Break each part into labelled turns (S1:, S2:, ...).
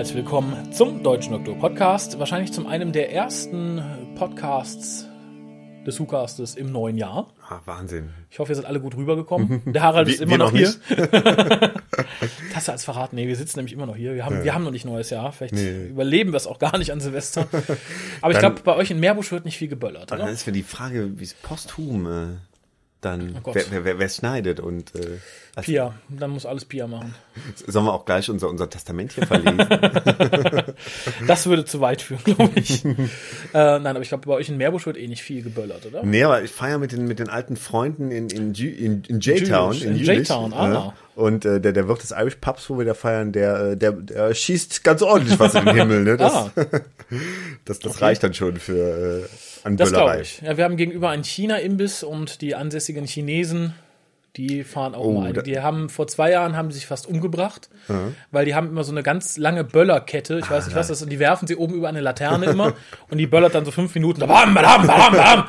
S1: Herzlich willkommen zum Deutschen Doktor Podcast. Wahrscheinlich zum einem der ersten Podcasts des WhoCastes im neuen Jahr.
S2: Ah, Wahnsinn.
S1: Ich hoffe, ihr seid alle gut rübergekommen. Der Harald
S2: Wir-
S1: ist immer noch,
S2: noch
S1: hier. Du als verraten? Nee, wir sitzen nämlich immer noch hier. Wir haben, wir haben noch nicht neues Jahr. Vielleicht
S2: Nee.
S1: überleben wir es auch gar nicht an Silvester. Aber ich
S2: Dann-
S1: glaube, bei euch in Meerbusch wird nicht viel geböllert,
S2: Dann
S1: oder?
S2: ist für die Frage, wie es posthum äh, dann,
S1: Oh
S2: wer, wer, wer, wer schneidet und äh, also,
S1: Pia. Dann muss alles Pia machen.
S2: sollen wir auch gleich unser, unser Testament hier verlesen?
S1: Das würde zu weit führen, glaube ich. äh, nein, aber ich glaube, bei euch in Meerbusch wird eh nicht viel geböllert, oder?
S2: nee, aber ich feiere mit den, mit den alten Freunden in, in, in, in J-Town.
S1: In J-Town, ah.
S2: Und äh, der, der Wirt des Irish Pubs, wo wir da feiern, der, äh, der, der schießt ganz ordentlich was in den Himmel. Ne? Das,
S1: Ah.
S2: das, das reicht dann schon für äh, an
S1: Das glaube ich. Ja, wir haben gegenüber einen China-Imbiss und die ansässigen Chinesen, die fahren auch
S2: Oh,
S1: mal. Die haben vor zwei Jahren haben sie sich fast umgebracht, weil die haben immer so eine ganz lange Böllerkette. Ich weiß nicht, was das ist. Und die werfen sie oben über eine Laterne immer und die böllert dann so fünf Minuten. Bam, bam, bam, bam.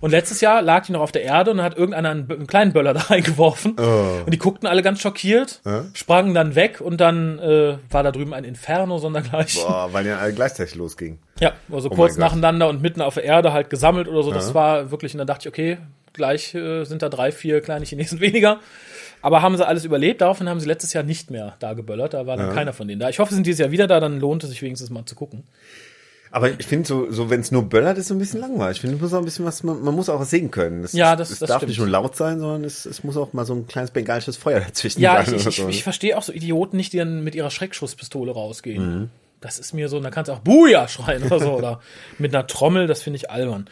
S1: Und letztes Jahr lag die noch auf der Erde und dann hat irgendeiner einen, einen kleinen Böller da reingeworfen. Und die guckten alle ganz schockiert, sprangen dann weg und dann äh, war da drüben ein Inferno sondergleichen.
S2: Boah, weil ja alle gleichzeitig losging.
S1: Ja, also
S2: Oh
S1: kurz nacheinander und mitten auf der Erde halt gesammelt oder so. Das war wirklich, und dann dachte ich, okay, gleich äh, sind da drei, vier kleine Chinesen weniger. Aber haben sie alles überlebt. Daraufhin haben sie letztes Jahr nicht mehr da geböllert. Da war dann keiner von denen da. Ich hoffe, sie sind dieses Jahr wieder da. Dann lohnt es sich wenigstens mal zu gucken.
S2: Aber ich finde so, so wenn es nur böllert, ist so ein bisschen langweilig. Ich finde, es muss auch ein bisschen was, man, man muss auch was sehen können. Das,
S1: Ja, das-
S2: es
S1: das
S2: darf
S1: stimmt.
S2: nicht nur laut sein, sondern es, es muss auch mal so ein kleines bengalisches Feuer dazwischen
S1: Ja, ich,
S2: sein.
S1: ich,
S2: oder
S1: ich,
S2: so.
S1: ich verstehe auch so Idioten nicht, die dann mit ihrer Schreckschusspistole rausgehen.
S2: Mhm.
S1: Das ist mir so, und dann kannst du auch Buja schreien oder so. Oder mit einer Trommel, das finde ich albern.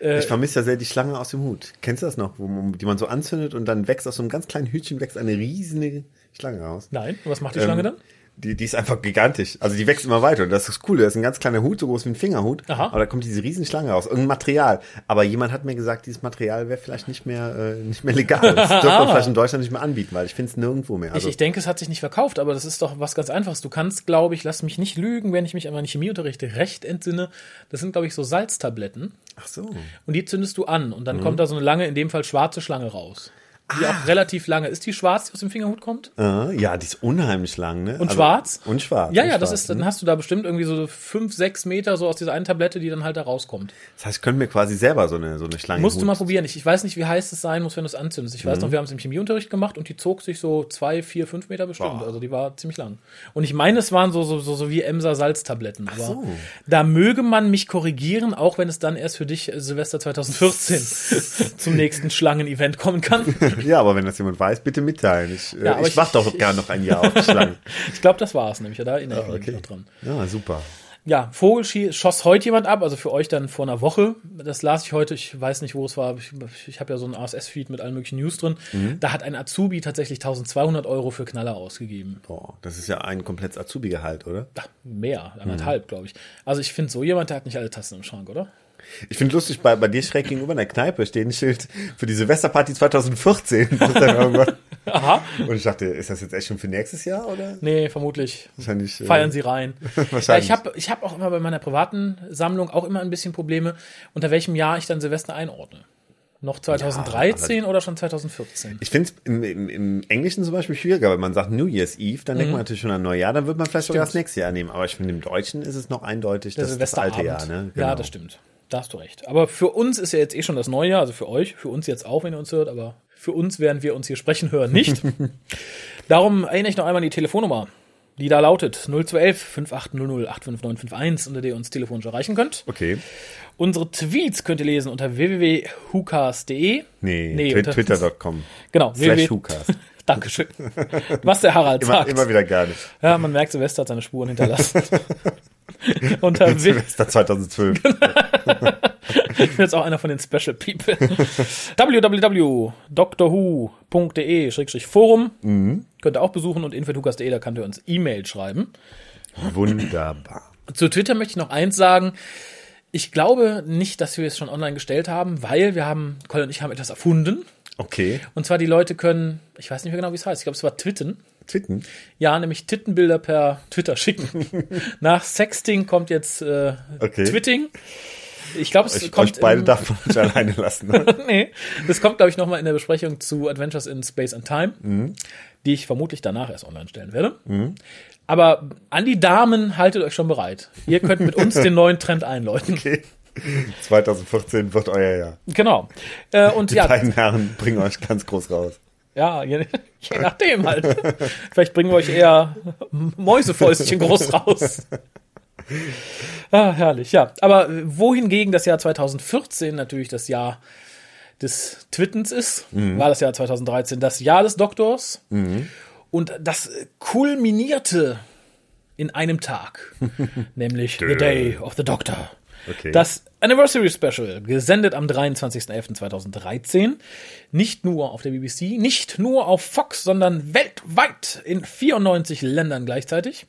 S2: ich vermisse ja sehr die Schlange aus dem Hut. Kennst du das noch? Wo, man- die man so anzündet und dann wächst aus so einem ganz kleinen Hütchen wächst eine riesige Schlange raus.
S1: Nein, und was macht die Schlange
S2: Ähm,
S1: dann?
S2: Die, die ist einfach gigantisch. Also die wächst immer weiter. Und das ist cool. Das ist ein ganz kleiner Hut, so groß wie ein Fingerhut.
S1: Aha.
S2: Aber da kommt diese riesen Schlange raus. Irgendein Material. Aber jemand hat mir gesagt, dieses Material wäre vielleicht nicht mehr, äh, nicht mehr legal. Das dürfte man vielleicht in Deutschland nicht mehr anbieten, weil ich finde es nirgendwo mehr. Also,
S1: ich, ich denke, es hat sich nicht verkauft, aber das ist doch was ganz Einfaches. Du kannst, glaube ich, lass mich nicht lügen, wenn ich mich an meinen Chemieunterricht recht entsinne. Das sind, glaube ich, so Salztabletten.
S2: ach so.
S1: Und die zündest du an und dann
S2: Mhm.
S1: kommt da so eine lange, in dem Fall schwarze Schlange raus. Die
S2: Ah.
S1: auch relativ lange. Ist die schwarz, die aus dem Fingerhut kommt?
S2: Äh, ja, die ist unheimlich lang, ne?
S1: Und schwarz?
S2: Und schwarz.
S1: Ja,
S2: und
S1: ja, das ist,
S2: ne?
S1: dann hast du da bestimmt irgendwie so fünf, sechs Meter so aus dieser einen Tablette, die dann halt da rauskommt.
S2: Das heißt, ich könnte mir quasi selber so eine, so eine Schlange
S1: Musst du
S2: Hut-
S1: mal probieren. Ich, ich weiß nicht, wie heiß es sein muss, wenn du es anzündest. Ich weiß
S2: Mhm.
S1: noch, wir haben es im Chemieunterricht gemacht und die zog sich so zwei, vier, fünf Meter bestimmt.
S2: Boah.
S1: Also die war ziemlich lang. Und ich meine, es waren so, so, so, so wie Emser Salztabletten. Aber
S2: so.
S1: da möge man mich korrigieren, auch wenn es dann erst für dich äh, Silvester 2014 zum nächsten Schlangen-Event kommen kann.
S2: Ja, aber wenn das jemand weiß, bitte mitteilen. Ich, äh,
S1: Ja,
S2: ich
S1: ich-
S2: warte doch gern noch ein Jahr auf die Schlangen.
S1: Ich glaube, das war es nämlich. Ja, da erinnere ich mich
S2: Ah, okay.
S1: noch dran.
S2: Ja, super.
S1: Ja, Vogel schoss heute jemand ab, also für euch dann vor einer Woche. Das las ich heute, ich weiß nicht, wo es war. Ich, ich habe ja so einen ASS-Feed mit allen möglichen News drin.
S2: Mhm.
S1: Da hat ein Azubi tatsächlich 1200 Euro für Knaller ausgegeben.
S2: Boah, das ist ja ein komplettes Azubi-Gehalt, oder?
S1: Ja, mehr,
S2: Mhm.
S1: anderthalb, glaube ich. Also ich finde so jemand, der hat nicht alle Tassen im Schrank, oder?
S2: Ich finde lustig, bei, bei dir schräg gegenüber in der Kneipe steht ein Schild für die Silvesterparty 2014. Das ist dann irgendwann-
S1: Aha.
S2: Und ich dachte, ist das jetzt echt schon für nächstes Jahr, oder?
S1: Nee, vermutlich.
S2: Wahrscheinlich. äh,
S1: Feiern sie rein.
S2: Wahrscheinlich.
S1: Ja, ich habe ich hab auch immer bei meiner privaten Sammlung auch immer ein bisschen Probleme, unter welchem Jahr ich dann Silvester einordne. Noch 2013 oder schon 2014?
S2: Ich finde es im, im, im Englischen zum Beispiel schwieriger, wenn man sagt New Year's Eve, dann
S1: Mhm.
S2: denkt man natürlich schon an Neujahr, dann wird man vielleicht sogar das nächste Jahr nehmen. Aber ich finde, im Deutschen ist es noch eindeutig
S1: Der
S2: das, das alte Jahr. Ne?
S1: Ja, das stimmt. Da hast du recht. Aber für uns ist ja jetzt eh schon das neue Jahr, also für euch, für uns jetzt auch, wenn ihr uns hört, aber für uns, während wir uns hier sprechen hören, nicht. Darum erinnere ich noch einmal an die Telefonnummer, die da lautet 0211 5800 85951, unter der ihr uns telefonisch erreichen könnt.
S2: Okay.
S1: Unsere Tweets könnt ihr lesen unter www.hukas.de.
S2: Nee,
S1: Nee,
S2: twi- Twitter.com.
S1: Genau,
S2: Slash.
S1: Dankeschön. Was der Harald
S2: Immer,
S1: sagt.
S2: immer wieder gerne.
S1: Ja, man merkt, Silvester hat seine Spuren hinterlassen. unter w
S2: Silvester 2012.
S1: Ich bin jetzt auch einer von den Special People. www.drwho.de-forum
S2: Mhm.
S1: könnt ihr auch besuchen und info.hukas.de, da könnt ihr uns E-Mail schreiben.
S2: Wunderbar.
S1: Zu Twitter möchte ich noch eins sagen. Ich glaube nicht, dass wir es schon online gestellt haben, weil wir haben, Colin und ich haben etwas erfunden.
S2: Okay.
S1: Und zwar die Leute können, ich weiß nicht mehr genau, wie es heißt, ich glaube, es war Twitten.
S2: Twitten.
S1: Ja, nämlich Tittenbilder per Twitter schicken. Nach Sexting kommt jetzt äh,
S2: Okay.
S1: Twitting. Ich glaube, es
S2: Euch,
S1: kommt.
S2: euch beide
S1: im-
S2: darf man nicht alleine lassen. Ne?
S1: nee, das kommt, glaube ich, nochmal in der Besprechung zu Adventures in Space and Time, die ich vermutlich danach erst online stellen werde. Aber an die Damen, haltet euch schon bereit. Ihr könnt mit uns den neuen Trend einläuten.
S2: Okay. 2014 wird euer Jahr.
S1: Genau. Äh, und
S2: Die
S1: ja,
S2: beiden Herren bringen euch ganz groß raus.
S1: Ja, je, je nachdem halt. Vielleicht bringen wir euch eher Mäusefäustchen groß raus. Ah, herrlich, ja. Aber wohingegen das Jahr 2014 natürlich das Jahr des Twittens ist, war das Jahr 2013 das Jahr des Doktors. Und das kulminierte in einem Tag, nämlich The Day of the Doctor.
S2: Okay.
S1: Das Anniversary Special, gesendet am 23.11.2013, nicht nur auf der BBC, nicht nur auf Fox, sondern weltweit in 94 Ländern gleichzeitig.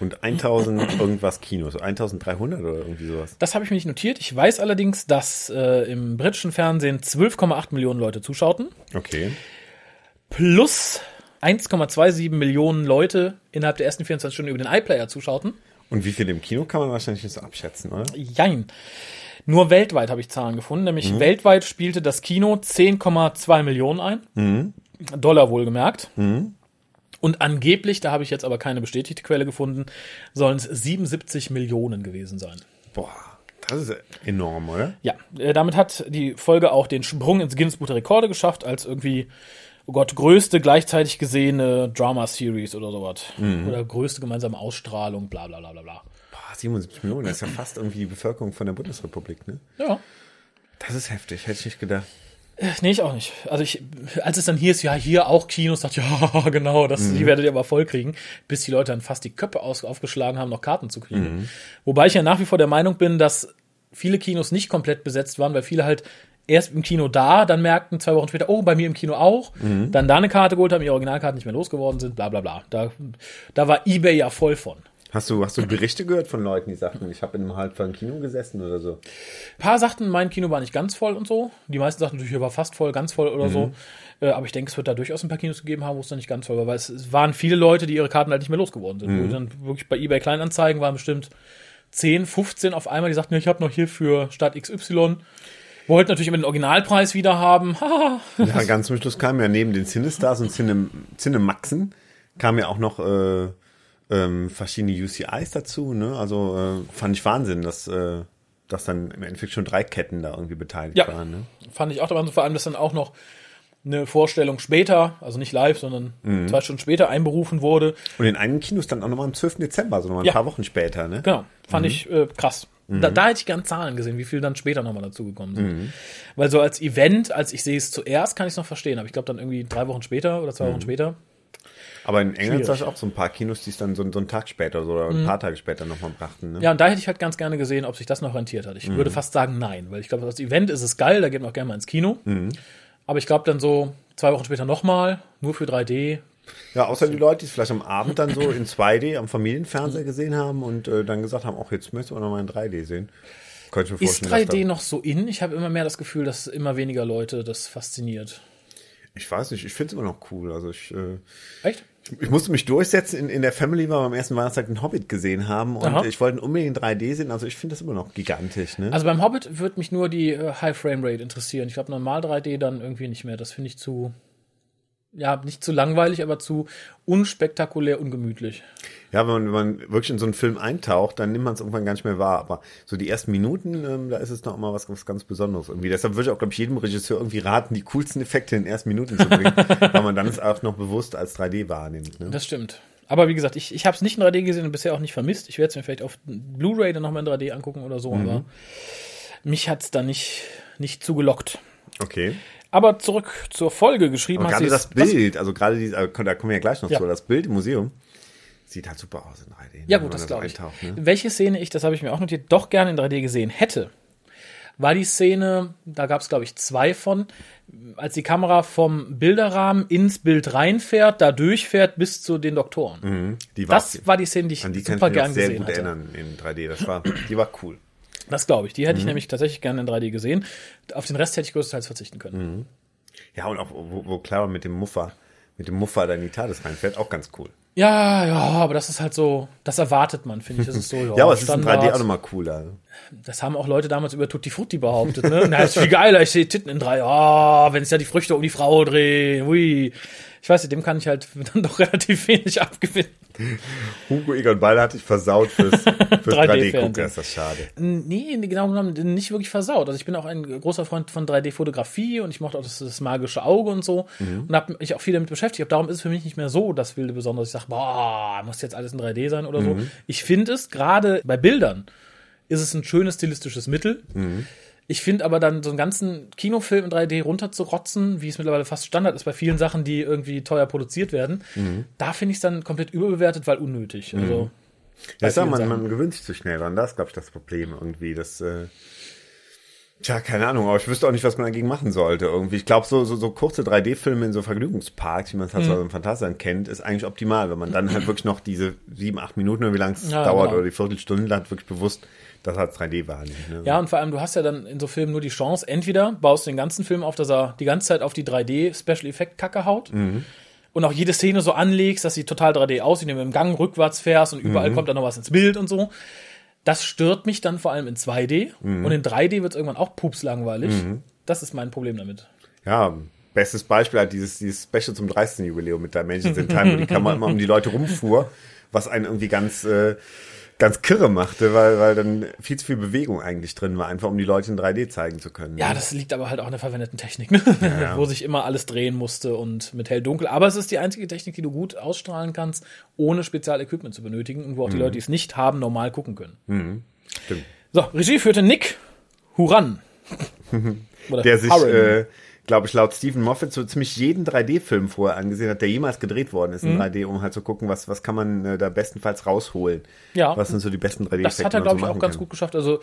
S2: Und 1000 irgendwas Kinos, 1300 oder irgendwie sowas.
S1: Das habe ich mir nicht notiert. Ich weiß allerdings, dass äh, im britischen Fernsehen 12,8 Millionen Leute zuschauten,
S2: Okay.
S1: plus 1,27 Millionen Leute innerhalb der ersten 24 Stunden über den iPlayer zuschauten.
S2: Und wie viel im Kino kann man wahrscheinlich nicht so abschätzen, oder?
S1: Jein. Nur weltweit habe ich Zahlen gefunden, nämlich weltweit spielte das Kino 10,2 Millionen ein. Dollar wohlgemerkt. Und angeblich, da habe ich jetzt aber keine bestätigte Quelle gefunden, sollen es 77 Millionen gewesen sein.
S2: Boah, das ist enorm, oder?
S1: Ja, äh, damit hat die Folge auch den Sprung ins Guinness Buch der Rekorde geschafft, als irgendwie, oh Gott, größte gleichzeitig gesehene Drama-Series oder sowas. Oder größte gemeinsame Ausstrahlung, bla bla bla bla bla.
S2: Boah, 77 Millionen, das ist ja fast irgendwie die Bevölkerung von der Bundesrepublik, ne?
S1: Ja.
S2: Das ist heftig, hätte ich nicht gedacht.
S1: Äh, Nee, ich auch nicht. Also ich, als es dann hier ist, ja, hier auch Kinos, dachte ich, ja, genau, das, die werdet ihr aber voll kriegen, bis die Leute dann fast die Köpfe aus, aufgeschlagen haben, noch Karten zu kriegen. Wobei ich ja nach wie vor der Meinung bin, dass viele Kinos nicht komplett besetzt waren, weil viele halt erst im Kino da, dann merkten zwei Wochen später, oh, bei mir im Kino auch, dann da eine Karte geholt haben, ihre Originalkarten nicht mehr losgeworden sind, bla bla bla. Da, da war Ebay ja voll von.
S2: Hast du, hast du Berichte gehört von Leuten, die sagten, ich habe in einem halbvollen Kino gesessen oder so?
S1: Ein paar sagten, mein Kino war nicht ganz voll und so. Die meisten sagten natürlich, hier war fast voll, ganz voll oder so. Äh, aber ich denke, es wird da durchaus ein paar Kinos gegeben haben, wo es dann nicht ganz voll war, weil es, es waren viele Leute, die ihre Karten halt nicht mehr losgeworden sind. Wo die dann wirklich bei eBay Kleinanzeigen waren bestimmt 10, 15 auf einmal, die sagten, ich habe noch hier für Stadt XY. Wollten natürlich immer den Originalpreis wieder haben.
S2: Ja, ganz zum Schluss kam ja neben den Cinestars und Cinem, Cinemaxen kam ja auch noch äh, ähm, verschiedene UCIs dazu. Ne? Also äh, fand ich Wahnsinn, dass, äh, dass dann im Endeffekt schon drei Ketten da irgendwie beteiligt
S1: Ja.
S2: waren. Ne?
S1: Fand ich auch, da vor allem, dass dann auch noch eine Vorstellung später, also nicht live, sondern zwei Stunden später einberufen wurde.
S2: Und in einigen Kinos dann auch nochmal am 12. Dezember, also nochmal ein
S1: Ja.
S2: paar Wochen später. Ne?
S1: Genau, fand ich äh, krass. Da, da hätte ich gern Zahlen gesehen, wie viel dann später nochmal dazugekommen sind. Weil so als Event, als ich sehe es zuerst, kann ich es noch verstehen, aber ich glaube dann irgendwie drei Wochen später oder zwei Wochen später.
S2: Aber in England sah ich auch so ein paar Kinos, die es dann so, so einen Tag später so, oder ein paar Tage später nochmal brachten. Ne?
S1: Ja, und da hätte ich halt ganz gerne gesehen, ob sich das noch rentiert hat. Ich würde fast sagen, nein, weil ich glaube, als Event ist es geil, da geht man auch gerne mal ins Kino. Aber ich glaube dann so zwei Wochen später nochmal, nur für 3D.
S2: Ja, außer die Leute, die es vielleicht am Abend dann so in 2D am Familienfernseher gesehen haben und äh, dann gesagt haben, auch jetzt müssen wir noch mal in 3D sehen. Könnte ich mir
S1: Ist
S2: vorstellen. dass
S1: 3D
S2: da-
S1: noch so in? Ich habe immer mehr das Gefühl, dass immer weniger Leute das fasziniert.
S2: Ich weiß nicht, ich finde es immer noch cool. Also ich, äh,
S1: Echt?
S2: ich, ich musste mich durchsetzen in, in der Family, weil wir am ersten Weihnachtstag den Hobbit gesehen haben und
S1: Aha.
S2: ich wollte unbedingt in 3D sehen. Also ich finde das immer noch gigantisch. Ne?
S1: Also beim Hobbit würde mich nur die äh, High Frame Rate interessieren. Ich glaube normal 3D dann irgendwie nicht mehr. Das finde ich zu ja, nicht zu langweilig, aber zu unspektakulär ungemütlich.
S2: ja, wenn man, wenn man wirklich in so einen Film eintaucht, dann nimmt man es irgendwann gar nicht mehr wahr. Aber so die ersten Minuten, ähm, da ist es noch immer was, was ganz Besonderes. Irgendwie. Deshalb würde ich auch, glaube ich, jedem Regisseur irgendwie raten, die coolsten Effekte in den ersten Minuten zu bringen, weil man dann es auch noch bewusst als 3D wahrnimmt. Ne?
S1: Das stimmt. Aber wie gesagt, ich, ich habe es nicht in 3D gesehen und bisher auch nicht vermisst. Ich werde es mir vielleicht auf Blu-ray dann nochmal in 3D angucken oder so, aber mich hat es da nicht, nicht zugelockt.
S2: Okay.
S1: Aber zurück zur Folge geschrieben
S2: Aber
S1: hat
S2: gerade das Bild, also gerade die, da kommen wir ja gleich noch
S1: Ja.
S2: zu, das Bild im Museum sieht halt super aus in 3D.
S1: Ja,
S2: wenn
S1: gut, das glaube ich.
S2: ne?
S1: Welche Szene ich, das habe ich mir auch notiert, doch gerne in 3D gesehen hätte, war die Szene, da gab es, glaube ich, zwei von, als die Kamera vom Bilderrahmen ins Bild reinfährt, da durchfährt bis zu den Doktoren.
S2: Die war,
S1: Das war die Szene, die ich
S2: an die kann
S1: super
S2: ich mich
S1: gern
S2: sehr
S1: gesehen
S2: gut
S1: hatte.
S2: erinnern in 3D. Das war, die war cool.
S1: Das glaube ich. Die
S2: Mhm.
S1: hätte ich nämlich tatsächlich gerne in 3D gesehen. Auf den Rest hätte ich größtenteils verzichten können.
S2: Ja, und auch, wo, wo Clara mit dem Muffa, mit dem Muffa da in die TARDIS reinfährt, auch ganz cool.
S1: Ja, ja, aber das ist halt so, das erwartet man, finde ich. Das ist so, ja,
S2: Ja, aber es ist in 3D auch nochmal cooler.
S1: Das haben auch Leute damals über Tutti Frutti behauptet, ne? Na, ist viel geiler, ich sehe Titten in 3. Oh, wenn es ja die Früchte um die Frau drehen. Ui. Ich weiß nicht, dem kann ich halt dann doch relativ wenig abgewinnen.
S2: Hugo Egon Ball hat dich versaut fürs, fürs 3D-Gucken,
S1: 3D
S2: ist das schade.
S1: Nee, genau genommen nicht wirklich versaut. Also ich bin auch ein großer Freund von 3D-Fotografie und ich mochte auch das, das magische Auge und so und habe mich auch viel damit beschäftigt. Aber darum ist es für mich nicht mehr so das wilde Besondere, ich sage, boah, muss jetzt alles in 3D sein oder so. Ich finde es gerade bei Bildern ist es ein schönes stilistisches Mittel. Ich finde aber dann so einen ganzen Kinofilm in 3D runterzurotzen, wie es mittlerweile fast Standard ist bei vielen Sachen, die irgendwie teuer produziert werden, da finde ich es dann komplett überbewertet, weil unnötig. Also, bei
S2: Ja, sag,
S1: vielen
S2: man,
S1: Sachen.
S2: man gewöhnt sich zu schnell dran. Das ist, glaube ich, das Problem irgendwie. Das, äh, tja, keine Ahnung, aber ich wüsste auch nicht, was man dagegen machen sollte. Irgendwie. Ich glaube, so, so, so kurze 3D-Filme in so Vergnügungsparks, wie man es halt
S1: Mhm.
S2: so im Phantasialand kennt, ist eigentlich optimal, wenn man dann halt wirklich noch diese sieben, acht Minuten oder wie lange es
S1: Ja,
S2: dauert
S1: genau.
S2: oder die Viertelstunde hat, wirklich bewusst, dass halt 3D wahrnimmt. Ne?
S1: Ja, und vor allem, du hast ja dann in so Filmen nur die Chance, entweder baust du den ganzen Film auf, dass er die ganze Zeit auf die 3D-Special-Effekt-Kacke haut und auch jede Szene so anlegst, dass sie total 3D aussieht, wenn du im Gang rückwärts fährst und überall kommt dann noch was ins Bild und so. Das stört mich dann vor allem in 2D und in 3D wird es irgendwann auch pupslangweilig. Das ist mein Problem damit.
S2: Ja, bestes Beispiel halt dieses, dieses Special zum 30. Jubiläum mit Dimensions in Time, wo die Kamera immer um die Leute rumfuhr, was einen irgendwie ganz, äh, ganz kirre machte, weil, weil dann viel zu viel Bewegung eigentlich drin war, einfach um die Leute in 3D zeigen zu können.
S1: Ja, das liegt aber halt auch an der verwendeten Technik, ne?
S2: ja.
S1: wo sich immer alles drehen musste und mit hell-dunkel. Aber es ist die einzige Technik, die du gut ausstrahlen kannst, ohne Spezialequipment zu benötigen und wo
S2: Mhm.
S1: auch die Leute, die es nicht haben, normal gucken können.
S2: Stimmt.
S1: So, Regie führte Nick Huran. Oder
S2: Der sich, äh, glaube ich, laut Stephen Moffat so ziemlich jeden 3D-Film vorher angesehen hat, der jemals gedreht worden ist in
S1: Mhm.
S2: 3D, um halt zu gucken, was, was kann man äh, da bestenfalls rausholen.
S1: Ja.
S2: Was sind so die besten 3D-Effekte?
S1: das hat er, glaube
S2: so
S1: ich, auch ganz
S2: kann.
S1: gut geschafft. Also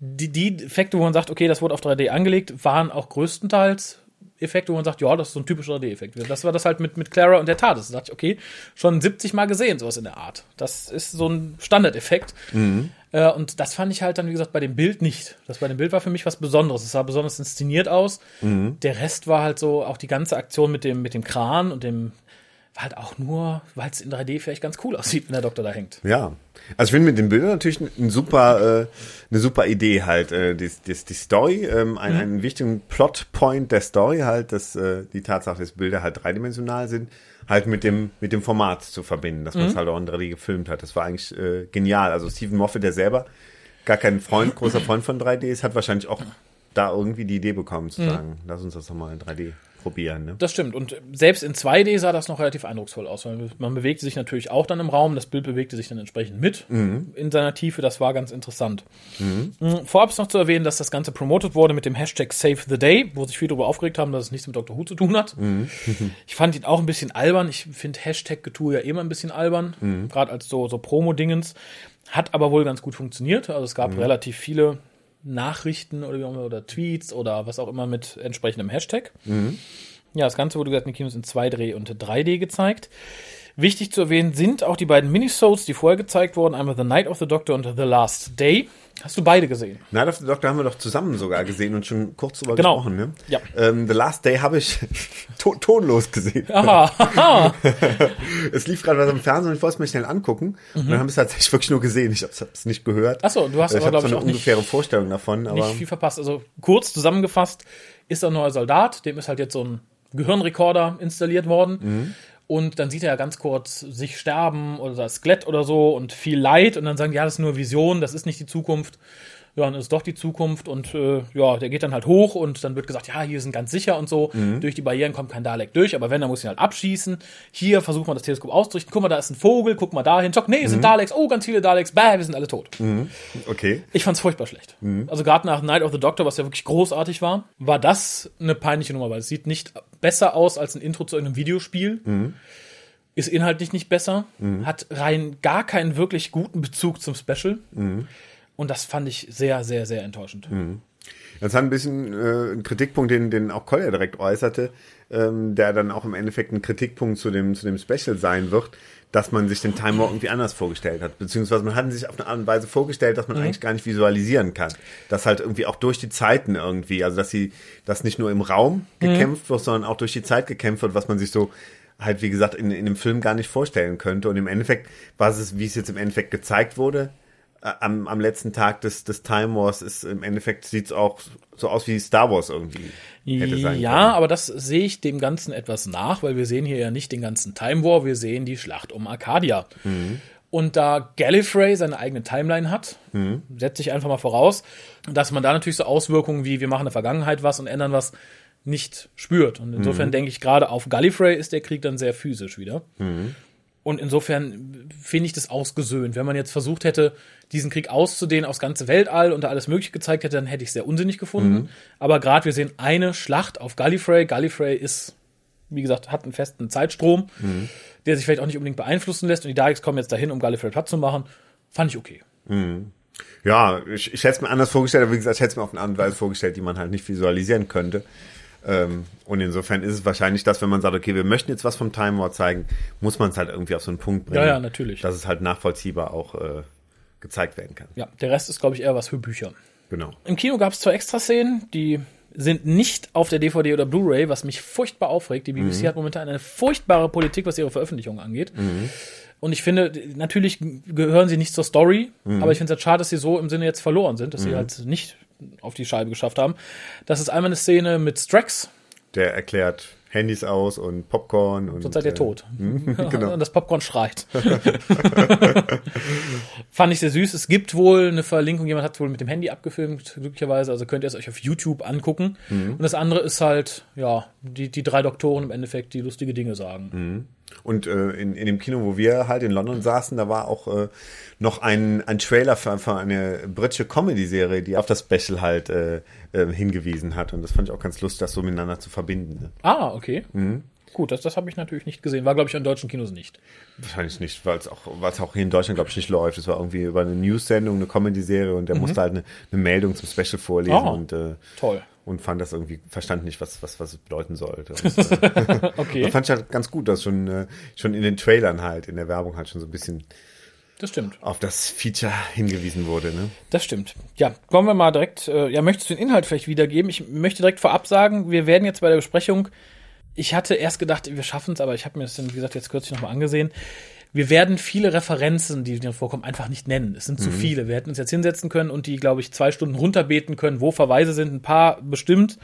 S1: die, die Effekte, wo man sagt, okay, das wurde auf 3D angelegt, waren auch größtenteils Effekte, wo man sagt, ja, das ist so ein typischer 3D-Effekt. Das war das halt mit, mit Clara und der TARDIS. Da dachte ich, okay, schon 70 Mal gesehen, sowas in der Art. Das ist so ein Standardeffekt.
S2: Mhm.
S1: Äh, und das fand ich halt dann, wie gesagt, bei dem Bild nicht. Das bei dem Bild war für mich was Besonderes. Es sah besonders inszeniert aus.
S2: Mhm.
S1: Der Rest war halt so, auch die ganze Aktion mit dem, mit dem Kran und dem, war halt auch nur, weil es in 3D vielleicht ganz cool aussieht, wenn der Doktor da hängt.
S2: Ja, also ich finde mit den Bildern natürlich ein, super, äh, eine super Idee halt. Äh, die, die, die Story, ähm, ein,
S1: Mhm.
S2: einen wichtigen Plotpoint der Story halt, dass äh, die Tatsache, dass Bilder halt dreidimensional sind, halt mit dem mit dem Format zu verbinden, dass man
S1: Mhm.
S2: es halt auch in 3D gefilmt hat. Das war eigentlich äh, genial. Also Stephen Moffat, der selber gar kein Freund, großer Freund von 3D ist, hat wahrscheinlich auch da irgendwie die Idee bekommen zu sagen, lass uns das doch mal in 3D probieren. Ne?
S1: Das stimmt. Und selbst in 2D sah das noch relativ eindrucksvoll aus. Weil man bewegte sich natürlich auch dann im Raum. Das Bild bewegte sich dann entsprechend mit in seiner Tiefe. Das war ganz interessant. Mhm. Vorab ist noch zu erwähnen, dass das Ganze promotet wurde mit dem Hashtag Save the Day, wo sich viele darüber aufgeregt haben, dass es nichts mit Dr. Who zu tun hat. ich fand ihn auch ein bisschen albern. Ich finde Hashtag-Getue ja immer ein bisschen albern. Gerade als so, so Promo-Dingens. Hat aber wohl ganz gut funktioniert. Also es gab relativ viele Nachrichten oder, wie auch immer, oder Tweets oder was auch immer mit entsprechendem Hashtag. Ja, das Ganze wurde gesagt in Kinos in 2D und 3D gezeigt. Wichtig zu erwähnen sind auch die beiden Minisodes, die vorher gezeigt wurden. Einmal The Night of the Doctor und The Last Day. Hast du beide gesehen?
S2: Night of the Doctor haben wir doch zusammen sogar gesehen und schon kurz drüber
S1: Genau.
S2: gesprochen. Ne?
S1: Ja.
S2: Ähm, The Last Day habe ich to tonlos gesehen.
S1: Aha.
S2: Es lief gerade was im Fernsehen und ich wollte es mir schnell angucken. Und dann habe ich es tatsächlich wirklich nur gesehen. Ich habe es nicht gehört.
S1: Ach so, du hast
S2: ich
S1: aber,
S2: habe
S1: glaub
S2: so
S1: ich,
S2: eine
S1: auch nicht-
S2: ungefähre Vorstellung davon. Aber
S1: nicht viel verpasst. Also kurz zusammengefasst ist ein neuer Soldat, dem ist halt jetzt so ein Gehirnrekorder installiert worden. Und dann sieht er ja ganz kurz sich sterben oder das Skelett oder so und viel Leid und dann sagen, die, ja, das ist nur Vision, das ist nicht die Zukunft. Ja, dann ist doch die Zukunft und äh, ja, der geht dann halt hoch und dann wird gesagt, ja, hier sind ganz sicher und so. Durch die Barrieren kommt kein Dalek durch, aber wenn, dann muss ihn halt abschießen. Hier versucht man das Teleskop auszurichten. Guck mal, da ist ein Vogel, guck mal dahin. Schock, nee, es sind Daleks. Oh, ganz viele Daleks. Bäh, wir sind alle tot.
S2: okay.
S1: Ich fand's furchtbar schlecht. Also gerade nach Night of the Doctor, was ja wirklich großartig war, war das eine peinliche Nummer, weil es sieht nicht besser aus als ein Intro zu irgendeinem Videospiel. Ist inhaltlich nicht besser, hat rein gar keinen wirklich guten Bezug zum Special. Und das fand ich sehr, sehr, sehr enttäuschend.
S2: Das hat ein bisschen äh, einen Kritikpunkt, den, den auch Collier direkt äußerte, ähm, der dann auch im Endeffekt ein Kritikpunkt zu dem, zu dem Special sein wird, dass man sich den Time Warp irgendwie anders vorgestellt hat. Beziehungsweise man hat ihn sich auf eine Art und Weise vorgestellt, dass man eigentlich gar nicht visualisieren kann. Dass halt irgendwie auch durch die Zeiten irgendwie, also dass sie, dass nicht nur im Raum gekämpft wird, sondern auch durch die Zeit gekämpft wird, was man sich so halt, wie gesagt, in, in dem Film gar nicht vorstellen könnte. Und im Endeffekt, was es, wie es jetzt im Endeffekt gezeigt wurde, am, am letzten Tag des, des Time Wars ist im Endeffekt sieht's auch so aus wie Star Wars irgendwie. Hätte sein
S1: ja,
S2: können.
S1: aber das sehe ich dem Ganzen etwas nach, weil wir sehen hier ja nicht den ganzen Time War, wir sehen die Schlacht um Arcadia.
S2: Mhm.
S1: Und da Gallifrey seine eigene Timeline hat,
S2: Mhm.
S1: setze ich einfach mal voraus, dass man da natürlich so Auswirkungen wie wir machen in der Vergangenheit was und ändern was nicht spürt. Und insofern
S2: Mhm.
S1: denke ich gerade auf Gallifrey ist der Krieg dann sehr physisch wieder.
S2: Mhm.
S1: Und insofern finde ich das ausgesöhnt. Wenn man jetzt versucht hätte, diesen Krieg auszudehnen aufs ganze Weltall und da alles Mögliche gezeigt hätte, dann hätte ich es sehr unsinnig gefunden.
S2: Mhm.
S1: Aber gerade wir sehen eine Schlacht auf Gallifrey. Gallifrey ist, wie gesagt, hat einen festen Zeitstrom,
S2: Mhm.
S1: der sich vielleicht auch nicht unbedingt beeinflussen lässt. Und die Daleks kommen jetzt dahin, um Gallifrey platt zu machen. Fand ich okay.
S2: Ja, ich, ich hätte es mir anders vorgestellt, aber wie gesagt, ich hätte es mir auf eine Art und Weise vorgestellt, die man halt nicht visualisieren könnte. Ähm, und insofern ist es wahrscheinlich, dass wenn man sagt, okay, wir möchten jetzt was vom Time War zeigen, muss man es halt irgendwie auf so einen Punkt bringen.
S1: Ja, ja, natürlich.
S2: Dass es halt nachvollziehbar auch äh, gezeigt werden kann.
S1: Ja, der Rest ist, glaube ich, eher was für Bücher.
S2: Genau.
S1: Im Kino gab es zwei Extraszenen, die sind nicht auf der DVD oder Blu-ray, was mich furchtbar aufregt. Die BBC hat momentan eine furchtbare Politik, was ihre Veröffentlichung angeht. Und ich finde, natürlich gehören sie nicht zur Story, aber ich finde es halt schade, dass sie so im Sinne jetzt verloren sind, dass sie halt nicht auf die Scheibe geschafft haben. Das ist einmal eine Szene mit Strax,
S2: Der erklärt Handys aus und Popcorn und.
S1: sonst seid ihr
S2: äh,
S1: tot.
S2: genau.
S1: Und das Popcorn schreit. Fand ich sehr süß. Es gibt wohl eine Verlinkung, jemand hat wohl mit dem Handy abgefilmt, glücklicherweise, also könnt ihr es euch auf YouTube angucken.
S2: Mhm.
S1: Und das andere ist halt, ja, die, die drei Doktoren im Endeffekt, die lustige Dinge sagen.
S2: Mhm. Und äh, in, in dem Kino, wo wir halt in London saßen, da war auch äh, noch ein, ein Trailer für, für eine britische Comedy-Serie, die auf das Special halt äh, äh, hingewiesen hat. Und das fand ich auch ganz lustig, das so miteinander zu verbinden. Ne?
S1: Ah, okay.
S2: Mhm.
S1: Gut, das, das habe ich natürlich nicht gesehen. War, glaube ich, an deutschen Kinos nicht.
S2: Wahrscheinlich nicht, weil es auch, auch hier in Deutschland, glaube ich, nicht läuft. Es war irgendwie über eine News-Sendung, eine Comedy-Serie und der musste halt eine, eine Meldung zum Special vorlesen
S1: Ah.
S2: und, äh,
S1: Toll.
S2: und fand das irgendwie, verstand nicht, was, was, was es bedeuten sollte. Und, äh,
S1: Okay,
S2: Das fand ich halt ganz gut, dass schon, äh, schon in den Trailern halt, in der Werbung halt schon so ein bisschen
S1: das stimmt.
S2: auf das Feature hingewiesen wurde. Ne?
S1: Das stimmt. Ja, kommen wir mal direkt. Äh, ja, möchtest du den Inhalt vielleicht wiedergeben? Ich möchte direkt vorab sagen, wir werden jetzt bei der Besprechung. Ich hatte erst gedacht, wir schaffen es, aber ich habe mir das dann, wie gesagt, jetzt kürzlich nochmal angesehen. Wir werden viele Referenzen, die drin vorkommen, einfach nicht nennen. Es sind zu viele. Wir hätten uns jetzt hinsetzen können und die, glaube ich, zwei Stunden runterbeten können, wo Verweise sind. Ein paar bestimmt.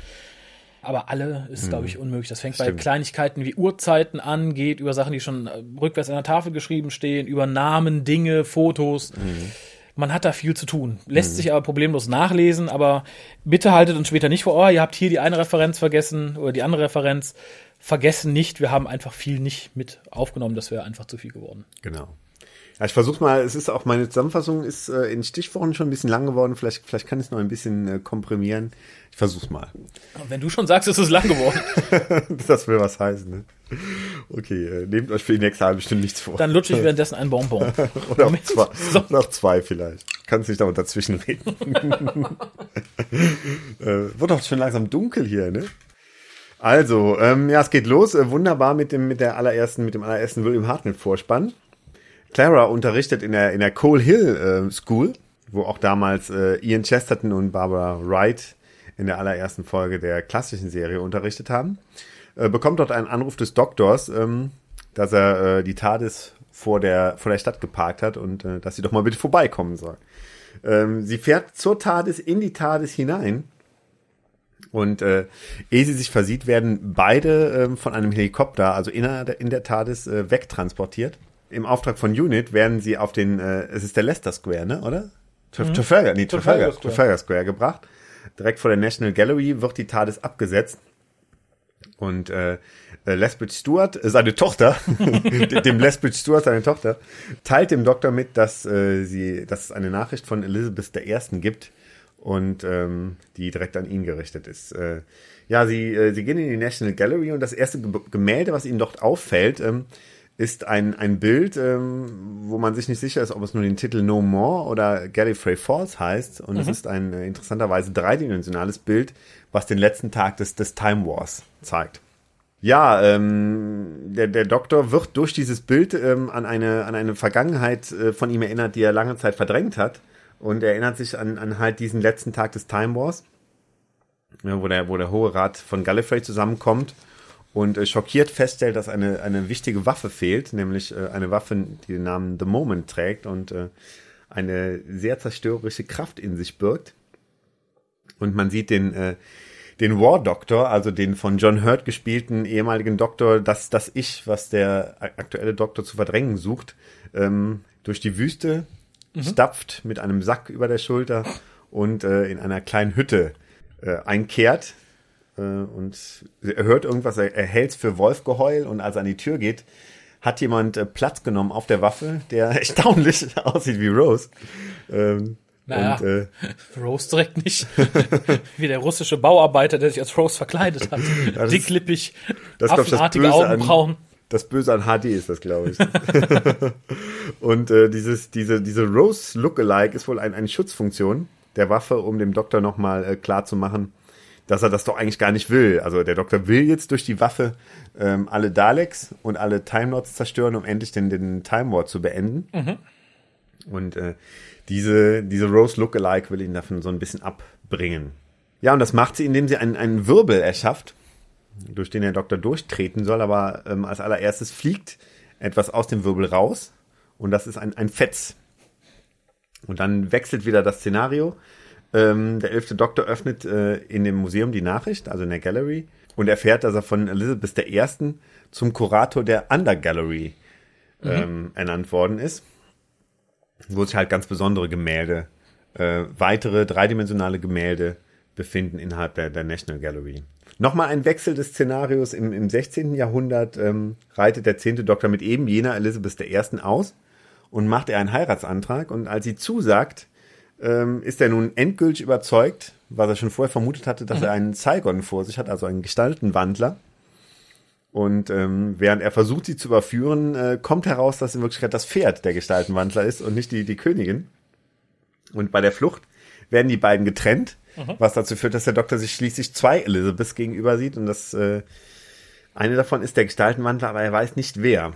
S1: Aber alle ist, glaube ich, unmöglich. Das fängt bei
S2: Stimmt.
S1: Kleinigkeiten wie Uhrzeiten an, geht über Sachen, die schon äh, rückwärts an der Tafel geschrieben stehen, über Namen, Dinge, Fotos. Man hat da viel zu tun. Lässt sich aber problemlos nachlesen, aber bitte haltet uns später nicht vor, oh, ihr habt hier die eine Referenz vergessen oder die andere Referenz. Vergessen nicht, wir haben einfach viel nicht mit aufgenommen, das wäre einfach zu viel geworden.
S2: Genau. Ja, ich versuche mal, es ist auch meine Zusammenfassung ist äh, in Stichworten schon ein bisschen lang geworden. Vielleicht, vielleicht kann ich es noch ein bisschen äh, komprimieren. Ich versuch's mal.
S1: Wenn du schon sagst, es ist lang geworden,
S2: das will was heißen. Ne? Okay, äh, nehmt euch für die nächste halbe Stunde nichts vor.
S1: dann lutsche ich währenddessen ein Bonbon.
S2: Oder auch zwei,
S1: So.
S2: oder auch zwei vielleicht. Kannst nicht dauernd dazwischen reden. äh, wird doch schon langsam dunkel hier, ne? Also, ähm, ja, es geht los. Äh, wunderbar mit dem, mit der allerersten, mit dem allerersten William Hartnett Vorspann. Clara unterrichtet in der, in der Cole Hill äh, School, wo auch damals äh, Ian Chesterton und Barbara Wright in der allerersten Folge der klassischen Serie unterrichtet haben. Äh, bekommt dort einen Anruf des Doktors, ähm, dass er äh, die TARDIS vor der, vor der Stadt geparkt hat und äh, dass sie doch mal bitte vorbeikommen soll. Ähm, sie fährt zur TARDIS in die TARDIS hinein und äh, ehe sie sich versieht, werden beide ähm, von einem Helikopter, also in der, in der TARDIS, äh, wegtransportiert. Im Auftrag von Unit werden sie auf den, äh, es ist der Leicester Square, ne, oder? Traf Trafalgar, nee, Trafalgar,
S1: Trafalgar Square.
S2: Trafalgar Square gebracht. Direkt vor der National Gallery wird die TARDIS abgesetzt. Und äh, äh, Lethbridge Stewart, äh, seine Tochter, dem Lethbridge Stewart, seine Tochter, teilt dem Doktor mit, dass äh, sie, dass es eine Nachricht von Elizabeth I. gibt und ähm, die direkt an ihn gerichtet ist. Äh, ja, sie, äh, sie gehen in die National Gallery und das erste Ge Gemälde, was ihnen dort auffällt, ähm, ist ein, ein Bild, ähm, wo man sich nicht sicher ist, ob es nur den Titel No More oder Gallifrey Falls heißt. Und es ist ein äh, interessanterweise dreidimensionales Bild, was den letzten Tag des, des Time Wars zeigt. Ja, ähm, der, der Doktor wird durch dieses Bild ähm, an, eine, an eine Vergangenheit äh, von ihm erinnert, die er lange Zeit verdrängt hat. Und er erinnert sich an, an halt diesen letzten Tag des Time Wars, ja, wo, der, wo der Hohe Rat von Gallifrey zusammenkommt und äh, schockiert feststellt, dass eine, eine wichtige Waffe fehlt, nämlich äh, eine Waffe, die den Namen The Moment trägt und äh, eine sehr zerstörerische Kraft in sich birgt. Und man sieht den, äh, den War Doctor, also den von John Hurt gespielten ehemaligen Doktor, das, das Ich, was der aktuelle Doktor zu verdrängen sucht, ähm, durch die Wüste mhm. stapft mit einem Sack über der Schulter und äh, in einer kleinen Hütte äh, einkehrt. Äh, und er hört irgendwas, er, er hält für Wolfgeheul und als er an die Tür geht, hat jemand äh, Platz genommen auf der Waffe, der erstaunlich aussieht wie Rose. Ähm,
S1: naja, und, äh, Rose direkt nicht. Wie der russische Bauarbeiter, der sich als Rose verkleidet hat. Ja, Dicklippig,
S2: das, affenartige Augenbrauen. An, das Böse an HD ist das, glaube ich. und äh, dieses, diese, diese Rose Lookalike ist wohl ein, eine Schutzfunktion der Waffe, um dem Doktor nochmal äh, klar zu machen, dass er das doch eigentlich gar nicht will. Also der Doktor will jetzt durch die Waffe ähm, alle Daleks und alle Time Lords zerstören, um endlich den, den Time War zu beenden. Mhm. Und äh, diese, diese Rose Lookalike will ihn davon so ein bisschen abbringen. Ja, und das macht sie, indem sie einen, einen Wirbel erschafft, durch den der Doktor durchtreten soll, aber ähm, als allererstes fliegt etwas aus dem Wirbel raus und das ist ein, ein Fetz. Und dann wechselt wieder das Szenario. Ähm, der elfte Doktor öffnet äh, in dem Museum die Nachricht, also in der Gallery, und erfährt, dass er von Elizabeth I. zum Kurator der Under Gallery mhm. ähm, mhm. ernannt worden ist wo sich halt ganz besondere Gemälde, äh, weitere dreidimensionale Gemälde befinden innerhalb der, der National Gallery. Nochmal ein Wechsel des Szenarios. Im, im 16. Jahrhundert ähm, reitet der zehnte Doktor mit eben jener Elizabeth I. aus und macht er einen Heiratsantrag. Und als sie zusagt, ähm, ist er nun endgültig überzeugt, was er schon vorher vermutet hatte, dass mhm. er einen Saigon vor sich hat, also einen Gestaltenwandler. Und ähm, während er versucht, sie zu überführen, äh, kommt heraus, dass in Wirklichkeit das Pferd der Gestaltenwandler ist und nicht die, die Königin. Und bei der Flucht werden die beiden getrennt, mhm. was dazu führt, dass der Doktor sich schließlich zwei Elizabeths gegenüber sieht. Und das äh, eine davon ist der Gestaltenwandler, aber er weiß nicht wer.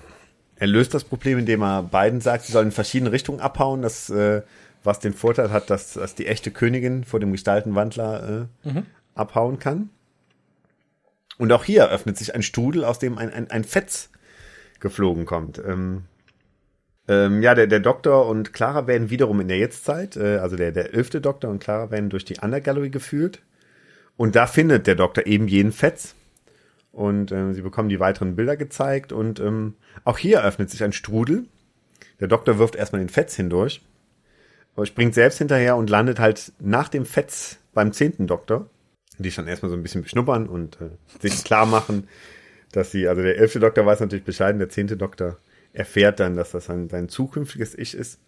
S2: Er löst das Problem, indem er beiden sagt, sie sollen in verschiedene Richtungen abhauen, das, äh, was den Vorteil hat, dass, dass die echte Königin vor dem Gestaltenwandler äh, mhm. abhauen kann. Und auch hier öffnet sich ein Strudel, aus dem ein, ein, ein Fetz geflogen kommt. Ähm, ähm, ja, der, der Doktor und Clara werden wiederum in der Jetztzeit, äh, also der, der elfte Doktor und Clara werden durch die Undergallery geführt. Und da findet der Doktor eben jenen Fetz. Und äh, sie bekommen die weiteren Bilder gezeigt. Und ähm, auch hier öffnet sich ein Strudel. Der Doktor wirft erstmal den Fetz hindurch, springt selbst hinterher und landet halt nach dem Fetz beim zehnten Doktor die schon erstmal so ein bisschen beschnuppern und äh, sich klar machen, dass sie, also der elfte Doktor weiß natürlich Bescheid, der zehnte Doktor erfährt dann, dass das sein, sein zukünftiges Ich ist.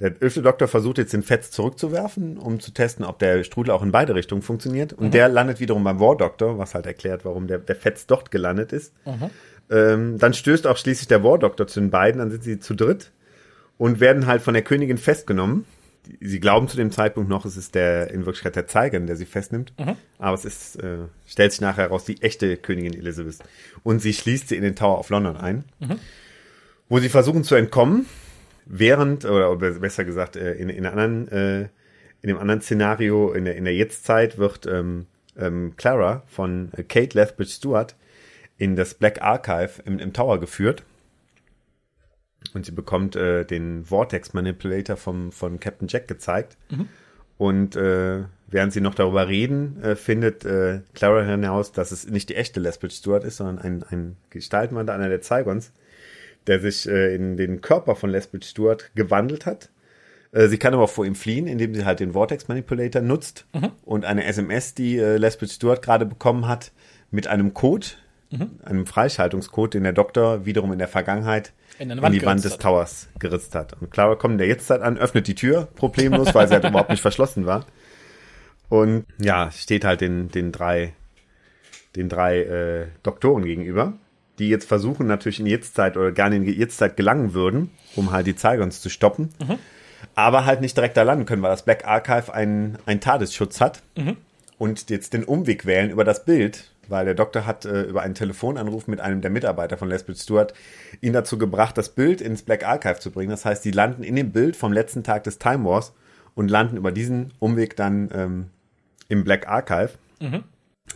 S2: Der elfte Doktor versucht jetzt den Fetz zurückzuwerfen, um zu testen, ob der Strudel auch in beide Richtungen funktioniert. Und mhm. der landet wiederum beim War Doktor, was halt erklärt, warum der, der Fetz dort gelandet ist. Mhm. Ähm, dann stößt auch schließlich der War Doktor zu den beiden, dann sind sie zu dritt und werden halt von der Königin festgenommen sie glauben zu dem Zeitpunkt noch, es ist der in Wirklichkeit der Zeiger, der sie festnimmt. Mhm. Aber es ist, äh, stellt sich nachher heraus, die echte Königin Elizabeth. Und sie schließt sie in den Tower of London ein, mhm. wo sie versuchen zu entkommen, während, oder, besser gesagt, äh, in, in, anderen, äh, in dem anderen Szenario, in der, in der Jetztzeit wird ähm, ähm, Clara von Kate Lethbridge Stewart in das Black Archive im, im Tower geführt und sie bekommt äh, den Vortex Manipulator vom, von Captain Jack gezeigt. Mhm. Und äh, während sie noch darüber reden, äh, findet äh, Clara hinaus, dass es nicht die echte Lethbridge Stewart ist, sondern ein, ein Gestaltmann, einer der Zeigons, der sich äh, in den Körper von Lethbridge Stewart gewandelt hat. Äh, sie kann aber auch vor ihm fliehen, indem sie halt den Vortex Manipulator nutzt mhm. und eine SMS, die äh, Lethbridge Stewart gerade bekommen hat, mit einem Code, mhm. einem Freischaltungscode, den der Doktor wiederum in der Vergangenheit in, in die Wand des hat. Towers geritzt hat. Und Clara kommt in der Jetztzeit an, öffnet die Tür, problemlos, weil sie halt überhaupt nicht verschlossen war. Und ja, steht halt den, den drei, den drei äh, Doktoren gegenüber, die jetzt versuchen, natürlich in Jetztzeit oder gerne in Jetztzeit gelangen würden, um halt die Zeigons zu stoppen. Mhm. Aber halt nicht direkt da landen können, weil das Black Archive einen, einen Tadesschutz hat. Mhm. Und jetzt den Umweg wählen über das Bild, weil der Doktor hat äh, über einen Telefonanruf mit einem der Mitarbeiter von Lesbitt Stewart ihn dazu gebracht, das Bild ins Black Archive zu bringen. Das heißt, sie landen in dem Bild vom letzten Tag des Time Wars und landen über diesen Umweg dann ähm, im Black Archive. Mhm.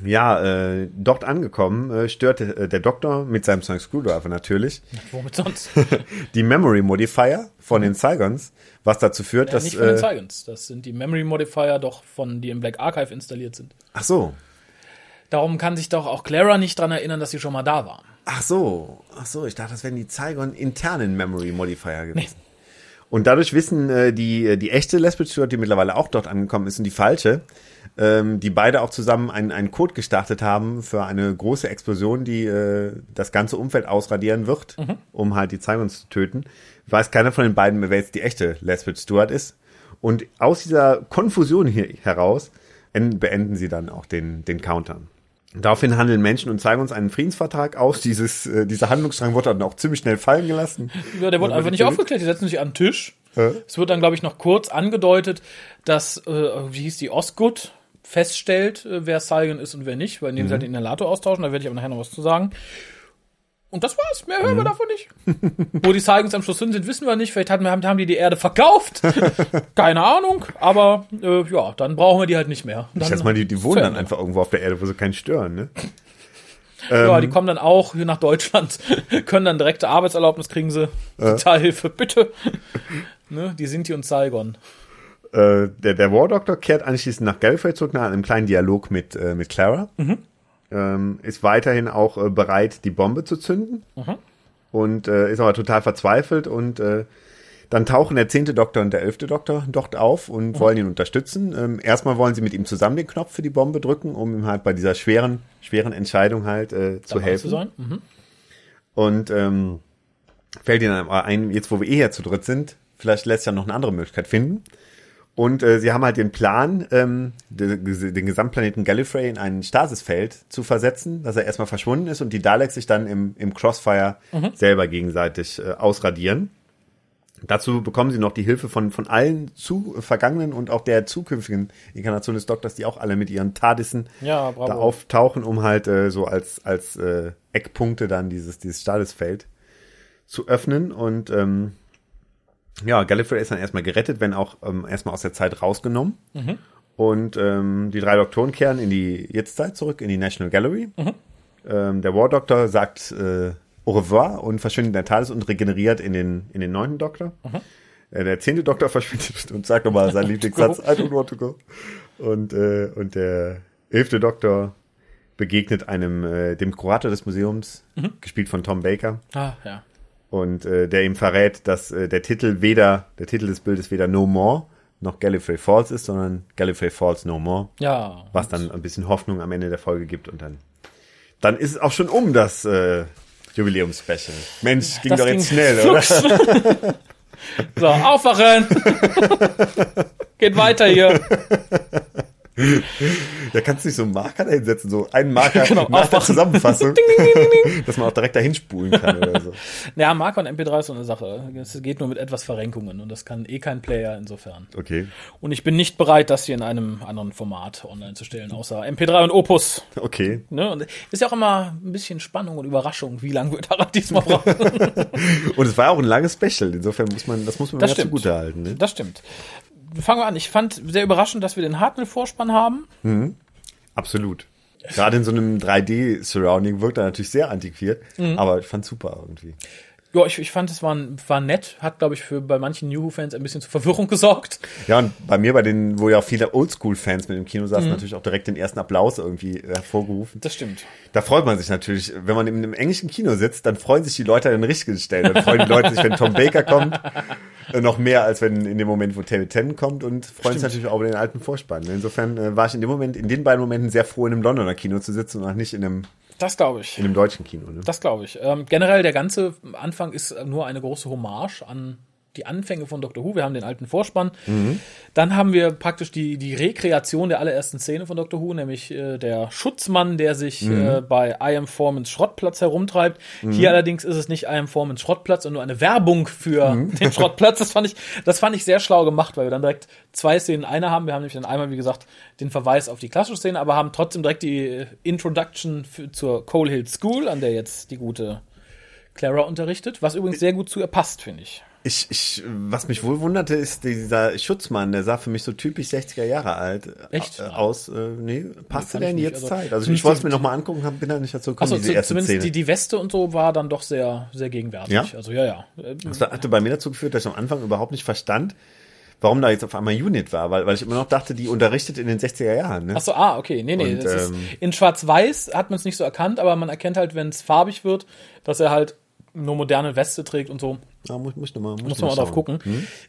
S2: Ja, äh, dort angekommen, äh, störte äh, der Doktor mit seinem Sonic Screwdriver natürlich
S1: Womit sonst?
S2: die Memory Modifier von den Cygons, was dazu führt,
S1: Ja,
S2: dass.
S1: nicht von den
S2: Äh,
S1: Cygons. Das sind die Memory Modifier doch von, die im Black Archive installiert sind.
S2: ach so,
S1: Darum kann sich doch auch Clara nicht dran erinnern, dass sie schon mal da war.
S2: ach so, ach so. Ich dachte, das wären die Zygon internen Memory Modifier gewesen. Und dadurch wissen äh, die die echte Lesbeth Stewart, die mittlerweile auch dort angekommen ist, und die falsche, ähm, die beide auch zusammen einen, einen Code gestartet haben für eine große Explosion, die äh, das ganze Umfeld ausradieren wird, um halt die Cygons zu töten. Weiß keiner von den beiden mehr, wer jetzt die echte Lesbeth Stewart ist. Und aus dieser Konfusion hier heraus en- beenden sie dann auch den, den Countdown. Daraufhin handeln Menschen und zeigen uns einen Friedensvertrag aus. Dieses, äh, dieser Handlungsstrang wurde dann auch ziemlich schnell fallen gelassen.
S1: Ja, der wurde einfach nicht aufgeklärt. Die setzen sich an den Tisch.
S2: Ja.
S1: Es wird dann, glaube ich, noch kurz angedeutet, dass, äh, wie hieß die, Osgood feststellt, äh, wer Cygon ist und wer nicht, weil indem
S2: Mhm.
S1: sie halt den Inhalator austauschen. Da werde ich aber nachher noch was zu sagen. Und das war's. Mehr
S2: Mhm.
S1: hören wir davon nicht. Wo die Cygons am Schluss hin sind, wissen wir nicht. Vielleicht haben, haben die die Erde verkauft. Keine Ahnung. Aber äh, ja, dann brauchen wir die halt nicht mehr.
S2: Ich
S1: Dann,
S2: schätze mal, die, die wohnen dann einfach irgendwo auf der Erde, wo sie keinen stören, ne?
S1: Ja,
S2: Ähm.
S1: die kommen dann auch hier nach Deutschland, können dann direkte Arbeitserlaubnis kriegen sie. Sozialhilfe, bitte. ne, die Sinti und Saigon.
S2: Äh, der, der War Doctor kehrt anschließend nach Gallifrey zurück nach einem kleinen Dialog mit, äh, mit Clara. Ähm, ist weiterhin auch äh, bereit, die Bombe zu zünden. Und äh, ist aber total verzweifelt und äh, dann tauchen der zehnte Doktor und der elfte Doktor dort auf und wollen ihn unterstützen. Ähm, erstmal wollen sie mit ihm zusammen den Knopf für die Bombe drücken, um ihm halt bei dieser schweren, schweren Entscheidung halt äh, zu
S1: dabei
S2: helfen.
S1: Zu sein. Mhm.
S2: Und ähm, fällt ihnen ein, jetzt wo wir eh hier zu dritt sind, vielleicht lässt sich ja noch eine andere Möglichkeit finden. Und äh, sie haben halt den Plan, ähm, den, den Gesamtplaneten Gallifrey in ein Stasisfeld zu versetzen, dass er erstmal verschwunden ist und die Daleks sich dann im, im Crossfire selber gegenseitig äh, ausradieren. Dazu bekommen sie noch die Hilfe von, von allen zu vergangenen und auch der zukünftigen Inkarnation des Doktors, die auch alle mit ihren TARDISen
S1: Ja,
S2: da auftauchen, um halt äh, so als, als äh, Eckpunkte dann dieses, dieses Stasisfeld zu öffnen. Und ähm, ja, Gallifrey ist dann erstmal gerettet, wenn auch ähm, erstmal aus der Zeit rausgenommen. Und ähm, die drei Doktoren kehren in die Jetztzeit zurück, in die National Gallery. Ähm, der War Doctor sagt äh, Au revoir und verschwindet in der TARDIS und regeneriert in den, in den neunten Doktor. Äh, der zehnte Doktor verschwindet und sagt nochmal seinen Lieblingssatz, I don't want to go. Und, äh, und der elfte Doktor begegnet einem, äh, dem Kurator des Museums, gespielt von Tom Baker
S1: Ah, ja.
S2: Und äh, der ihm verrät, dass äh, der Titel weder, der Titel des Bildes weder No More noch Gallifrey Falls ist, sondern Gallifrey Falls No More,
S1: Ja.
S2: was dann ein bisschen Hoffnung am Ende der Folge gibt und dann, dann ist es auch schon um das äh, Jubiläumspecial. Mensch, ging
S1: Das
S2: doch jetzt
S1: ging
S2: schnell,
S1: flugs.
S2: oder?
S1: So, aufwachen! Geht weiter hier.
S2: Da kannst du nicht so einen Marker da hinsetzen, so einen Marker
S1: Genau,
S2: nach der. Zusammenfassung, dass man auch direkt dahin spulen kann oder so.
S1: Ja, Marker und MP3 ist so eine Sache. Es geht nur mit etwas Verrenkungen und das kann eh kein Player insofern.
S2: Okay,
S1: Und ich bin nicht bereit, das hier in einem anderen Format online zu stellen, außer MP3 und Opus.
S2: okay.
S1: Ne? Und ist ja auch immer ein bisschen Spannung und Überraschung, wie lange wird Harald diesmal brauchen.
S2: Und es war auch ein langes Special, insofern muss man, das muss man
S1: Das stimmt.
S2: zugute halten. Ne?
S1: Das stimmt. Fangen wir an. Ich fand sehr überraschend, dass wir den Hartnell-Vorspann haben.
S2: Absolut. Gerade in so einem 3D-Surrounding wirkt er natürlich sehr antiquiert,
S1: Mhm.
S2: aber ich fand super irgendwie.
S1: Ja, ich, ich fand, es war, war nett. Hat, glaube ich, für bei manchen New Who-Fans ein bisschen zur Verwirrung gesorgt.
S2: Ja, und bei mir, bei den, wo ja auch viele Oldschool-Fans mit im Kino
S1: Mhm.
S2: saßen, natürlich auch direkt den ersten Applaus irgendwie hervorgerufen.
S1: Das stimmt.
S2: Da freut man sich natürlich, wenn man in einem englischen Kino sitzt, dann freuen sich die Leute an den richtigen Stellen. Dann freuen die Leute sich, wenn Tom Baker kommt, äh, noch mehr als wenn in dem Moment, wo David Tennant kommt und freuen sich natürlich auch über den alten Vorspann. Insofern äh, war ich in dem Moment, in den beiden Momenten sehr froh, in einem Londoner Kino zu sitzen und auch nicht in einem,
S1: Das glaube ich.
S2: in einem deutschen Kino. Ne?
S1: Das glaube ich. Ähm, generell, der ganze Anfang ist nur eine große Hommage an die Anfänge von Doctor Who. Wir haben den alten Vorspann. Dann haben wir praktisch die, die Rekreation der allerersten Szene von Doctor Who, nämlich äh, der Schutzmann, der sich äh, bei I Am Formans Schrottplatz herumtreibt. Hier allerdings ist es nicht I Am Formans Schrottplatz, sondern nur eine Werbung für den Schrottplatz. Das fand ich, das fand ich sehr schlau gemacht, weil wir dann direkt zwei Szenen in einer haben. Wir haben nämlich dann einmal, wie gesagt, den Verweis auf die klassische Szene, aber haben trotzdem direkt die äh, Introduction für, zur Coal Hill School, an der jetzt die gute Clara unterrichtet, was übrigens sehr gut zu ihr passt, finde ich.
S2: Ich, ich, was mich wohl wunderte, ist dieser Schutzmann, der sah für mich so typisch 60er Jahre alt
S1: Echt?
S2: äh, aus. Äh, nee, passte
S1: Nee,
S2: der in jetzt.
S1: Also,
S2: Zeit? Also ich wollte es mir nochmal angucken, hab, bin da nicht dazu gekommen, diese
S1: zu, zumindest
S2: Szene.
S1: die, die Weste und so war dann doch sehr, sehr gegenwärtig.
S2: Ja?
S1: Also ja, ja. Äh,
S2: Das hatte bei mir dazu geführt, dass ich am Anfang überhaupt nicht verstand, warum da jetzt auf einmal Unit war, weil, weil ich immer noch dachte, die unterrichtet in den 60er Jahren. Ne?
S1: Achso, ah, okay. Nee, nee.
S2: Und,
S1: das ist,
S2: ähm,
S1: in Schwarz-Weiß hat man es nicht so erkannt, aber man erkennt halt, wenn es farbig wird, dass er halt nur moderne Weste trägt und so.
S2: Ja, muss, muss, mal, muss,
S1: Muss man mal drauf gucken.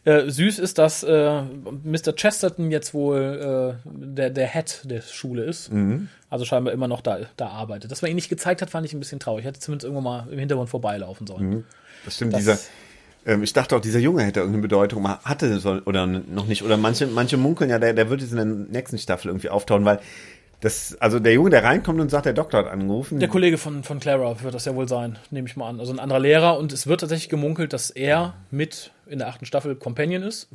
S1: Äh, süß ist, dass äh, Mr. Chesterton jetzt wohl äh, der, der Head der Schule ist. Also scheinbar immer noch da, da arbeitet. Dass man ihn nicht gezeigt hat, fand ich ein bisschen traurig. Hätte zumindest irgendwo mal im Hintergrund vorbeilaufen sollen.
S2: Das stimmt,
S1: Das-
S2: dieser, ähm, ich dachte auch, dieser Junge hätte irgendeine Bedeutung, hatte soll, oder noch nicht. Oder manche, manche munkeln ja, der, der wird jetzt in der nächsten Staffel irgendwie auftauchen, weil das, also der Junge, der reinkommt und sagt, der Doktor hat angerufen.
S1: Der Kollege von, von Clara wird das ja wohl sein, nehme ich mal an. Also ein anderer Lehrer. Und es wird tatsächlich gemunkelt, dass er mit in der achten Staffel Companion ist.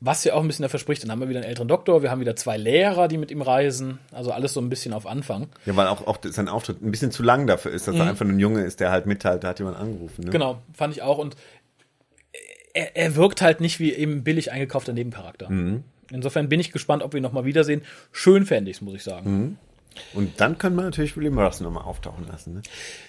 S1: Was ja auch ein bisschen dafür spricht. Dann haben wir wieder einen älteren Doktor, wir haben wieder zwei Lehrer, die mit ihm reisen. Also alles so ein bisschen auf Anfang.
S2: Ja, weil auch, auch sein Auftritt ein bisschen zu lang dafür ist, dass er einfach nur ein Junge ist, der halt mitteilt, da hat jemand angerufen. Ne?
S1: Mhm. Genau, fand ich auch. Und er, er wirkt halt nicht wie eben billig eingekaufter Nebencharakter. Insofern bin ich gespannt, ob wir ihn nochmal wiedersehen. Schön fände ich es, muss ich sagen.
S2: Und dann können wir natürlich William Russell nochmal auftauchen lassen. Ne?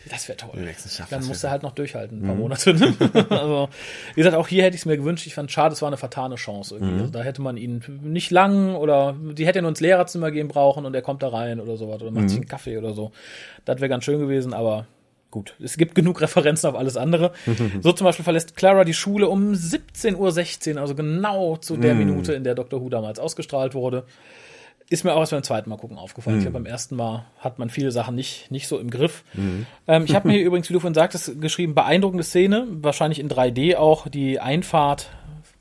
S1: Das wäre toll. Dann
S2: das
S1: muss
S2: wär-
S1: er halt noch durchhalten, ein paar Monate. ne? also, wie gesagt, auch hier hätte ich es mir gewünscht. Ich fand schade, es war eine vertane Chance irgendwie. Also, da hätte man ihn nicht lang oder die hätte nur ins Lehrerzimmer gehen brauchen und er kommt da rein oder sowas oder macht sich einen Kaffee oder so. Das wäre ganz schön gewesen, aber gut. Es gibt genug Referenzen auf alles andere. so zum Beispiel verlässt Clara die Schule um 17.16 Uhr, also genau zu der Minute, in der Doctor Who damals ausgestrahlt wurde. Ist mir auch erst beim zweiten Mal gucken aufgefallen. Ich glaube, beim ersten Mal hat man viele Sachen nicht, nicht so im Griff. Ähm, ich habe mir hier übrigens, wie du vorhin sagtest, geschrieben, beeindruckende Szene, wahrscheinlich in 3D auch, die Einfahrt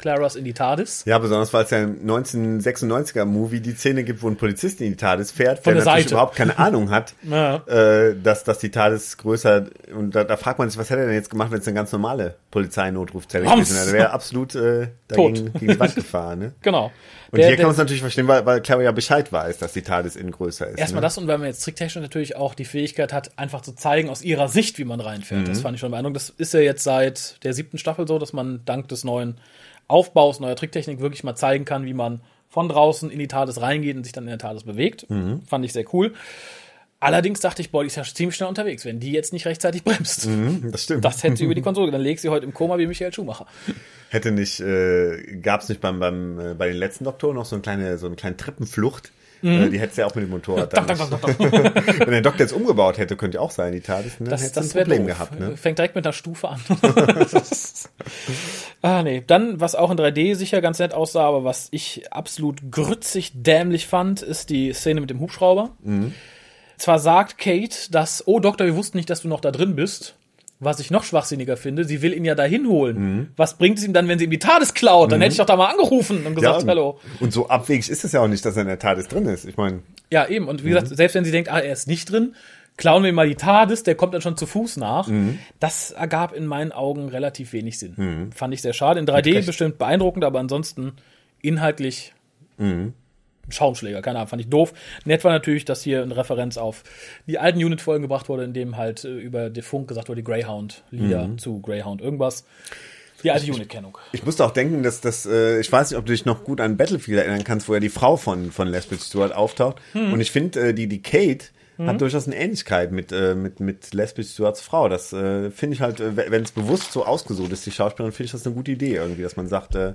S1: Claras in die TARDIS.
S2: Ja, besonders weil es ja im 1996er Movie die Szene gibt, wo ein Polizist in die TARDIS fährt,
S1: Von
S2: der
S1: der
S2: natürlich
S1: Seite.
S2: überhaupt keine Ahnung hat,
S1: Ja.
S2: äh, dass, dass die TARDIS größer und da, da fragt man sich, was hätte er denn jetzt gemacht, wenn es eine ganz normale Polizeinotrufzelle gewesen wäre? Der wäre absolut äh, dagegen, gegen die Wand gefahren. Ne?
S1: Genau.
S2: Und
S1: Der-
S2: hier kann man es natürlich verstehen, weil, weil Clara ja Bescheid weiß, dass die TARDIS innen größer ist.
S1: Erstmal
S2: ne?
S1: das und weil man jetzt tricktechnisch natürlich auch die Fähigkeit hat, einfach zu zeigen aus ihrer Sicht, wie man reinfährt.
S2: Mhm.
S1: Das fand ich schon beeindruckend. Das ist ja jetzt seit der siebten Staffel so, dass man dank des neuen Aufbaus, neuer Tricktechnik wirklich mal zeigen kann, wie man von draußen in die TARDIS reingeht und sich dann in der TARDIS bewegt.
S2: Mhm.
S1: Fand ich sehr cool. Allerdings dachte ich, boah, die ist ja ziemlich schnell unterwegs, wenn die jetzt nicht rechtzeitig bremst.
S2: Mhm, Das stimmt.
S1: Das hätte sie über die Konsole. Dann legt sie heute im Koma wie Michael Schumacher.
S2: Hätte nicht, äh, gab es nicht beim, beim, äh, bei den letzten Doktoren noch so eine kleine, so eine kleine Treppenflucht? Äh, die hätte sie ja auch mit dem Motorrad. Nicht.
S1: dang, dang, dang.
S2: Wenn der Doktor jetzt umgebaut hätte, könnte ja auch sein, die TARDIS, ne? dann
S1: Das, das wäre
S2: ein Problem
S1: doof.
S2: gehabt. Ne?
S1: Fängt direkt mit einer Stufe an. ah, nee. Dann, was auch in 3D sicher ganz nett aussah, aber was ich absolut grützig dämlich fand, ist die Szene mit dem Hubschrauber. Zwar sagt Kate, dass, oh Doktor, wir wussten nicht, dass du noch da drin bist. Was ich noch schwachsinniger finde, sie will ihn ja dahin holen. Was bringt es ihm dann, wenn sie ihm die TARDIS klaut? Dann hätte ich doch da mal angerufen und gesagt,
S2: und,
S1: hallo.
S2: und so abwegig ist es ja auch nicht, dass er in der TARDIS drin ist. Ich meine,
S1: Ja, eben. Und wie gesagt, selbst wenn sie denkt, ah, er ist nicht drin, klauen wir ihm mal die TARDIS, der kommt dann schon zu Fuß nach. Das ergab in meinen Augen relativ wenig Sinn. Fand ich sehr schade. In 3D
S2: Recht.
S1: bestimmt beeindruckend, aber ansonsten inhaltlich Schaumschläger, keine Ahnung, fand ich doof. Nett war natürlich, dass hier eine Referenz auf die alten Unit-Folgen gebracht wurde, in dem halt äh, über den Funk gesagt wurde, die Greyhound-Lieder zu Greyhound irgendwas. Die alte Unit-Kennung.
S2: ich musste auch denken, dass das, äh, ich weiß nicht, ob du dich noch gut an Battlefield erinnern kannst, wo ja die Frau von, von Leslie Stewart auftaucht.
S1: Hm.
S2: Und ich finde, äh, die, die Kate hat durchaus eine Ähnlichkeit mit, äh, mit, mit Leslie Stewarts Frau. Das äh, finde ich halt, äh, wenn es bewusst so ausgesucht ist, die Schauspielerin, finde ich das eine gute Idee irgendwie, dass man sagt, äh,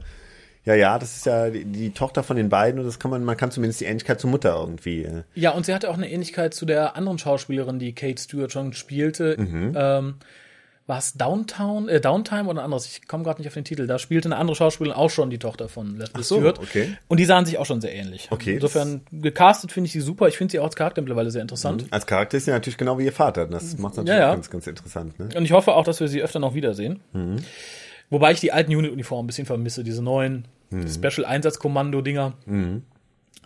S2: ja, ja, das ist ja die, die Tochter von den beiden und das kann man, man kann zumindest die Ähnlichkeit zur Mutter irgendwie. Äh.
S1: Ja, und sie hatte auch eine Ähnlichkeit zu der anderen Schauspielerin, die Kate Stewart schon spielte. Ähm, war es Downtown, äh, Downtime oder anderes? Ich komme gerade nicht auf den Titel. Da spielte eine andere Schauspielerin auch schon die Tochter von Leslie
S2: so,
S1: Stewart.
S2: okay.
S1: Und die sahen sich auch schon sehr ähnlich.
S2: Okay,
S1: Insofern gecastet finde ich sie super. Ich finde sie auch als Charakter mittlerweile sehr interessant.
S2: Als Charakter ist sie natürlich genau wie ihr Vater. Das macht natürlich
S1: Ja, ja.
S2: ganz, ganz interessant. Ne?
S1: Und ich hoffe auch, dass wir sie öfter noch wiedersehen. Wobei ich die alten Unit-Uniformen ein bisschen vermisse. Diese neuen Special-Einsatzkommando-Dinger.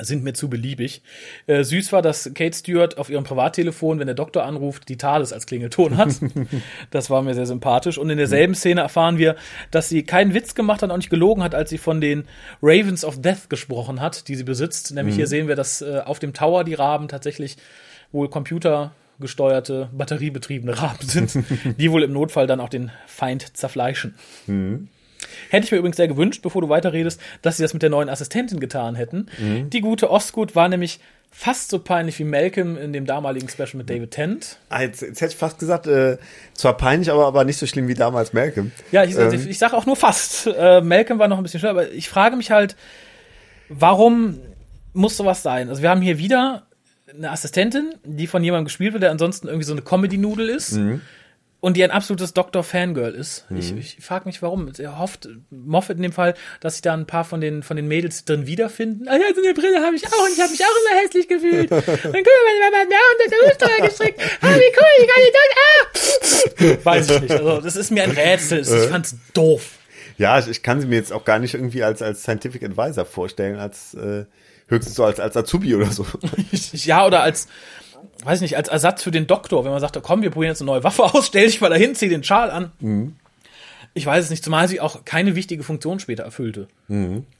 S1: Sind mir zu beliebig. Äh, süß war, dass Kate Stewart auf ihrem Privattelefon, wenn der Doktor anruft, die TARDIS als Klingelton hat. das war mir sehr sympathisch. Und in derselben Szene erfahren wir, dass sie keinen Witz gemacht hat und auch nicht gelogen hat, als sie von den Ravens of Death gesprochen hat, die sie besitzt. Nämlich hier sehen wir, dass äh, auf dem Tower die Raben tatsächlich wohl computergesteuerte, batteriebetriebene Raben sind, die wohl im Notfall dann auch den Feind zerfleischen. Hätte ich mir übrigens sehr gewünscht, bevor du weiterredest, dass sie das mit der neuen Assistentin getan hätten. Die gute Osgood war nämlich fast so peinlich wie Malcolm in dem damaligen Special mit David Tennant.
S2: Ah, Jetzt, jetzt hätte ich fast gesagt, äh, zwar peinlich, aber, aber nicht so schlimm wie damals Malcolm.
S1: Ja, ich,
S2: Ähm.
S1: ich, ich sage auch nur fast. Äh, Malcolm war noch ein bisschen schneller, aber ich frage mich halt, warum muss sowas sein? Also wir haben hier wieder eine Assistentin, die von jemandem gespielt wird, der ansonsten irgendwie so eine Comedy-Nudel ist.
S2: Mhm.
S1: Und die ein absolutes Doktor-Fangirl ist. Ich, ich frage mich, warum. Er hofft, Moffat in dem Fall, dass sich da ein paar von den, von den Mädels drin wiederfinden. Ah ja, so eine Brille habe ich auch und ich habe mich auch immer hässlich gefühlt. Und guck mal, meine Mama hat mir auch das Osterei gestrickt. Ah, wie cool, ich kann nicht ah! Weiß ich nicht. Also, das ist mir ein Rätsel. Ich fand's doof.
S2: Ja, ich, ich kann sie mir jetzt auch gar nicht irgendwie als, als Scientific Advisor vorstellen, als äh, höchstens so als, als Azubi oder so.
S1: Ja, oder als, weiß ich nicht, als Ersatz für den Doktor, wenn man sagt, komm, wir probieren jetzt eine neue Waffe aus, stell dich mal dahin, zieh den Schal an. Ich weiß es nicht, zumal sie auch keine wichtige Funktion später erfüllte.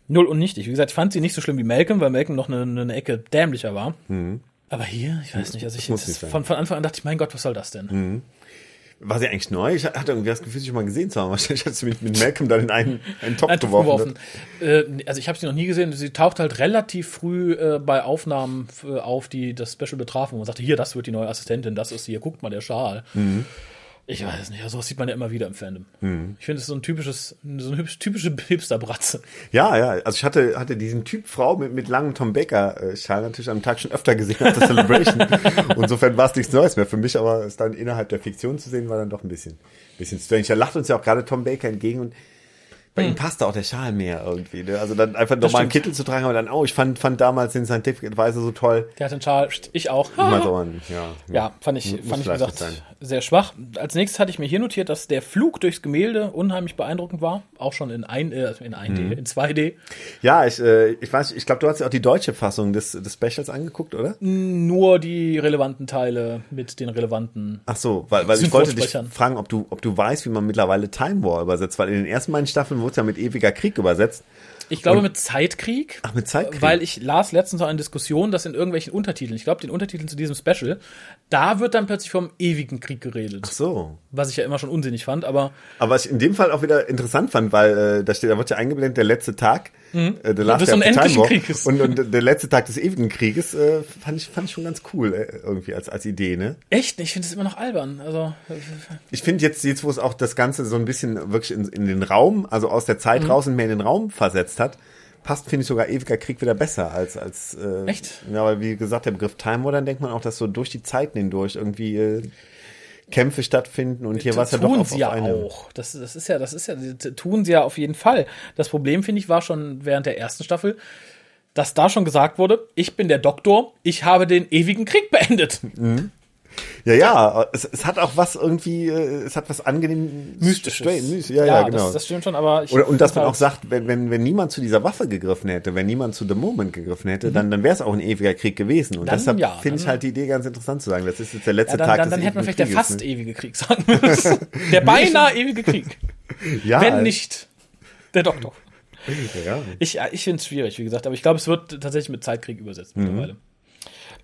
S1: Null und nichtig. Wie gesagt, ich fand sie nicht so schlimm wie Malcolm, weil Malcolm noch eine, eine Ecke dämlicher war. Aber hier, ich weiß nicht, also ich das,
S2: sein.
S1: von, von Anfang an dachte ich, mein Gott, was soll das denn?
S2: War sie eigentlich neu? Ich hatte irgendwie das Gefühl, sie schon mal gesehen zu haben. Wahrscheinlich hat sie mit, mit Malcolm dann in einen, einen Topf
S1: Einfach
S2: geworfen.
S1: geworfen. Äh, also ich habe sie noch nie gesehen. Sie taucht halt relativ früh äh, bei Aufnahmen äh, auf, die das Special betrafen, man sagte, hier, das wird die neue Assistentin, das ist hier, guckt mal der Schal.
S2: Mhm.
S1: Ich weiß es nicht, also sowas sieht man ja immer wieder im Fandom. Ich finde, es ist so ein typisches, so eine typische Hipster-Bratze.
S2: Ja, ja. Also ich hatte, hatte diesen Typ Frau mit, mit langem Tom Baker-Schal natürlich am Tag schon öfter gesehen als der Celebration. Insofern war es nichts Neues mehr für mich, aber es dann innerhalb der Fiktion zu sehen, war dann doch ein bisschen, bisschen strange. Da lacht uns ja auch gerade Tom Baker entgegen und bei ihm passte auch der Schal mehr irgendwie. Ne? Also dann einfach nochmal einen. Kittel zu tragen, aber dann, oh, ich fand, fand damals den Scientific Advisor so toll.
S1: Der hat den Schal, ich auch.
S2: Immer so ein, ja,
S1: Ja, fand ich,
S2: Muss
S1: fand ich gesagt,
S2: sein.
S1: sehr schwach. Als nächstes hatte ich mir hier notiert, dass der Flug durchs Gemälde unheimlich beeindruckend war. Auch schon in, ein, äh, in 1D,
S2: Mhm.
S1: in 2D.
S2: Ja, ich, äh, ich weiß, ich glaube, du hast ja auch die deutsche Fassung des, des Specials angeguckt, oder?
S1: Nur die relevanten Teile mit den relevanten.
S2: Ach so, weil, weil ich wollte dich fragen, ob du, ob du weißt, wie man mittlerweile Time War übersetzt, weil in den ersten beiden Staffeln wurde es ja mit ewiger Krieg übersetzt.
S1: Ich glaube
S2: Und-
S1: mit Zeitkrieg.
S2: Ach, mit Zeitkrieg.
S1: Weil ich las letztens noch eine Diskussion, dass in irgendwelchen Untertiteln, ich glaube den Untertiteln zu diesem Special, da wird dann plötzlich vom ewigen Krieg geredet.
S2: Ach so.
S1: Was ich ja immer schon unsinnig fand, aber
S2: Aber was ich in dem Fall auch wieder interessant fand, weil äh, da steht, da wird ja eingeblendet der letzte Tag, äh, der Last Day of the Time War.
S1: Krieges.
S2: Und, und der letzte Tag des ewigen Krieges äh, fand ich fand ich schon ganz cool äh, irgendwie als als Idee, ne?
S1: echt, ich finde es immer noch albern. Also
S2: Ich finde jetzt, jetzt, wo es auch das Ganze so ein bisschen wirklich in, in den Raum, also aus der Zeit
S1: Mhm.
S2: raus und mehr in den Raum versetzt hat, passt, finde ich, sogar ewiger Krieg wieder besser als, als äh,
S1: Echt?
S2: Ja, weil wie gesagt, der Begriff Time War, dann denkt man auch, dass so durch die Zeiten hindurch irgendwie äh, Kämpfe stattfinden und hier war es ja doch
S1: tun
S2: auf,
S1: sie ja auch. Das, das ist ja, das ist ja, das tun sie ja auf jeden Fall. Das Problem, finde ich, war schon während der ersten Staffel, dass da schon gesagt wurde, ich bin der Doktor, ich habe den ewigen Krieg beendet.
S2: Ja, ja, es, es hat auch was irgendwie, äh, es hat was angenehm
S1: Mystisches.
S2: mystisch, ja, ja, genau.
S1: das, das stimmt schon, aber ich
S2: Oder, und dass man
S1: halt-
S2: auch sagt, wenn, wenn, wenn niemand zu dieser Waffe gegriffen hätte, wenn niemand zu The Moment gegriffen hätte, dann, dann wäre es auch ein ewiger Krieg gewesen. Und
S1: Mhm. Dann
S2: deshalb
S1: ja,
S2: finde ich
S1: dann-
S2: halt die Idee ganz interessant zu sagen. Das ist jetzt der letzte
S1: ja, dann,
S2: Tag
S1: dann,
S2: des
S1: dann hätte man vielleicht der
S2: Krieges,
S1: fast
S2: ne?
S1: ewige Krieg sagen müssen. der beinahe ewige Krieg.
S2: ja,
S1: Wenn nicht der Doktor.
S2: Ja.
S1: Ich, ja, ich finde es schwierig, wie gesagt, aber ich glaube, es wird tatsächlich mit Zeitkrieg übersetzt
S2: Mhm.
S1: mittlerweile.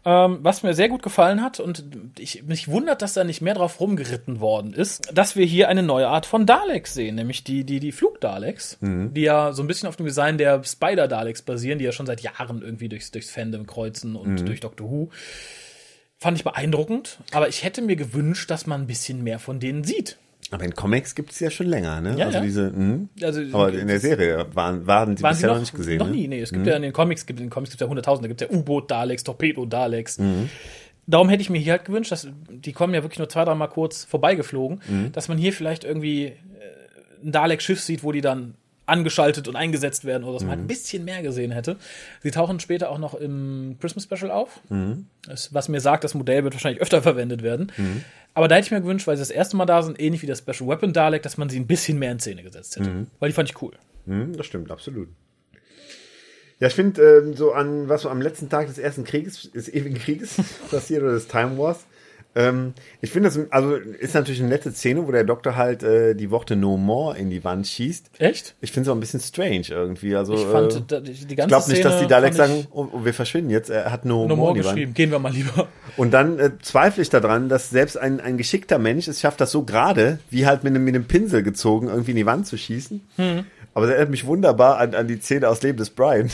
S1: Ähm, was mir sehr gut gefallen hat und ich, mich wundert, dass da nicht mehr drauf rumgeritten worden ist, dass wir hier eine neue Art von Daleks sehen, nämlich die, die, die Flug-Daleks,
S2: Mhm.
S1: die ja so ein bisschen auf dem Design der Spider-Daleks basieren, die ja schon seit Jahren irgendwie durchs, durchs Fandom kreuzen und
S2: Mhm.
S1: durch Doctor Who. Fand ich beeindruckend, aber ich hätte mir gewünscht, dass man ein bisschen mehr von denen sieht.
S2: Aber in Comics gibt es ja schon länger, ne?
S1: Ja,
S2: also
S1: ja.
S2: diese, mh.
S1: Also,
S2: aber in der Serie waren, waren sie
S1: Waren
S2: bisher
S1: sie
S2: noch nicht gesehen.
S1: Noch
S2: ne?
S1: nie, nee. Es gibt ja in den Comics, gibt, in den Comics gibt es ja hunderttausende, gibt es ja U-Boot-Daleks, Torpedo-Daleks.
S2: Mhm.
S1: Darum hätte ich mir hier halt gewünscht, dass die kommen ja wirklich nur zwei, dreimal kurz vorbeigeflogen,
S2: Mhm.
S1: dass man hier vielleicht irgendwie äh, ein Dalek-Schiff sieht, wo die dann angeschaltet und eingesetzt werden oder dass man halt
S2: Mhm.
S1: ein bisschen mehr gesehen hätte. Sie tauchen später auch noch im Christmas Special auf,
S2: Mhm.
S1: das, was mir sagt, das Modell wird wahrscheinlich öfter verwendet werden. Aber da hätte ich mir gewünscht, weil sie das erste Mal da sind, ähnlich wie das Special Weapon Dalek, dass man sie ein bisschen mehr in Szene gesetzt hätte.
S2: Mhm.
S1: Weil die fand ich cool.
S2: Hm, das stimmt, absolut. Ja, ich finde, ähm, so an, was so am letzten Tag des ersten Krieges, des ewigen Krieges passiert oder des Time Wars, ähm, ich finde das, also ist natürlich eine nette Szene, wo der Doktor halt äh, die Worte No More in die Wand schießt.
S1: Echt?
S2: Ich finde es auch ein bisschen strange irgendwie. Also,
S1: Ich fand
S2: äh,
S1: die, die
S2: ich
S1: ganze
S2: glaube nicht, dass die Daleks sagen, oh, oh, wir verschwinden jetzt, er hat No,
S1: No
S2: More
S1: More
S2: die Wand.
S1: geschrieben. Gehen wir mal lieber.
S2: Und dann äh, zweifle ich daran, dass selbst ein, ein geschickter Mensch es schafft, das so gerade, wie halt mit einem, mit einem Pinsel gezogen, irgendwie in die Wand zu schießen. Aber es erinnert mich wunderbar an, an die Szene aus Leben des Brian.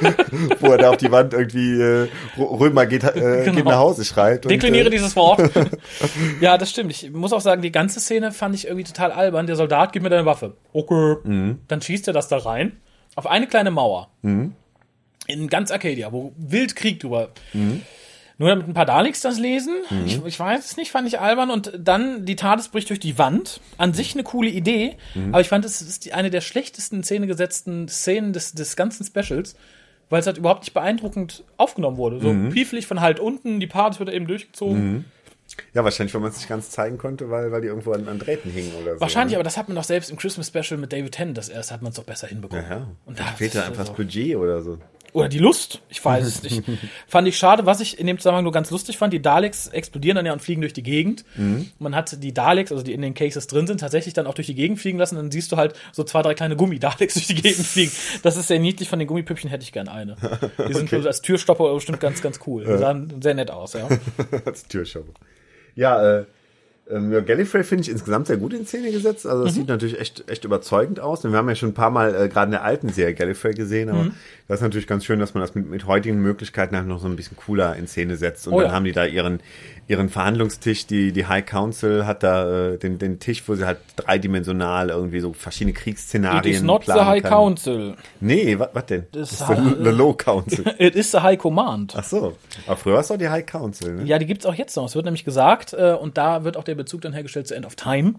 S2: wo er da auf die Wand irgendwie äh, Römer geht, äh, genau. geht nach Hause schreit.
S1: Und, Dekliniere äh, dieses Wort. ja, das stimmt. Ich muss auch sagen, die ganze Szene fand ich irgendwie total albern. Der Soldat gibt mir deine Waffe. Okay. Mhm. Dann schießt er das da rein. Auf eine kleine Mauer. Mhm. In ganz Arcadia, wo wild Krieg drüber. Mhm. Nur damit ein paar Daleks das lesen. Mhm. Ich, ich, weiß es nicht, fand ich albern. Und dann die TARDIS bricht durch die Wand. An sich eine coole Idee. Mhm. Aber ich fand, es ist die, eine der schlechtesten Szene gesetzten Szenen des, des ganzen Specials. Weil es halt überhaupt nicht beeindruckend aufgenommen wurde. So mhm. pieflich von halt unten, die TARDIS wird eben durchgezogen.
S2: Mhm. Ja, wahrscheinlich, weil man es nicht ganz zeigen konnte, weil, weil die irgendwo an, an Drähten hingen oder so.
S1: Wahrscheinlich, ne? aber das hat man doch selbst im Christmas Special mit David Tennant, das erste hat man es doch besser hinbekommen.
S2: Ja, ja. Und da fehlt da einfach das Budget oder so.
S1: Oder die Lust, ich weiß es nicht. fand ich schade, was ich in dem Zusammenhang nur ganz lustig fand, die Daleks explodieren dann ja und fliegen durch die Gegend. Mhm. Man hat die Daleks, also die in den Cases drin sind, tatsächlich dann auch durch die Gegend fliegen lassen. Dann siehst du halt so zwei, drei kleine Gummi-Daleks durch die Gegend fliegen. Das ist sehr niedlich, von den Gummipüppchen hätte ich gern eine. Die sind okay. als Türstopper bestimmt ganz, ganz cool. Die sahen sehr nett aus, ja.
S2: als Türstopper. Ja, äh, ähm, ja, Gallifrey finde ich insgesamt sehr gut in Szene gesetzt. Also das mhm. sieht natürlich echt, echt überzeugend aus. Und wir haben ja schon ein paar Mal äh, gerade in der alten Serie Gallifrey gesehen, aber mhm. das ist natürlich ganz schön, dass man das mit, mit heutigen Möglichkeiten halt noch so ein bisschen cooler in Szene setzt. Und oh, dann ja. haben die da ihren, ihren Verhandlungstisch, die, die High Council hat da äh, den, den Tisch, wo sie halt dreidimensional irgendwie so verschiedene Kriegsszenarien It is
S1: not the High kann. Council.
S2: Nee, was denn? Das ist the, the Low Council.
S1: It is the High Command.
S2: Ach so. Aber früher war es doch die High Council, ne?
S1: Ja, die gibt's auch jetzt noch. Es wird nämlich gesagt, äh, und da wird auch der Bezug dann hergestellt zu End of Time,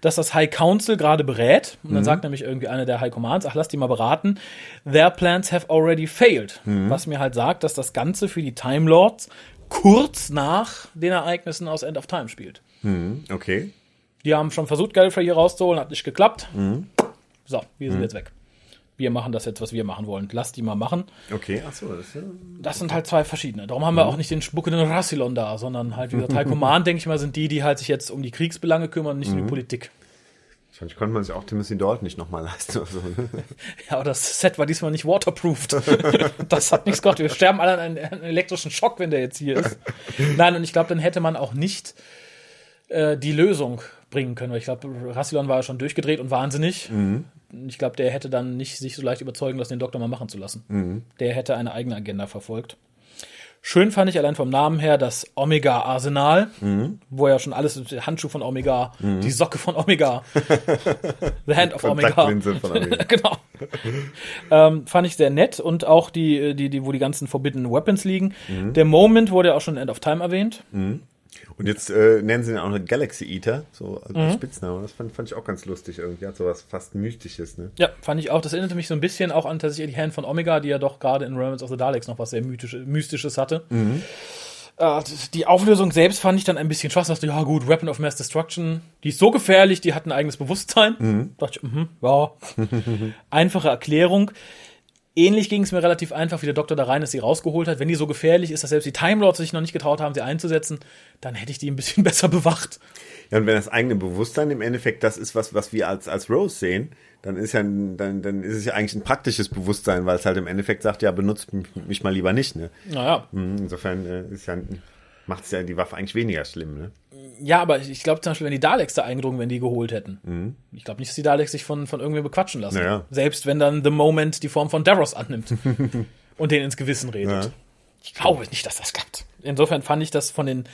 S1: dass das High Council gerade berät. Und dann mhm. sagt nämlich irgendwie einer der High Commands, ach, lass die mal beraten. Their plans have already failed. Mhm. Was mir halt sagt, dass das Ganze für die Time Lords kurz nach den Ereignissen aus End of Time spielt.
S2: Mhm, okay.
S1: Die haben schon versucht, Gallifrey hier rauszuholen, hat nicht geklappt. Mhm. So, wir sind mhm. jetzt weg. Wir machen das jetzt, was wir machen wollen. Lass die mal machen.
S2: Okay, achso. Das, ja
S1: das sind halt zwei verschiedene. Darum haben wir mhm. auch nicht den spuckenden Rassilon da, sondern halt, wie gesagt, High Command, denke ich mal, sind die, die halt sich jetzt um die Kriegsbelange kümmern, nicht um die mhm. Politik.
S2: Wahrscheinlich konnte man sich auch Timothy Dalton nicht nochmal leisten. Oder so, ne?
S1: Ja, aber das Set war diesmal nicht waterproofed. das hat nichts gemacht. Wir sterben alle an einem, elektrischen Schock, wenn der jetzt hier ist. Nein, und ich glaube, dann hätte man auch nicht äh, die Lösung bringen können. Weil ich glaube, Rassilon war ja schon durchgedreht und wahnsinnig. Mhm. Ich glaube, der hätte dann nicht sich so leicht überzeugen lassen, den Doktor mal machen zu lassen. Mhm. Der hätte eine eigene Agenda verfolgt. Schön fand ich allein vom Namen her das Omega Arsenal, mhm. wo ja schon alles, der Handschuh von Omega, mhm. die Socke von Omega, The Hand of Omega. Von Omega. genau. ähm, fand ich sehr nett und auch die, die, die, wo die ganzen Forbidden Weapons liegen. Mhm. Der Moment wurde ja auch schon in End of Time erwähnt.
S2: Mhm. Und jetzt äh, nennen sie ihn auch noch Galaxy Eater, so als mhm. Spitzname. Das fand, fand ich auch ganz lustig irgendwie. Hat sowas fast Mystisches, ne?
S1: Ja, fand ich auch. Das erinnerte mich so ein bisschen auch an tatsächlich die Hand von Omega, die ja doch gerade in Remnants of the Daleks noch was sehr Mythisches, Mystisches hatte. Mhm. Äh, die Auflösung selbst fand ich dann ein bisschen schwach. Dachte, ja gut, Weapon of Mass Destruction, die ist so gefährlich, die hat ein eigenes Bewusstsein. Mhm. Dachte ich, mh, ja. Einfache Erklärung. Ähnlich ging es mir relativ einfach, wie der Doktor da rein ist, sie rausgeholt hat. Wenn die so gefährlich ist, dass selbst die Time Lords sich noch nicht getraut haben, sie einzusetzen, dann hätte ich die ein bisschen besser bewacht.
S2: Ja, und wenn das eigene Bewusstsein im Endeffekt das ist, was, was wir als, als Rose sehen, dann ist ja, dann, dann ist es ja eigentlich ein praktisches Bewusstsein, weil es halt im Endeffekt sagt, ja, benutzt mich, mal lieber nicht, ne?
S1: Naja.
S2: Hm, insofern äh, ist ja, macht es ja die Waffe eigentlich weniger schlimm, ne?
S1: Ja, aber ich glaube zum Beispiel, wenn die Daleks da eingedrungen, wenn die geholt hätten. Mhm. Ich glaube nicht, dass die Daleks sich von, von irgendwem bequatschen lassen.
S2: Naja.
S1: Selbst wenn dann The Moment die Form von Davros annimmt und denen ins Gewissen redet. Ja. Ich glaube nicht, dass das klappt. Insofern fand ich das von den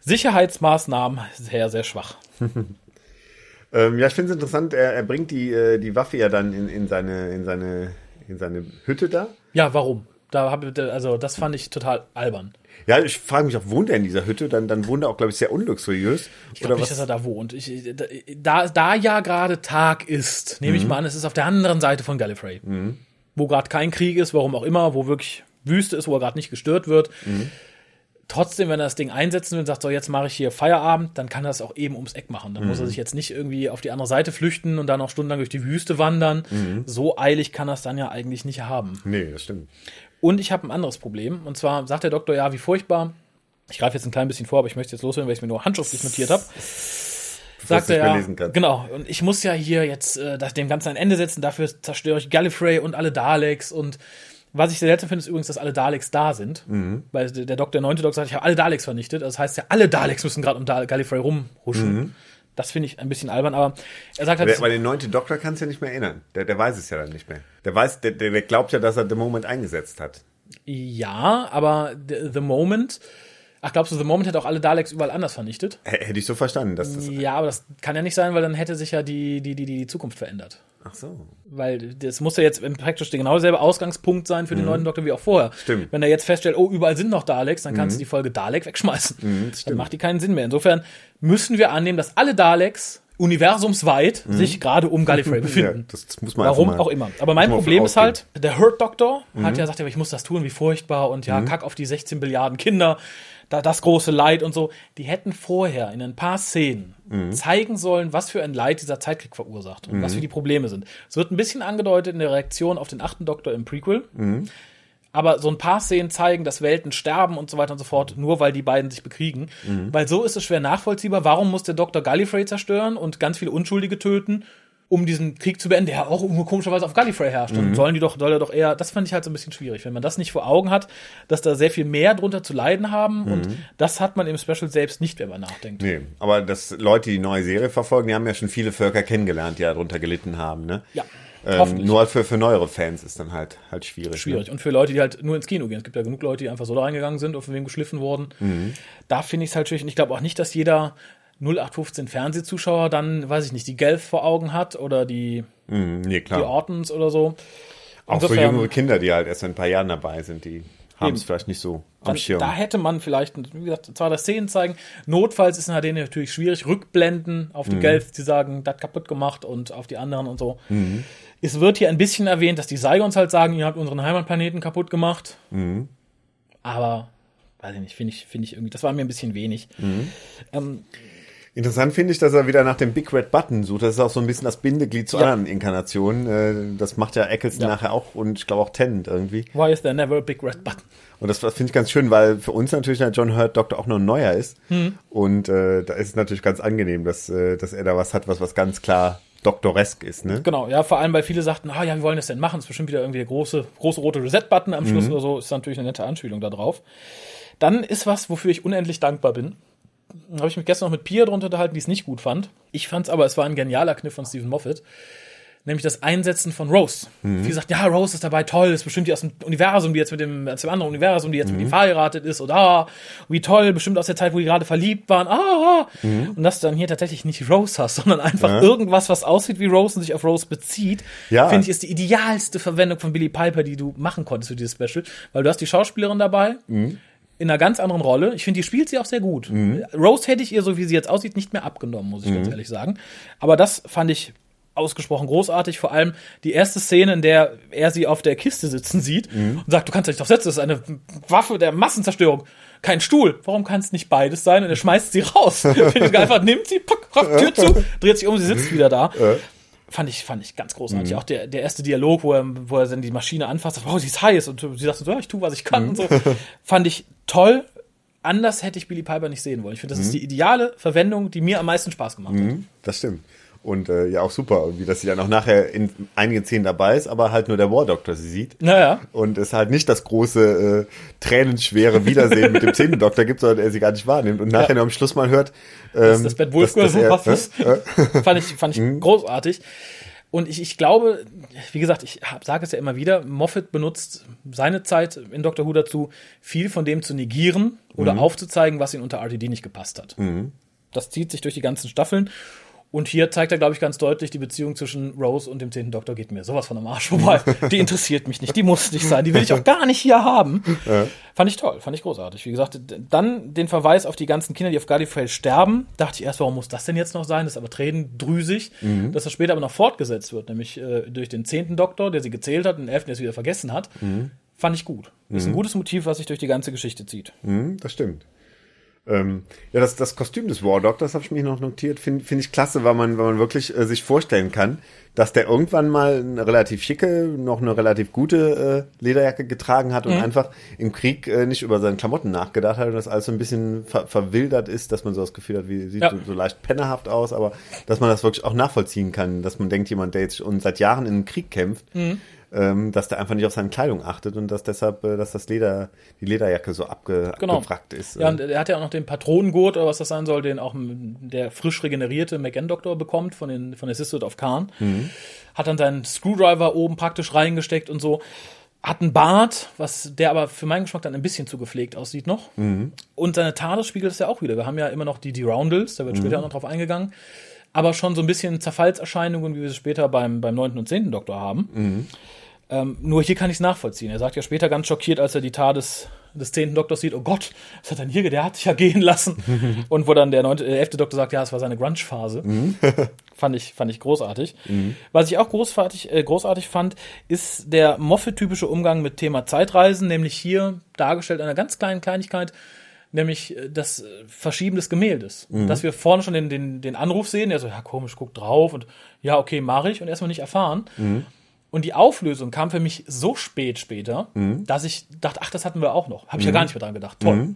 S1: Sicherheitsmaßnahmen sehr, sehr schwach.
S2: ähm, ja, ich finde es interessant, er, er bringt die, äh, die Waffe ja dann in, in, seine, in, seine, in seine Hütte da.
S1: Ja, warum? Da hab, also das fand ich total albern.
S2: Ja, ich frage mich auch, wohnt er in dieser Hütte? Dann, dann wohnt er auch, glaube ich, sehr unluxuriös.
S1: Ich glaube nicht, dass er da wohnt. Ich, da, da ja gerade Tag ist, nehme mhm. ich mal an, es ist auf der anderen Seite von Gallifrey. Mhm. Wo gerade kein Krieg ist, warum auch immer, wo wirklich Wüste ist, wo er gerade nicht gestört wird. Mhm. Trotzdem, wenn er das Ding einsetzen will und sagt, so jetzt mache ich hier Feierabend, dann kann er es auch eben ums Eck machen. Dann muss er mhm. sich jetzt nicht irgendwie auf die andere Seite flüchten und dann noch stundenlang durch die Wüste wandern. Mhm. So eilig kann er es dann ja eigentlich nicht haben.
S2: Nee, das stimmt.
S1: Und ich habe ein anderes Problem. Und zwar sagt der Doktor, ja, wie furchtbar. Ich greife jetzt ein klein bisschen vor, aber ich möchte jetzt loswerden, weil ich mir nur handschriftlich notiert habe. Sagt er ja, genau. Und ich muss ja hier jetzt äh, dem Ganzen ein Ende setzen. Dafür zerstöre ich Gallifrey und alle Daleks. Und was ich sehr seltsam finde, ist übrigens, dass alle Daleks da sind. Mhm. Weil der Doktor, der neunte Doktor sagt, ich habe alle Daleks vernichtet. Das heißt ja, alle Daleks müssen gerade um Gallifrey rumhuschen. Mhm. Das finde ich ein bisschen albern, aber er sagt halt.
S2: Der, aber den neunten Doktor kannst du ja nicht mehr erinnern. Der, der weiß es ja dann nicht mehr. Der weiß, der, der glaubt ja, dass er The Moment eingesetzt hat.
S1: Ja, aber The, the Moment. Ach, glaubst du, The Moment hätte auch alle Daleks überall anders vernichtet?
S2: H hätte ich so verstanden, dass das.
S1: Ja, aber das kann ja nicht sein, weil dann hätte sich ja die, die, die, die Zukunft verändert.
S2: Ach so.
S1: Weil das muss ja jetzt praktisch genau derselbe Ausgangspunkt sein für den neuen Doktor wie auch vorher.
S2: Stimmt.
S1: Wenn er jetzt feststellt, oh, überall sind noch Daleks, dann kannst du die Folge Dalek wegschmeißen. dann macht die keinen Sinn mehr. Insofern müssen wir annehmen, dass alle Daleks universumsweit sich gerade um Gallifrey befinden.
S2: Ja, das, das muss man
S1: Warum auch immer. Aber mein Problem ist halt, der Hurt Doctor hat ja gesagt, ja, ich muss das tun, wie furchtbar und ja, kack auf die 16 Milliarden Kinder, da das große Leid und so. Die hätten vorher in ein paar Szenen zeigen sollen, was für ein Leid dieser Zeitkrieg verursacht und was für die Probleme sind. Es wird ein bisschen angedeutet in der Reaktion auf den achten Doktor im Prequel. Aber so ein paar Szenen zeigen, dass Welten sterben und so weiter und so fort, nur weil die beiden sich bekriegen. Weil so ist es schwer nachvollziehbar. Warum muss der Doktor Gallifrey zerstören und ganz viele Unschuldige töten, um diesen Krieg zu beenden, der auch komischerweise auf Gallifrey herrscht? Und sollen die doch, soll er doch eher, das fand ich halt so ein bisschen schwierig, wenn man das nicht vor Augen hat, dass da sehr viel mehr drunter zu leiden haben. Und das hat man im Special selbst nicht, wenn man nachdenkt.
S2: Nee, aber dass Leute die neue Serie verfolgen, die haben ja schon viele Völker kennengelernt, die darunter gelitten haben, ne?
S1: Ja.
S2: Ähm, nur halt für, für neuere Fans ist dann halt, halt schwierig.
S1: schwierig. Und für Leute, die halt nur ins Kino gehen. Es gibt ja genug Leute, die einfach so da reingegangen sind und von wem geschliffen wurden. Da finde ich es halt schwierig. Und ich glaube auch nicht, dass jeder 0815 Fernsehzuschauer dann, weiß ich nicht, die Gelf vor Augen hat oder die?
S2: Mhm, nee,
S1: die. Ortons oder so.
S2: Auch
S1: Insofern-
S2: jüngere Kinder, die halt erst seit ein paar Jahren dabei sind, die haben es vielleicht nicht so am
S1: Dann,
S2: Schirm.
S1: da hätte man vielleicht, wie gesagt, zwar das Szenen zeigen, notfalls ist in HD natürlich schwierig, Rückblenden auf die
S2: Mhm.
S1: Gelf, die sagen, das kaputt gemacht und auf die anderen und so. Es wird hier ein bisschen erwähnt, dass die Saiyans halt sagen, ihr habt unseren Heimatplaneten kaputt gemacht.
S2: Mhm.
S1: Aber, weiß ich nicht, finde ich, finde ich irgendwie, das war mir ein bisschen wenig.
S2: Mhm.
S1: Ähm,
S2: Interessant finde ich, dass er wieder nach dem Big Red Button sucht. Das ist auch so ein bisschen das Bindeglied zu
S1: Ja.
S2: anderen Inkarnationen. Äh, Das macht ja Eccleston
S1: Ja.
S2: nachher auch und ich glaube auch Tennant irgendwie.
S1: why is there never a big red button?
S2: Und das, das finde ich ganz schön, weil für uns natürlich der John Hurt Doktor auch noch ein neuer ist.
S1: Hm.
S2: Und äh, da ist es natürlich ganz angenehm, dass, äh, dass er da was hat, was, was ganz klar doktoresk ist. Ne?
S1: Genau, ja, vor allem, weil viele sagten, ah ja, wie wollen das denn machen? Das ist bestimmt wieder irgendwie der große, große rote Reset-Button am
S2: Mhm.
S1: Schluss oder so, ist natürlich eine nette Anspielung da drauf. Dann ist was, wofür ich unendlich dankbar bin. Habe ich mich gestern noch mit Pia drunter unterhalten, die es nicht gut fand. Ich fand es aber, es war ein genialer Kniff von Stephen Moffat. Nämlich das Einsetzen von Rose.
S2: Mhm.
S1: Viele sagt, ja, Rose ist dabei toll, ist bestimmt die aus dem Universum, die jetzt mit dem, aus dem anderen Universum, die jetzt
S2: Mhm.
S1: mit ihm verheiratet ist, oder ah, wie toll, bestimmt aus der Zeit, wo die gerade verliebt waren, ah, ah.
S2: Mhm.
S1: Und dass du dann hier tatsächlich nicht Rose hast, sondern einfach irgendwas, was aussieht wie Rose und sich auf Rose bezieht,
S2: Ja.
S1: finde ich, ist die idealste Verwendung von Billy Piper, die du machen konntest für dieses Special, weil du hast die Schauspielerin dabei,
S2: Mhm.
S1: In einer ganz anderen Rolle. Ich finde, die spielt sie auch sehr gut. Rose hätte ich ihr, so wie sie jetzt aussieht, nicht mehr abgenommen, muss ich
S2: Mhm.
S1: ganz ehrlich sagen. Aber das fand ich ausgesprochen großartig. Vor allem die erste Szene, in der er sie auf der Kiste sitzen sieht
S2: Mhm.
S1: und sagt, du kannst dich doch setzen, das ist eine Waffe der Massenzerstörung. Kein Stuhl. Warum kann es nicht beides sein? Und er schmeißt sie raus. Einfach, nimmt sie, pack, Tür zu, dreht sich um, sie sitzt wieder da. Fand ich, fand ich ganz großartig. Auch der, der erste Dialog, wo er, wo er dann die Maschine anfasst, wow, sie ist heiß. Und sie sagt so, ja, ich tue, was ich kann. Und so. Fand ich toll. Anders hätte ich Billy Piper nicht sehen wollen. Ich finde, das ist die ideale Verwendung, die mir am meisten Spaß gemacht hat.
S2: Mhm, das stimmt. Und äh, ja, auch super, irgendwie, dass sie dann auch nachher in einigen Szenen dabei ist, aber halt nur der War Doctor sie sieht.
S1: Naja.
S2: Und es halt nicht das große, äh, tränenschwere Wiedersehen mit dem zehnten Doktor gibt, sondern er sie gar nicht wahrnimmt. Und nachher
S1: Ja.
S2: nur am Schluss mal hört, ähm,
S1: dass das Bett Wolf
S2: dass
S1: so
S2: er-
S1: was ist.
S2: äh, äh,
S1: fand ich, fand ich großartig. Und ich, ich glaube, wie gesagt, ich sage es ja immer wieder, Moffat benutzt seine Zeit in Doctor Who dazu, viel von dem zu negieren oder aufzuzeigen, was ihm unter RTD nicht gepasst hat. Das zieht sich durch die ganzen Staffeln. Und hier zeigt er, glaube ich, ganz deutlich, die Beziehung zwischen Rose und dem zehnten Doktor geht mir sowas von am Arsch vorbei. Die interessiert mich nicht, die muss nicht sein, die will ich auch gar nicht hier haben. Fand ich toll, fand ich großartig. Wie gesagt, dann den Verweis auf die ganzen Kinder, die auf Gallifrey sterben, dachte ich erst, warum muss das denn jetzt noch sein? Das ist aber tränendrüsig, dass das später aber noch fortgesetzt wird, nämlich äh, durch den zehnten Doktor, der sie gezählt hat, und den elften, der es wieder vergessen hat. Fand ich gut. Ist ein gutes Motiv, was sich durch die ganze Geschichte zieht.
S2: Mhm, das stimmt. Ähm, ja, das, das Kostüm des War Doctors habe ich mich noch notiert, finde find ich klasse, weil man, weil man wirklich äh, sich vorstellen kann, dass der irgendwann mal eine relativ schicke, noch eine relativ gute äh, Lederjacke getragen hat und einfach im Krieg äh, nicht über seine Klamotten nachgedacht hat und das alles so ein bisschen ver verwildert ist, dass man so das Gefühl hat, wie sieht
S1: Ja.
S2: so, so leicht pennerhaft aus, aber dass man das wirklich auch nachvollziehen kann, dass man denkt, jemand, der jetzt schon seit Jahren in den Krieg kämpft, ähm, dass der einfach nicht auf seine Kleidung achtet und dass deshalb, äh, dass das Leder, die Lederjacke so abge,
S1: Genau.
S2: abgefrackt ist.
S1: Ja, und er hat ja auch noch den Patronengurt oder was das sein soll, den auch der frisch regenerierte McGann-Doktor bekommt von, den, von der Sisterhood of Khan. Hat dann seinen Screwdriver oben praktisch reingesteckt und so. Hat einen Bart, was der aber für meinen Geschmack dann ein bisschen zu gepflegt aussieht noch. Und seine Tade spiegelt es ja auch wieder. Wir haben ja immer noch die, die Roundels, da wird später auch noch drauf eingegangen. Aber schon so ein bisschen Zerfallserscheinungen, wie wir es später beim, beim 9. und 10. Doktor haben. Ähm, nur hier kann ich es nachvollziehen. Er sagt ja später ganz schockiert, als er die Tat des, des 10. Doktors sieht, oh Gott, was hat er denn hier, der hat sich ja gehen lassen. Und wo dann der 9., äh, 11. Doktor sagt, ja, es war seine Grunge-Phase. fand, ich, fand ich großartig. Was ich auch großartig, äh, großartig fand, ist der Moffat-typische Umgang mit Thema Zeitreisen, nämlich hier dargestellt einer ganz kleinen Kleinigkeit, nämlich äh, das äh, Verschieben des Gemäldes. Dass wir vorne schon den, den, den Anruf sehen, der so, ja komisch, guck drauf und ja, okay, mache ich und erstmal nicht erfahren. Und die Auflösung kam für mich so spät später, dass ich dachte, ach, das hatten wir auch noch. Habe ich ja gar nicht mehr dran gedacht. Toll.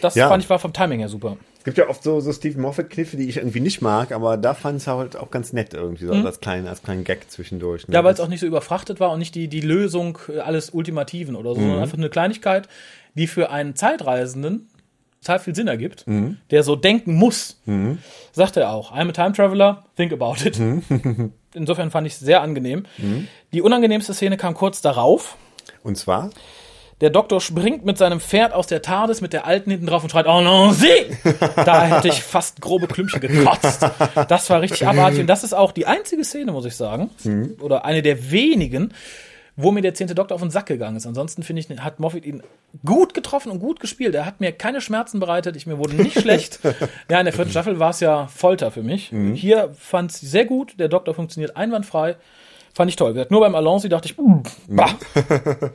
S1: Das
S2: Ja.
S1: fand ich war vom Timing her super.
S2: Es gibt ja oft so, so Stephen Moffat-Kniffe, die ich irgendwie nicht mag, aber da fand ich es halt auch ganz nett irgendwie, so als, kleinen, als kleinen Gag zwischendurch. Ne?
S1: Mhm. Ja, weil es auch nicht so überfrachtet war und nicht die, die Lösung äh, alles Ultimativen oder so, sondern einfach eine Kleinigkeit, die für einen Zeitreisenden total viel Sinn ergibt, der so denken muss. Sagt er auch. I'm a time traveler, think about it. Insofern fand ich es sehr angenehm. Die unangenehmste Szene kam kurz darauf.
S2: Und zwar?
S1: Der Doktor springt mit seinem Pferd aus der TARDIS mit der Alten hinten drauf und schreit, oh non, sie! Da hätte ich fast grobe Klümpchen gekotzt. Das war richtig abartig. Und das ist auch die einzige Szene, muss ich sagen, oder eine der wenigen, wo mir der zehnte Doktor auf den Sack gegangen ist. Ansonsten finde ich, hat Moffat ihn gut getroffen und gut gespielt. Er hat mir keine Schmerzen bereitet. Ich mir wurde nicht schlecht. Ja, in der vierten Staffel war es ja Folter für mich. Hier fand es sehr gut. Der Doktor funktioniert einwandfrei. Fand ich toll. Gesagt, Nur beim Alonsi dachte ich, mm, bah.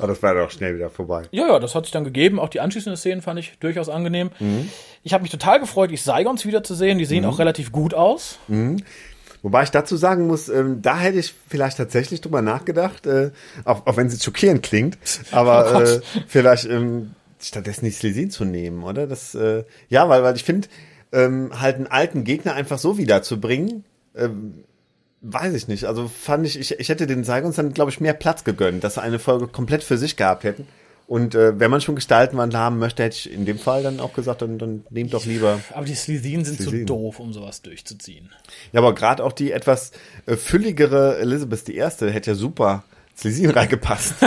S2: Ah, das war doch schnell wieder vorbei.
S1: Ja, ja, das hat sich dann gegeben. Auch die anschließenden Szenen fand ich durchaus angenehm. Ich habe mich total gefreut, die Saigons wiederzusehen. Die sehen auch relativ gut aus.
S2: Wobei ich dazu sagen muss, ähm, da hätte ich vielleicht tatsächlich drüber nachgedacht, äh, auch, auch wenn es schockierend klingt, aber
S1: Oh
S2: äh, vielleicht ähm, stattdessen nicht Slesin zu nehmen, oder? Das, äh, ja, weil, weil ich finde, ähm, halt einen alten Gegner einfach so wiederzubringen, ähm, weiß ich nicht. Also fand ich, ich, ich hätte den Saigons dann, glaube ich, mehr Platz gegönnt, dass sie eine Folge komplett für sich gehabt hätten. Und äh, wenn man schon Gestaltenwandel haben möchte, hätte ich in dem Fall dann auch gesagt, dann, dann nehmt doch lieber.
S1: Aber die Slitheen sind
S2: Slitheen.
S1: zu doof, um sowas durchzuziehen.
S2: Ja, aber gerade auch die etwas äh, fülligere Elizabeth I. hätte ja super Slesin reingepasst.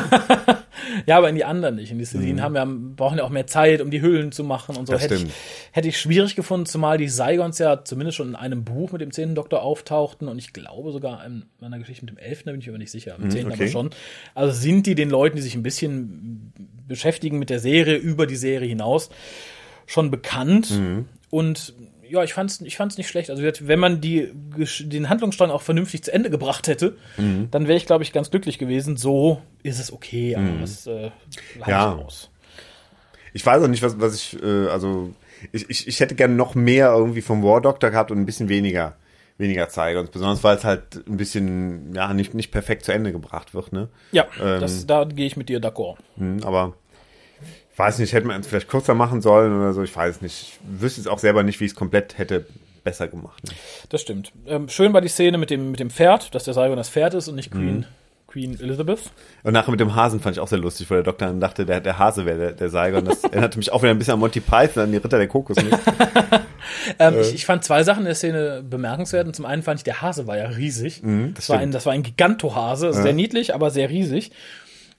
S1: Ja, aber in die anderen nicht. In die Slitheen haben wir, brauchen ja auch mehr Zeit, um die Hüllen zu machen und so.
S2: Das
S1: hätte ich,
S2: stimmt.
S1: hätte ich schwierig gefunden, zumal die Saigons ja zumindest schon in einem Buch mit dem zehnten Doktor auftauchten und ich glaube sogar in einer Geschichte mit dem elften, da bin ich mir aber nicht sicher, im zehnten
S2: okay.
S1: aber schon. Also sind die den Leuten, die sich ein bisschen beschäftigen mit der Serie, über die Serie hinaus, schon bekannt. Und ja, ich fand's, ich fand's nicht schlecht. Also wenn man die, den Handlungsstrang auch vernünftig zu Ende gebracht hätte, dann wäre ich, glaube ich, ganz glücklich gewesen. So ist es okay, aber das äh,
S2: Ja.
S1: ich aus.
S2: Ich weiß auch nicht, was, was ich, äh, also ich, ich, ich hätte gerne noch mehr irgendwie vom War Doctor gehabt und ein bisschen weniger, weniger Zeiger. Und besonders weil es halt ein bisschen, ja, nicht, nicht perfekt zu Ende gebracht wird, ne?
S1: Ja,
S2: Ähm.
S1: das, da gehe ich mit dir d'accord.
S2: Hm, aber weiß nicht, hätte man es vielleicht kürzer machen sollen oder so, ich weiß es nicht. Ich wüsste es auch selber nicht, wie ich es komplett hätte besser gemacht. Ne?
S1: Das stimmt. Ähm, schön war die Szene mit dem, mit dem Pferd, dass der Saigon das Pferd ist und nicht Queen, Queen Elizabeth.
S2: Und nachher mit dem Hasen fand ich auch sehr lustig, wo der Doktor dann dachte, der, der Hase wäre der, der Saigon. Das erinnerte mich auch wieder ein bisschen an Monty Python, an die Ritter der Kokos. Ne?
S1: Ähm,
S2: Äh.
S1: ich, ich fand zwei Sachen in der Szene bemerkenswert. Und zum einen fand ich, der Hase war ja riesig.
S2: Mhm, das
S1: das, war ein, das war ein Gigantohase, also sehr niedlich, aber sehr riesig.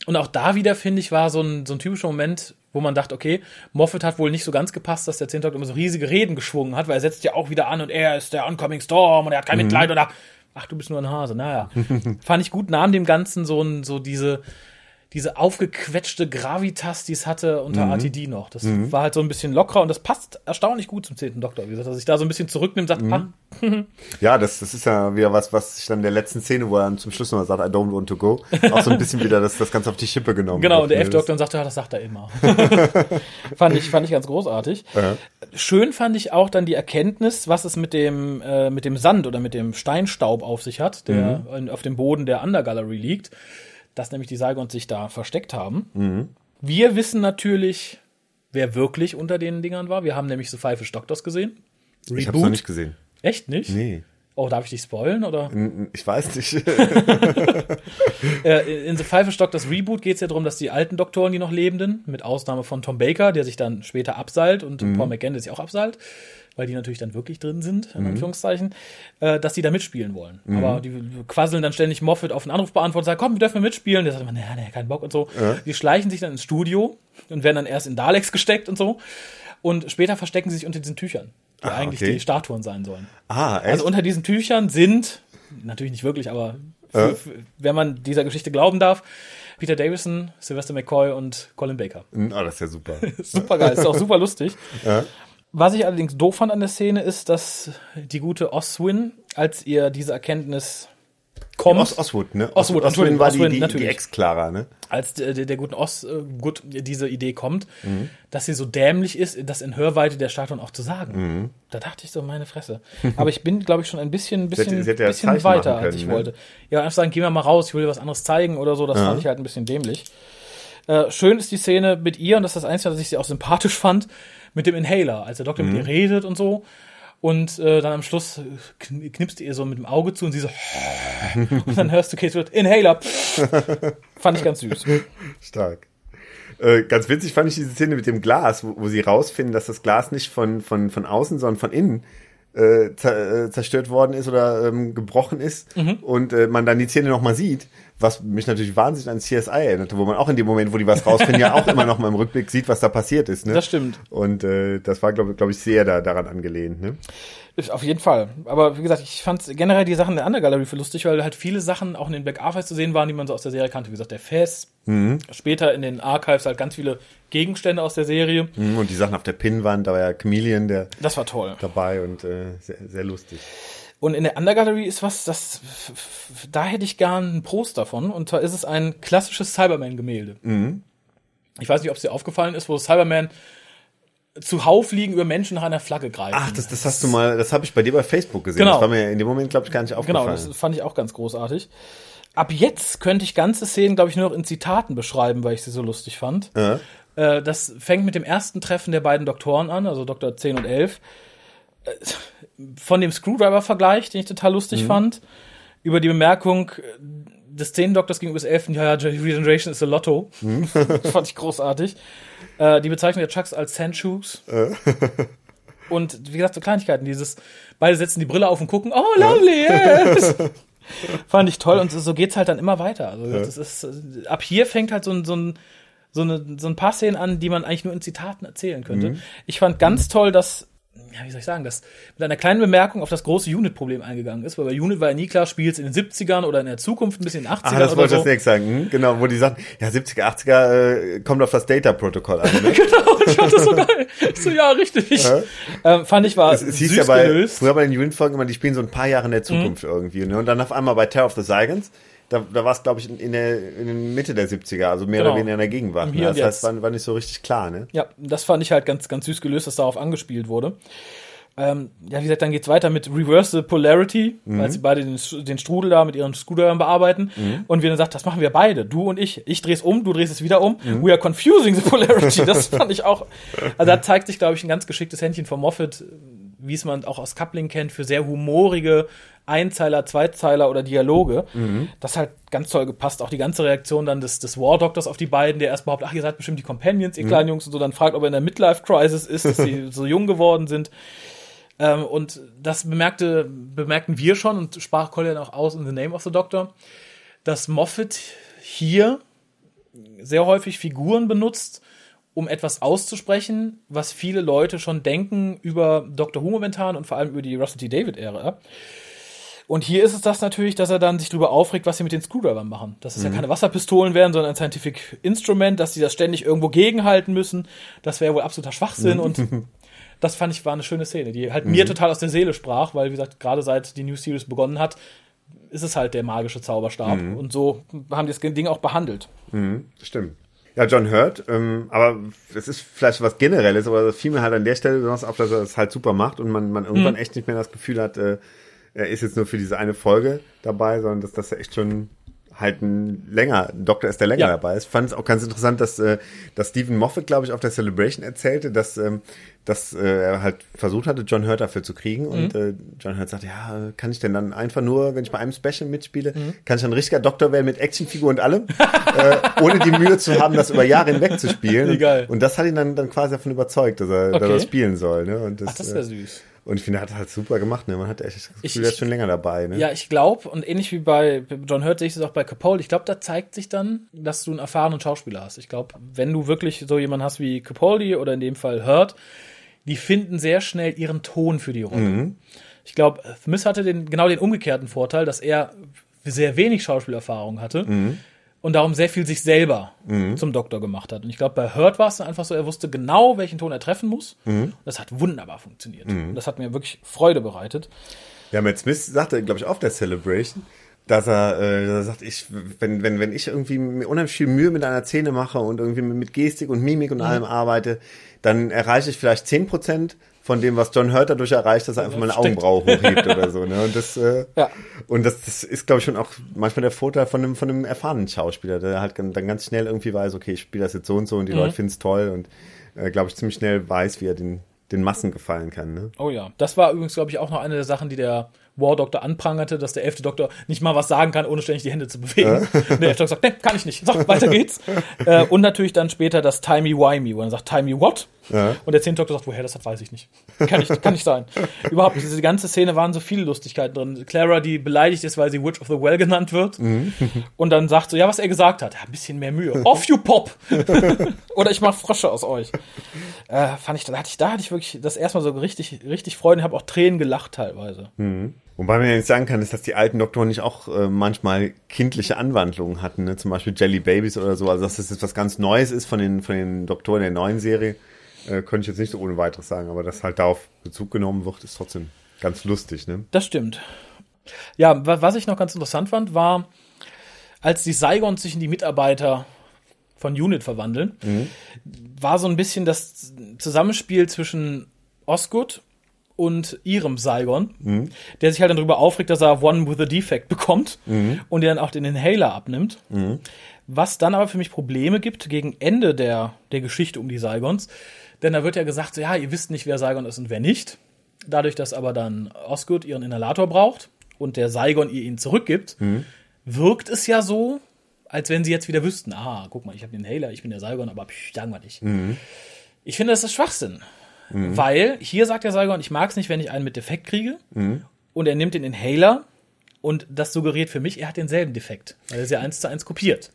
S1: Und auch da wieder, finde ich, war so ein, so ein typischer Moment, wo man dachte, okay, Moffat hat wohl nicht so ganz gepasst, dass der Doktor immer so riesige Reden geschwungen hat, weil er setzt ja auch wieder an und er ist der Oncoming Storm und er hat kein
S2: Mhm.
S1: Mitleid ach, ach, du bist nur ein Hase. Naja, fand ich gut, nahm dem Ganzen so, ein, so diese, diese aufgequetschte Gravitas, die es hatte unter
S2: Mhm.
S1: RTD noch. Das war halt so ein bisschen lockerer und das passt erstaunlich gut zum zehnten Doktor. Wie gesagt, dass sich da so ein bisschen zurücknimmt, sagt,
S2: Mhm.
S1: ah,
S2: Ja, das, das ist ja wieder was, was ich dann in der letzten Szene, wo er dann zum Schluss nochmal sagt, I don't want to go, auch so ein bisschen wieder das, das Ganze auf die Schippe genommen.
S1: Genau,
S2: wird,
S1: und der
S2: ne?
S1: F-Doktor dann sagt, ja, das sagt er immer. fand, ich, fand ich ganz großartig. Schön fand ich auch dann die Erkenntnis, was es mit dem, äh, mit dem Sand oder mit dem Steinstaub auf sich hat, der in, auf dem Boden der Undergallery liegt, dass nämlich die Saigons sich da versteckt haben. Wir wissen natürlich, wer wirklich unter den Dingern war. Wir haben nämlich The Five Doctors gesehen.
S2: Das, ich hab's noch nicht gesehen.
S1: Echt nicht?
S2: Nee.
S1: Oh, darf ich dich spoilen? Oder?
S2: Ich weiß nicht.
S1: Äh, in The Five Stock, das Reboot, geht es ja darum, dass die alten Doktoren, die noch lebenden, mit Ausnahme von Tom Baker, der sich dann später abseilt und Paul McGann, der sich auch abseilt, weil die natürlich dann wirklich drin sind, in Anführungszeichen, äh, dass die da mitspielen wollen. Aber die quasseln dann ständig Moffat auf einen Anrufbeantworter und sagen, komm, wir dürfen mitspielen. Der sagt immer, naja, nee, keinen Bock und so. Die schleichen sich dann ins Studio und werden dann erst in Daleks gesteckt und so. Und später verstecken sie sich unter diesen Tüchern, die
S2: Ah,
S1: eigentlich
S2: okay.
S1: die Statuen sein sollen.
S2: ah, echt?
S1: Also unter diesen Tüchern sind, natürlich nicht wirklich, aber für, für, wenn man dieser Geschichte glauben darf, Peter Davison, Sylvester McCoy und Colin Baker.
S2: oh, das ist ja super.
S1: Super geil, ist auch super lustig.
S2: Ja.
S1: Was ich allerdings doof fand an der Szene ist, dass die gute Oswin, als ihr diese Erkenntnis kommt,
S2: Os Oswood, ne?
S1: Oswood,
S2: Oswin
S1: Entschuldigung,
S2: war
S1: Oswin,
S2: die, die, die
S1: natürlich.
S2: Ex-Clara, ne?
S1: als der, der, der guten Os äh, gut diese Idee kommt, dass sie so dämlich ist, das in Hörweite der Statuen auch zu sagen. Da dachte ich so, meine Fresse. Aber ich bin, glaube ich, schon ein bisschen, bisschen,
S2: hätte- sie hätte ja
S1: bisschen weiter,
S2: machen
S1: als ich
S2: können, ne?
S1: wollte. Ja, einfach sagen, geh mal mal raus, ich will dir was anderes zeigen oder so. Das fand ich halt ein bisschen dämlich. Äh, schön ist die Szene mit ihr, und das ist das Einzige, dass ich sie auch sympathisch fand, mit dem Inhaler, als der Doktor mit ihr redet und so. Und äh, dann am Schluss äh, kn- knipst ihr so mit dem Auge zu und sie so und dann hörst du Kate Stewart, Inhaler. Fand ich ganz süß.
S2: Stark. Äh, ganz witzig fand ich diese Szene mit dem Glas, wo, wo sie rausfinden, dass das Glas nicht von, von, von außen, sondern von innen äh, äh, zerstört worden ist oder ähm, gebrochen ist
S1: Mhm.
S2: und äh, man dann die Szene nochmal sieht, was mich natürlich wahnsinnig an CSI erinnerte, wo man auch in dem Moment, wo die was rausfinden, ja auch immer noch mal im Rückblick sieht, was da passiert ist. Ne?
S1: Das stimmt.
S2: Und äh, das war, glaube glaub ich, sehr da, daran angelehnt. Ne?
S1: Auf jeden Fall. Aber wie gesagt, ich fand generell die Sachen der Undergallery für lustig, weil halt viele Sachen auch in den Black Archives zu sehen waren, die man so aus der Serie kannte. Wie gesagt, der Fess. Später in den Archives halt ganz viele Gegenstände aus der Serie.
S2: Mhm, Und die Sachen auf der Pinnwand, da war ja Chameleon der
S1: Das war toll.
S2: dabei und äh, sehr, sehr lustig.
S1: Und in der Undergallery ist was, das, da hätte ich gern einen Prost davon. Und zwar ist es ein klassisches Cyberman-Gemälde. Ich weiß nicht, ob es dir aufgefallen ist, wo Cyberman zuhauf liegen über Menschen nach einer Flagge greifen.
S2: Ach, das, das hast du mal, das habe ich bei dir bei Facebook gesehen.
S1: Genau.
S2: Das war mir in dem Moment, glaube ich, gar nicht
S1: Genau,
S2: aufgefallen.
S1: das fand ich auch ganz großartig. Ab jetzt könnte ich ganze Szenen, glaube ich, nur noch in Zitaten beschreiben, weil ich sie so lustig fand.
S2: Ja.
S1: Äh, das fängt mit dem ersten Treffen der beiden Doktoren an, also Doktor 10 und 11. Äh, Von dem Screwdriver-Vergleich, den ich total lustig fand, über die Bemerkung des 10. Doktors gegenüber des 11. Ja, ja, Regeneration ist a Lotto. Das fand ich großartig. Äh, die Bezeichnung der Chucks als Sandshoes. Und wie gesagt, so Kleinigkeiten, dieses, beide setzen die Brille auf und gucken, oh, lovely, yes. Fand ich toll und so, geht's halt dann immer weiter. Also das ist, äh, ab hier fängt halt so ein, so ein, so eine, so ein paar Szenen an, die man eigentlich nur in Zitaten erzählen könnte. Ich fand ganz toll, dass, ja, wie soll ich sagen, dass mit einer kleinen Bemerkung auf das große Unit-Problem eingegangen ist, weil bei Unit war ja nie klar, spielt's in den 70ern oder in der Zukunft, ein bisschen in den 80ern
S2: Ah, das wollte ich
S1: so.
S2: als nächstes sagen. Hm, genau, wo die sagen, ja, 70er, 80er äh, kommt auf das Data-Protokoll an. Ne?
S1: Genau, ich fand das so geil. So, ja, richtig. Ähm, fand ich war
S2: Es, es hieß ja bei,
S1: gelöst.
S2: früher bei den Unit-Folgen immer, die spielen so ein paar Jahre in der Zukunft
S1: Mhm.
S2: irgendwie. Ne? Und dann auf einmal bei Terror of the Zygons, da, da war es, glaube ich, in, der in der Mitte der 70er, also mehr
S1: Genau.
S2: oder weniger in der Gegenwart. Ne? Das heißt, war, war nicht so richtig klar, ne?
S1: Ja, das fand ich halt ganz, ganz süß gelöst, dass darauf angespielt wurde. Ähm, ja, wie gesagt, dann geht's weiter mit Reverse the Polarity, weil sie beide den, den Strudel da mit ihren Screwdrivern bearbeiten. Und wir dann sagt, das machen wir beide, du und ich. Ich dreh's um, du drehst es wieder um. We are confusing the polarity. Das fand ich auch. Also da zeigt sich, glaube ich, ein ganz geschicktes Händchen von Moffat, wie es man auch aus Coupling kennt, für sehr humorige Einzeiler, Zweizeiler oder Dialoge. Das hat ganz toll gepasst. Auch die ganze Reaktion dann des, des War Doctors auf die beiden, der erst behauptet, ach, ihr seid bestimmt die Companions, ihr kleinen Jungs und so, dann fragt, ob er in der Midlife-Crisis ist, dass sie so jung geworden sind. Ähm, und das bemerkte, bemerkten wir schon und sprach Collier auch aus in The Name of the Doctor, dass Moffat hier sehr häufig Figuren benutzt, um etwas auszusprechen, was viele Leute schon denken über Doctor Who momentan und vor allem über die Russell T. David-Ära. Und hier ist es das natürlich, dass er dann sich darüber aufregt, was sie mit den Screwdrivern machen. Dass es ja keine Wasserpistolen werden, sondern ein Scientific Instrument, dass sie das ständig irgendwo gegenhalten müssen. Das wäre wohl absoluter Schwachsinn und das fand ich war eine schöne Szene, die halt mir total aus der Seele sprach, weil, wie gesagt, gerade seit die New Series begonnen hat, ist es halt der magische Zauberstab. Und so haben die das Ding auch behandelt.
S2: Stimmt. Ja, John Hurt, ähm, aber es ist vielleicht was Generelles, aber das fiel mir halt an der Stelle besonders auf, dass er das halt super macht und man, man irgendwann echt nicht mehr das Gefühl hat, äh, er ist jetzt nur für diese eine Folge dabei, sondern dass das echt schon halt ein länger, ein Doktor ist, der länger
S1: Ja.
S2: dabei ist. Fand es auch ganz interessant, dass, äh, dass Stephen Moffat, glaube ich, auf der Celebration erzählte, dass, ähm, dass äh, er halt versucht hatte, John Hurt dafür zu kriegen. Und
S1: Mhm.
S2: äh, John Hurt sagte, ja, kann ich denn dann einfach nur, wenn ich bei einem Special mitspiele,
S1: Mhm.
S2: kann ich dann ein richtiger Doktor werden mit Actionfigur und allem, äh, ohne die Mühe zu haben, das über Jahre hinweg zu spielen.
S1: Wie geil.
S2: Und das hat ihn dann, dann quasi davon überzeugt, dass er, dass
S1: Okay.
S2: er spielen soll. Ne? Und das,
S1: Ach, das
S2: äh,
S1: wäre süß.
S2: Und ich finde, er hat halt super gemacht. Ne? Man hat echt das Gefühl,
S1: Ich-
S2: er ist schon länger dabei. Ne?
S1: Ja, ich glaube, und ähnlich wie bei John Hurt sehe ich es auch bei Capaldi, ich glaube, da zeigt sich dann, dass du einen erfahrenen Schauspieler hast. Ich glaube, wenn du wirklich so jemanden hast wie Capaldi oder in dem Fall Hurt, die finden sehr schnell ihren Ton für die Rolle. Ich glaube, Smith hatte den, genau den umgekehrten Vorteil, dass er sehr wenig Schauspielerfahrung hatte und darum sehr viel sich selber zum Doktor gemacht hat. Und ich glaube, bei Hurt war es dann einfach so, er wusste genau, welchen Ton er treffen muss. Und das hat wunderbar funktioniert. Und das hat mir wirklich Freude bereitet.
S2: Ja, Matt Smith sagte, glaube ich, auf der Celebration, dass er, äh, dass er sagt, ich, wenn, wenn, wenn ich irgendwie mir unheimlich viel Mühe mit einer Szene mache und irgendwie mit Gestik und Mimik und allem arbeite, dann erreiche ich vielleicht 10% von dem, was John Hurt dadurch erreicht, dass er einfach mal eine. Augenbraue hochhebt oder so. Ne? Und das, äh,
S1: Ja.
S2: und das, das ist, glaube ich, schon auch manchmal der Vorteil von einem, von einem erfahrenen Schauspieler, der halt dann ganz schnell irgendwie weiß, okay, ich spiele das jetzt so und so und die Leute finden es toll und, äh, glaube ich, ziemlich schnell weiß, wie er den, den Massen gefallen kann. Ne?
S1: Oh ja, das war übrigens, glaube ich, auch noch eine der Sachen, die der War Doctor anprangerte, dass der elfte Doktor nicht mal was sagen kann, ohne ständig die Hände zu bewegen. der elfte Doktor sagt, nee, kann ich nicht. So, weiter geht's. äh, und natürlich dann später das Timey-Wimey, wo er sagt, Timey what?
S2: Ja.
S1: Und der zehnte Doktor sagt, woher das hat, weiß ich nicht. Kann nicht, kann nicht sein. Überhaupt, diese ganze Szene waren so viele Lustigkeiten drin. Clara, die beleidigt ist, weil sie Witch of the Well genannt wird. Und dann sagt so, ja, was er gesagt hat. Ja, ein bisschen mehr Mühe. Off you pop! Oder ich mach Frösche aus euch. Äh, fand ich, da hatte ich, da hatte ich wirklich das erstmal so richtig, richtig Freude und habe auch Tränen gelacht teilweise.
S2: Wobei man ja nicht sagen kann, ist, dass die alten Doktoren nicht auch äh, manchmal kindliche Anwandlungen hatten, ne? zum Beispiel Jelly Babies oder so. Also dass das jetzt was ganz Neues ist von den, von den Doktoren der neuen Serie, äh, könnte ich jetzt nicht so ohne weiteres sagen. Aber dass halt darauf Bezug genommen wird, ist trotzdem ganz lustig. Ne?
S1: Das stimmt. Ja, wa- was ich noch ganz interessant fand, war, als die Saigons sich in die Mitarbeiter von Unit verwandeln, war so ein bisschen das Zusammenspiel zwischen Osgood und ihrem Saigon, der sich halt dann darüber aufregt, dass er One with a Defect bekommt und der dann auch den Inhaler abnimmt. Was dann aber für mich Probleme gibt gegen Ende der, der Geschichte um die Saigons. Denn da wird ja gesagt, so, ja, ihr wisst nicht, wer Saigon ist und wer nicht. Dadurch, dass aber dann Osgood ihren Inhalator braucht und der Saigon ihr ihn zurückgibt, wirkt es ja so, als wenn sie jetzt wieder wüssten, ah, guck mal, ich habe den Inhaler, ich bin der Saigon, aber psch, sagen wir nicht. Ich finde, das ist Schwachsinn. Weil hier sagt der Saigon, ich mag es nicht, wenn ich einen mit Defekt kriege. Und er nimmt den Inhaler und das suggeriert für mich, er hat denselben Defekt, weil er sie eins zu eins kopiert.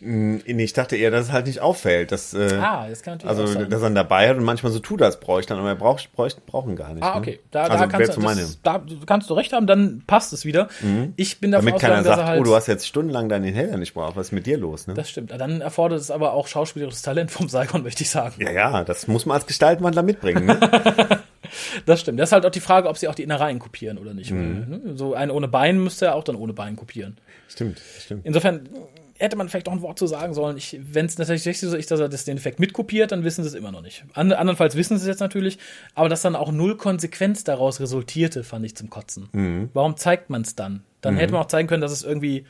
S2: Ich dachte eher, dass es halt nicht auffällt. Dass, äh,
S1: Ah, das kann natürlich
S2: also,
S1: sein.
S2: dass er ihn dabei hat und manchmal so tut, als bräuchte er, aber er braucht, bräuchte, braucht ihn gar nicht.
S1: Ah,
S2: ne?
S1: okay. Da,
S2: also,
S1: da, kannst du, das, da kannst du recht haben, dann passt es wieder. Ich bin davon
S2: Damit keiner
S1: er
S2: sagt,
S1: halt.
S2: oh, du hast jetzt stundenlang deinen Inhaler nicht braucht. Was ist mit dir los? Ne?
S1: das stimmt. Dann erfordert es aber auch schauspielerisches Talent vom Saigon, möchte ich sagen.
S2: Ja, ja, das muss man als Gestaltwandler mitbringen. Ne?
S1: Das stimmt. Das ist halt auch die Frage, ob sie auch die Innereien kopieren oder nicht.
S2: Mhm.
S1: Ne, So ein ohne Bein müsste er auch dann ohne Bein kopieren.
S2: stimmt, stimmt.
S1: Insofern hätte man vielleicht auch ein Wort zu sagen sollen. Wenn es natürlich so ist, dass er das den Effekt mitkopiert, dann wissen sie es immer noch nicht. And, andernfalls wissen sie es jetzt natürlich, aber dass dann auch null Konsequenz daraus resultierte, fand ich zum Kotzen.
S2: Mhm.
S1: Warum zeigt man es dann? Dann hätte man auch zeigen können, dass es irgendwie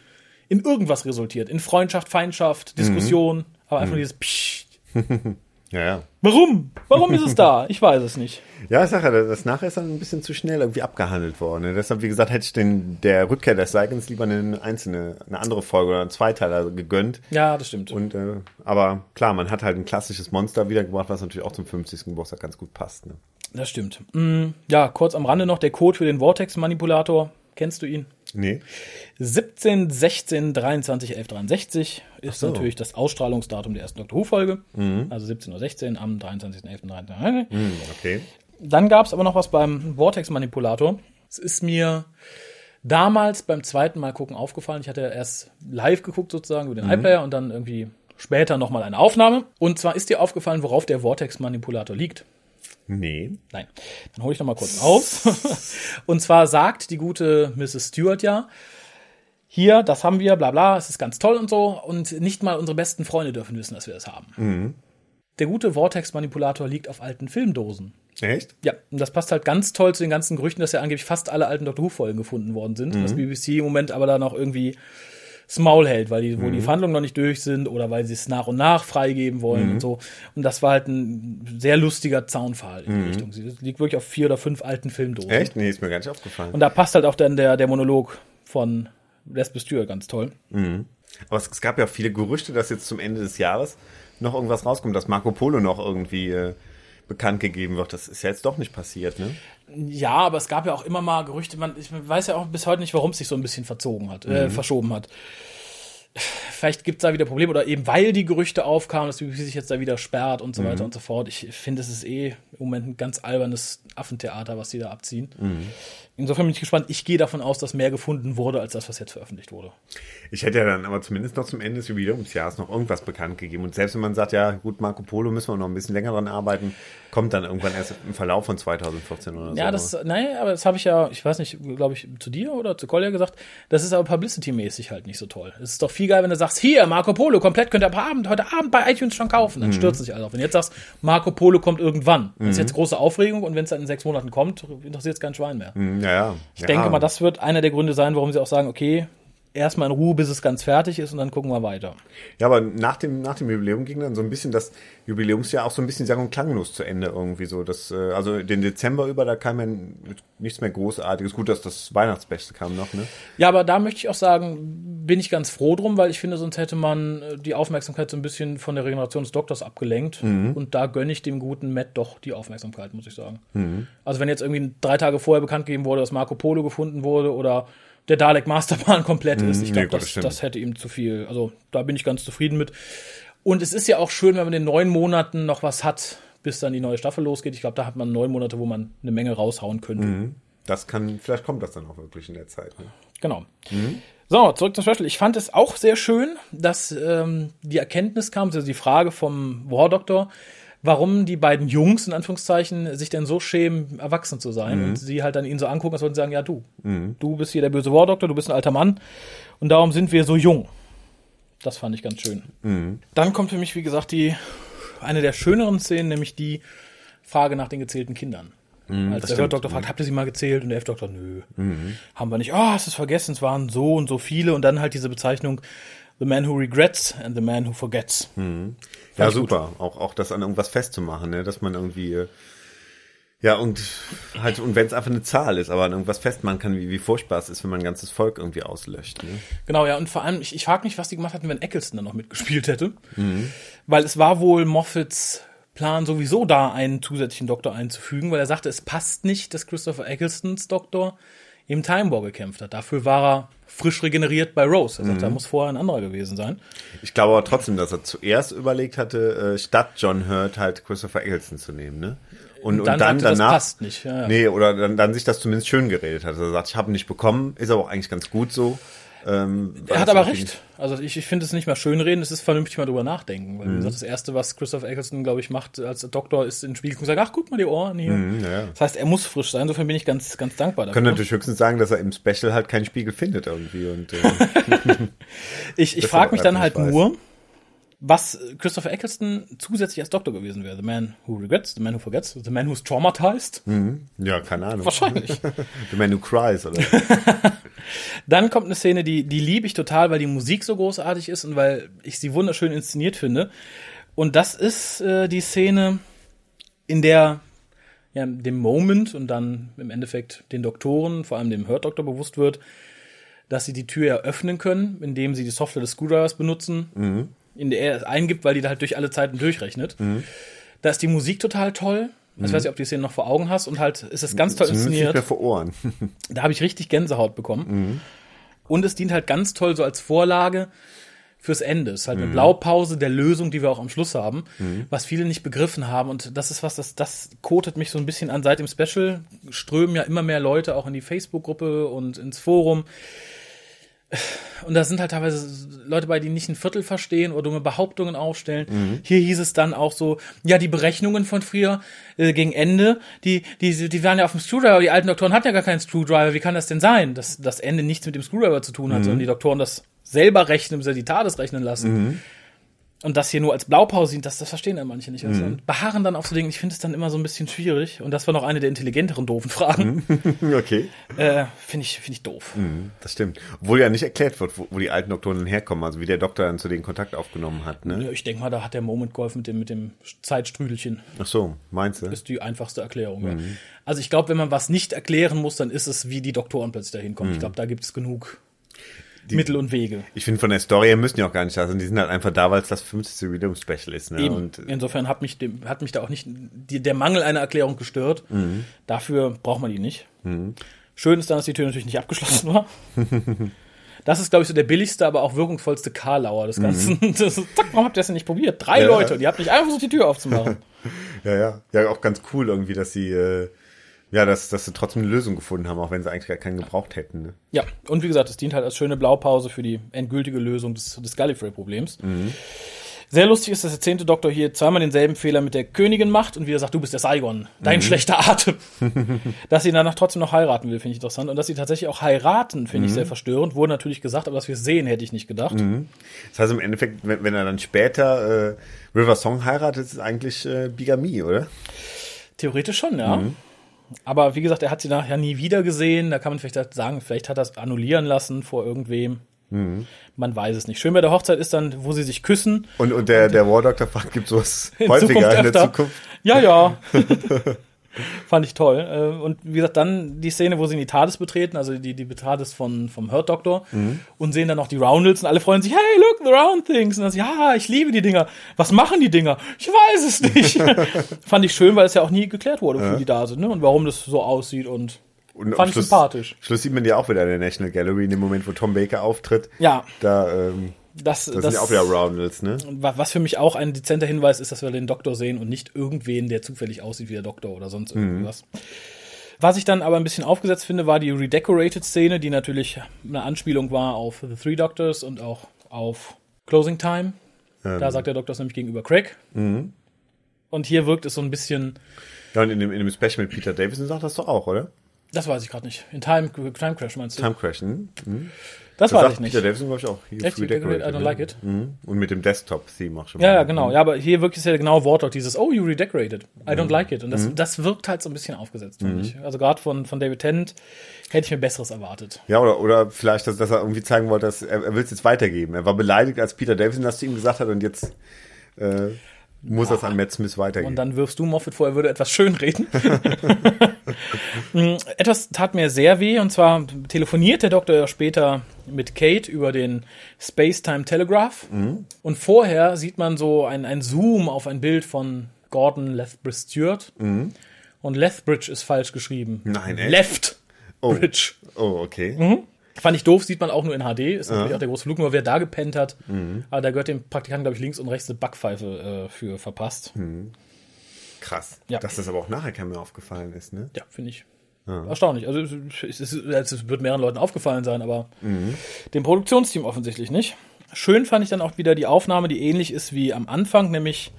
S1: in irgendwas resultiert. In Freundschaft, Feindschaft,
S2: Mhm.
S1: Diskussion, aber einfach nur dieses Psst.
S2: Ja, ja.
S1: Warum? Warum ist es da? Ich weiß es nicht.
S2: Ja, ja, das nachher ist dann ein bisschen zu schnell irgendwie abgehandelt worden. Ne? Deshalb, wie gesagt, hätte ich den, der Rückkehr des Saigons lieber eine einzelne, eine andere Folge oder einen Zweiteiler gegönnt.
S1: Ja, das stimmt.
S2: Und, äh, aber klar, man hat halt ein klassisches Monster wiedergebracht, was natürlich auch zum 50. Geburtstag ganz gut passt. Ne?
S1: Das stimmt. Mm, ja, kurz am Rande noch der Code für den Vortex-Manipulator. Kennst du ihn?
S2: Nee.
S1: 17, 16, 23, 11, 63 ist
S2: so.
S1: natürlich das Ausstrahlungsdatum der ersten Doctor Who-Folge. Also 17 Uhr 16 am 23. 11. 23.
S2: Hm, okay.
S1: Dann gab es aber noch was beim Vortex-Manipulator. Es ist mir damals beim zweiten Mal gucken aufgefallen. Ich hatte ja erst live geguckt sozusagen über den iPlayer und dann irgendwie später nochmal eine Aufnahme. Und zwar ist dir aufgefallen, worauf der Vortex-Manipulator liegt.
S2: Nee.
S1: Nein. Dann hole ich noch mal kurz aus. Und zwar sagt die gute Mrs. Stewart ja, hier, das haben wir, bla bla, es ist ganz toll und so. Und nicht mal unsere besten Freunde dürfen wissen, dass wir das haben. Der gute Vortex-Manipulator liegt auf alten Filmdosen.
S2: Echt?
S1: Ja, und das passt halt ganz toll zu den ganzen Gerüchten, dass ja angeblich fast alle alten Doctor Who-Folgen gefunden worden sind. Was BBC im Moment aber da noch irgendwie das Maul hält, weil die, wo die Verhandlungen noch nicht durch sind oder weil sie es nach und nach freigeben wollen und so. Und das war halt ein sehr lustiger Zaunpfahl in die Richtung. Sie liegt wirklich auf vier oder fünf alten Filmdosen.
S2: Echt? Nee, ist mir gar nicht aufgefallen.
S1: Und da passt halt auch dann der, der Monolog von Lesbos Tür ganz toll.
S2: Aber es, es gab ja viele Gerüchte, dass jetzt zum Ende des Jahres noch irgendwas rauskommt, dass Marco Polo noch irgendwie äh, bekannt gegeben wird. Das ist ja jetzt doch nicht passiert, ne?
S1: Ja, aber es gab ja auch immer mal Gerüchte, man, ich weiß ja auch bis heute nicht, warum es sich so ein bisschen verzogen hat, äh, verschoben hat. Vielleicht gibt's da wieder Probleme oder eben weil die Gerüchte aufkamen, dass die BBC sich jetzt da wieder sperrt und so weiter und so fort. Ich finde, es ist eh im Moment ein ganz albernes Affentheater, was die da abziehen. Insofern bin ich gespannt. Ich gehe davon aus, dass mehr gefunden wurde, als das, was jetzt veröffentlicht wurde.
S2: Ich hätte ja dann aber zumindest noch zum Ende des Jubiläumsjahres noch irgendwas bekannt gegeben. Und selbst wenn man sagt, ja, gut, Marco Polo müssen wir noch ein bisschen länger dran arbeiten, kommt dann irgendwann erst im Verlauf von 2014 oder so.
S1: Ja, das, naja, aber das habe ich ja, ich weiß nicht, glaube ich, zu dir oder zu Kolja gesagt, das ist aber publicity-mäßig halt nicht so toll. Es ist doch viel geil, wenn du sagst, hier, Marco Polo, komplett könnt ihr ab Abend, heute Abend bei iTunes schon kaufen. Dann stürzt sich alle auf. Wenn du jetzt sagst, Marco Polo kommt irgendwann, das ist jetzt große Aufregung und wenn es dann in sechs Monaten kommt, interessiert es kein Schwein mehr.
S2: Hm, Ja, ja.
S1: Ich denke mal, das wird einer der Gründe sein, warum sie auch sagen, okay, erstmal in Ruhe, bis es ganz fertig ist und dann gucken wir weiter.
S2: Ja, aber nach dem, nach dem Jubiläum ging dann so ein bisschen das Jubiläumsjahr auch so ein bisschen sang- und klanglos zu Ende irgendwie so. Das, äh, also den Dezember über, da kam ja nichts mehr Großartiges. Gut, dass das Weihnachtsbeste kam noch, ne?
S1: Ja, aber da möchte ich auch sagen, bin ich ganz froh drum, weil ich finde, sonst hätte man äh, die Aufmerksamkeit so ein bisschen von der Regeneration des Doktors abgelenkt. Und da gönne ich dem guten Matt doch die Aufmerksamkeit, muss ich sagen. Also wenn jetzt irgendwie drei Tage vorher bekannt gegeben wurde, dass Marco Polo gefunden wurde oder der Dalek Masterplan komplett ist, ich
S2: nee,
S1: glaube,
S2: gut, das
S1: das, hätte ihm zu viel. Also da bin ich ganz zufrieden mit. Und es ist ja auch schön, wenn man in neun Monaten noch was hat, bis dann die neue Staffel losgeht. Ich glaube, da hat man neun Monate, wo man eine Menge raushauen könnte.
S2: Das kann, vielleicht kommt das dann auch wirklich in der Zeit. Ne?
S1: Genau. So, zurück zum Special. Ich fand es auch sehr schön, dass ähm, die Erkenntnis kam, also die Frage vom War Doctor, warum die beiden Jungs, in Anführungszeichen, sich denn so schämen, erwachsen zu sein. Und sie halt dann ihn so angucken, als würden sie sagen, ja du, du bist hier der böse War Doctor, du bist ein alter Mann und darum sind wir so jung. Das fand ich ganz schön. Dann kommt für mich, wie gesagt, die eine der schöneren Szenen, nämlich die Frage nach den gezählten Kindern. Als der. Doktor fragt, habt ihr sie mal gezählt? Und der F-Doktor, nö. Haben wir nicht. Oh, hast du es vergessen? Es waren so und so viele. Und dann halt diese Bezeichnung, The Man Who Regrets and The Man Who Forgets.
S2: Ja,
S1: gut.
S2: super. Auch, auch das an irgendwas festzumachen, ne? dass man irgendwie, äh, ja, und halt, und wenn es einfach eine Zahl ist, aber an irgendwas festmachen kann, wie, wie furchtbar es ist, wenn man ein ganzes Volk irgendwie auslöscht. Ne?
S1: Genau, ja. Und vor allem, ich, ich frage mich, was die gemacht hätten, wenn Eccleston dann noch mitgespielt hätte. Weil es war wohl Moffats Plan, sowieso da einen zusätzlichen Doktor einzufügen, weil er sagte, es passt nicht, dass Christopher Ecclestons Doktor im Time War gekämpft hat. Dafür war er frisch regeneriert bei Rose. Er sagt, da muss vorher ein anderer gewesen sein.
S2: Ich glaube aber trotzdem, dass er zuerst überlegt hatte, äh, statt John Hurt halt Christopher Eccleston zu nehmen, ne? Und, und dann,
S1: sagte, das
S2: danach.
S1: passt nicht. Ja, ja.
S2: Nee, oder dann, dann sich das zumindest schön geredet hat. Also er sagt, ich habe ihn nicht bekommen, ist aber auch eigentlich ganz gut so. Ähm,
S1: Er hat aber recht. Also ich, ich finde es nicht mehr schönreden, es ist vernünftig mal drüber nachdenken. Weil wie
S2: Mhm.
S1: gesagt, das Erste, was Christopher Eccleston, glaube ich, macht als Doktor, ist in den Spiegel und sagt, ach, guck mal die Ohren hier.
S2: Mhm, ja.
S1: Das heißt, er muss frisch sein, insofern bin ich ganz, ganz dankbar dafür.
S2: Können natürlich höchstens sagen, dass er im Special halt keinen Spiegel findet irgendwie. Und, äh,
S1: Ich, ich frage mich dann halt
S2: weiß.
S1: nur, was Christopher Eccleston zusätzlich als Doktor gewesen wäre. The Man Who Regrets, The Man Who Forgets, The Man Who's Traumatized.
S2: ja, keine Ahnung.
S1: Wahrscheinlich.
S2: The Man Who Cries, oder?
S1: Dann kommt eine Szene, die, die liebe ich total, weil die Musik so großartig ist und weil ich sie wunderschön inszeniert finde. Und das ist äh, die Szene, in der ja, dem Moment und dann im Endeffekt den Doktoren, vor allem dem Hurt-Doktor bewusst wird, dass sie die Tür eröffnen können, indem sie die Software des Screwdrivers benutzen, in der er es eingibt, weil die da halt durch alle Zeiten durchrechnet. Da ist die Musik total toll. Ich weiß nicht, ob du die Szene noch vor Augen hast und halt ist es ganz toll
S2: Zumindest nicht
S1: inszeniert.
S2: mehr vor Ohren.
S1: Da habe ich richtig Gänsehaut bekommen. Und es dient halt ganz toll so als Vorlage fürs Ende. Es ist halt eine Blaupause der Lösung, die wir auch am Schluss haben, was viele nicht begriffen haben. Und das ist was, das, das kotet mich so ein bisschen an. Seit dem Special strömen ja immer mehr Leute auch in die Facebook-Gruppe und ins Forum. Und da sind halt teilweise Leute bei, die nicht ein Viertel verstehen oder dumme Behauptungen aufstellen. Hier hieß es dann auch so, ja, die Berechnungen von früher äh, gegen Ende, die, die, die waren ja auf dem Screwdriver, die alten Doktoren hatten ja gar keinen Screwdriver, wie kann das denn sein, dass das Ende nichts mit dem Screwdriver zu tun hat, sondern die Doktoren das selber rechnen, die TARDIS rechnen lassen. Und das hier nur als Blaupause sehen, das, das verstehen dann manche nicht. Also, Und beharren dann auf so Dingen, ich finde es dann immer so ein bisschen schwierig. Und das war noch eine der intelligenteren doofen Fragen.
S2: okay.
S1: Äh, finde ich, finde ich doof.
S2: Mhm, das stimmt. Obwohl ja nicht erklärt wird, wo, wo die alten Doktoren herkommen, also wie der Doktor dann zu denen Kontakt aufgenommen hat, ne?
S1: Ja, ich denke mal, da hat der Moment geholfen mit dem, mit dem Zeitstrüdelchen.
S2: Ach so, meinst du?
S1: ist die einfachste Erklärung. Ja. Also ich glaube, wenn man was nicht erklären muss, dann ist es, wie die Doktoren plötzlich dahin kommen. Ich glaube, da gibt es genug Mittel und Wege.
S2: Ich finde, von der Story her müssen die auch gar nicht da sein. Die sind halt einfach da, weil es das 50. Jubiläum Special ist. Ne?
S1: Eben.
S2: Und
S1: Insofern hat mich, dem, hat mich da auch nicht die, der Mangel einer Erklärung gestört. Dafür braucht man die nicht. Schön ist dann, dass die Tür natürlich nicht abgeschlossen war. Das ist, glaube ich, so der billigste, aber auch wirkungsvollste Karlauer des Ganzen. Das ist, zack, warum habt ihr das denn nicht probiert? Drei
S2: Ja.
S1: Leute und ihr habt nicht einfach versucht, die Tür aufzumachen.
S2: ja, ja. Ja, auch ganz cool irgendwie, dass sie, äh, ja, dass, dass sie trotzdem eine Lösung gefunden haben, auch wenn sie eigentlich gar keinen gebraucht hätten. Ne?
S1: Ja, und wie gesagt, es dient halt als schöne Blaupause für die endgültige Lösung des, des Gallifrey-Problems. Sehr lustig ist, dass der zehnte Doktor hier zweimal denselben Fehler mit der Königin macht und wieder sagt, du bist der Saigon, dein schlechter Atem. dass sie danach trotzdem noch heiraten will, finde ich interessant. Und dass sie tatsächlich auch heiraten, finde ich sehr verstörend. Wurde natürlich gesagt, aber dass wir es sehen, hätte ich nicht gedacht.
S2: Das heißt im Endeffekt, wenn, wenn er dann später äh, River Song heiratet, ist es eigentlich äh, Bigamie, oder?
S1: Theoretisch schon, ja. Aber wie gesagt, er hat sie nachher nie wieder gesehen. Da kann man vielleicht sagen, vielleicht hat er es annullieren lassen vor irgendwem. Man weiß es nicht. Schön bei der Hochzeit ist dann, wo sie sich küssen.
S2: Und, und der, der War Doctor fragt, gibt sowas
S1: In
S2: häufiger in der. Zukunft?
S1: Ja, ja. Fand ich toll. Äh, Und wie gesagt, dann die Szene, wo sie in die TARDIS betreten, also die, die TARDIS von, vom Hurt Doctor, und sehen dann noch die Roundels und alle freuen sich, hey, look, the round things. Und dann, so, ja, ich liebe die Dinger. Was machen die Dinger? Ich weiß es nicht. Fand ich schön, weil es ja auch nie geklärt wurde, wofür die da sind, ne? Und warum das so aussieht und
S2: Und
S1: Fand ich sympathisch.
S2: Schluss sieht man ja auch wieder in der National Gallery, in dem Moment, wo Tom Baker auftritt.
S1: ja,
S2: Da, ähm,
S1: das,
S2: das,
S1: das,
S2: sind ja auch wieder Roundels, ne?
S1: wa- was für mich auch ein dezenter Hinweis ist, dass wir den Doktor sehen und nicht irgendwen, der zufällig aussieht wie der Doktor oder sonst irgendwas. Was ich dann aber ein bisschen aufgesetzt finde, war die Redecorated-Szene, die natürlich eine Anspielung war auf The Three Doctors und auch auf Closing Time. Da sagt der Doktor es nämlich gegenüber Craig. Und hier wirkt es so ein bisschen,
S2: Ja, und in dem, in dem Special mit Peter Davison sagt das doch auch, oder?
S1: das weiß ich gerade nicht. In Time, Time Crash meinst du?
S2: Time Crash, hm?
S1: Das
S2: Das
S1: ich nicht.
S2: Peter Davison, glaube ich, auch. Hier,
S1: Echt?
S2: Redecorated,
S1: I don't
S2: ne?
S1: like it.
S2: Mhm. Und mit dem Desktop-Theme auch schon.
S1: Ja,
S2: mal.
S1: ja, genau. Ja, aber hier wirkt es ja genau Wortlaut, dieses Oh, you redecorated. I don't like it. Und das, das wirkt halt so ein bisschen aufgesetzt, finde ich. Also gerade von, von David Tennant hätte ich mir Besseres erwartet.
S2: Ja, oder, oder vielleicht, dass, dass er irgendwie zeigen wollte, dass er, er will es jetzt weitergeben. Er war beleidigt, als Peter Davison das zu ihm gesagt hat und jetzt äh, muss das an Matt Smith weitergeben.
S1: Und dann wirfst du Moffat vor, er würde etwas schönreden. Mm, etwas tat mir sehr weh, und zwar telefoniert der Doktor ja später mit Kate über den Space-Time Telegraph. Und vorher sieht man so ein, ein Zoom auf ein Bild von Gordon Lethbridge Stewart. Und Lethbridge ist falsch geschrieben.
S2: Nein, echt?
S1: Left
S2: oh.
S1: Bridge.
S2: oh, okay.
S1: Mhm. Fand ich doof, sieht man auch nur in HD. Ist natürlich auch der große Flug, nur wer da gepennt hat. Aber da gehört dem Praktikanten, glaube ich, links und rechts eine Backpfeife äh, für verpasst.
S2: Krass.
S1: Ja.
S2: Dass das aber auch nachher keiner mehr aufgefallen ist, ne?
S1: Ja, finde ich. Erstaunlich. Also es, es, es, es wird mehreren Leuten aufgefallen sein, aber dem Produktionsteam offensichtlich nicht. Schön fand ich dann auch wieder die Aufnahme, die ähnlich ist wie am Anfang, nämlich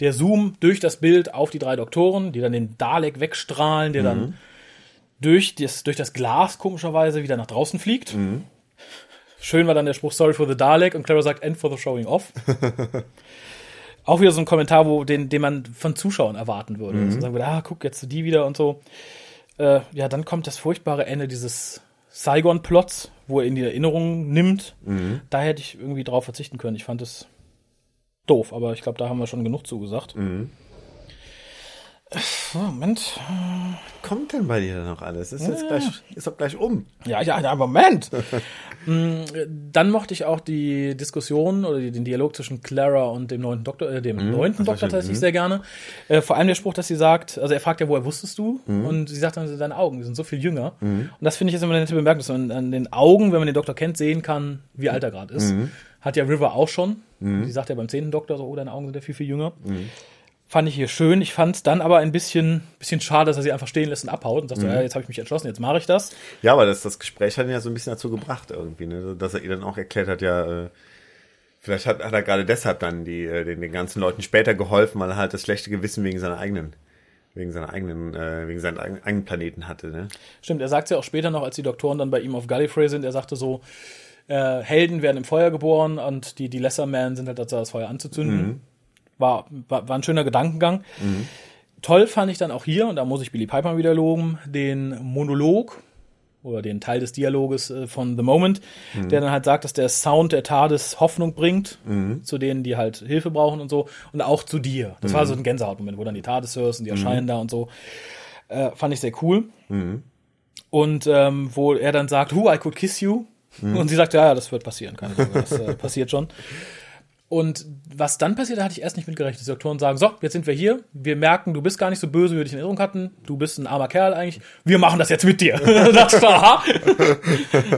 S1: der Zoom durch das Bild auf die drei Doktoren, die dann den Dalek wegstrahlen, der dann durch das, durch das Glas komischerweise wieder nach draußen fliegt. Schön war dann der Spruch Sorry for the Dalek und Clara sagt End for the showing off. Auch wieder so ein Kommentar, wo den, den man von Zuschauern erwarten würde. Also sagen würde, ah, guck jetzt die wieder und so. Äh, ja, dann kommt das furchtbare Ende dieses Saigon-Plots, wo er in die Erinnerung nimmt. Da hätte ich irgendwie drauf verzichten können. Ich fand es doof, aber ich glaube, da haben wir schon genug zugesagt. Äh, Moment.
S2: Kommt denn bei dir noch alles? Ist jetzt gleich, ist doch gleich um.
S1: Ja, ja, ja, Moment. Mm, Dann mochte ich auch die Diskussion oder den Dialog zwischen Clara und dem neunten Doktor, äh, dem neunten
S2: das war
S1: Doktor tatsächlich sehr gerne. Äh, vor allem der Spruch, dass sie sagt, also er fragt ja, woher wusstest du? Und sie sagt dann, deine Augen, die sind so viel jünger. Und das finde ich jetzt immer eine nette Bemerkung, dass man an den Augen, wenn man den Doktor kennt, sehen kann, wie alt er gerade ist. Hat ja River auch schon. Die sagt ja beim zehnten Doktor so, oh, deine Augen sind ja viel, viel jünger. Fand ich hier schön. Ich fand es dann aber ein bisschen, bisschen schade, dass er sie einfach stehen lässt und abhaut und sagt so, ja, jetzt habe ich mich entschlossen, jetzt mache ich das.
S2: Ja, aber das, das Gespräch hat ihn ja so ein bisschen dazu gebracht irgendwie, ne? Dass er ihr dann auch erklärt hat, ja, äh, vielleicht hat, hat er gerade deshalb dann die, äh, den, den ganzen Leuten später geholfen, weil er halt das schlechte Gewissen wegen seiner eigenen, wegen seiner eigenen, äh, wegen seinen eigenen, Planeten hatte, ne?
S1: Stimmt, er sagt ja auch später noch, als die Doktoren dann bei ihm auf Gallifrey sind, er sagte so, Äh, Helden werden im Feuer geboren und die, die Lesser-Man sind halt dazu, das Feuer anzuzünden. War, war, war ein schöner Gedankengang. Toll fand ich dann auch hier, und da muss ich Billy Piper wieder loben, den Monolog oder den Teil des Dialoges äh, von The Moment, der dann halt sagt, dass der Sound der TARDIS Hoffnung bringt zu denen, die halt Hilfe brauchen und so und auch zu dir. Das war so ein Gänsehautmoment, wo dann die TARDIS hörst und die erscheinen da und so. Äh, fand ich sehr cool. Und ähm, wo er dann sagt, who I could kiss you. Und sie sagt, ja, ja, das wird passieren, keine Sorge, das äh, passiert schon. Und was dann passiert, da hatte ich erst nicht mit gerechnet. Die Doktoren sagen, so, jetzt sind wir hier. Wir merken, du bist gar nicht so böse, wie wir dich in Erinnerung hatten. Du bist ein armer Kerl eigentlich. Wir machen das jetzt mit dir. Da dachte ich, aha.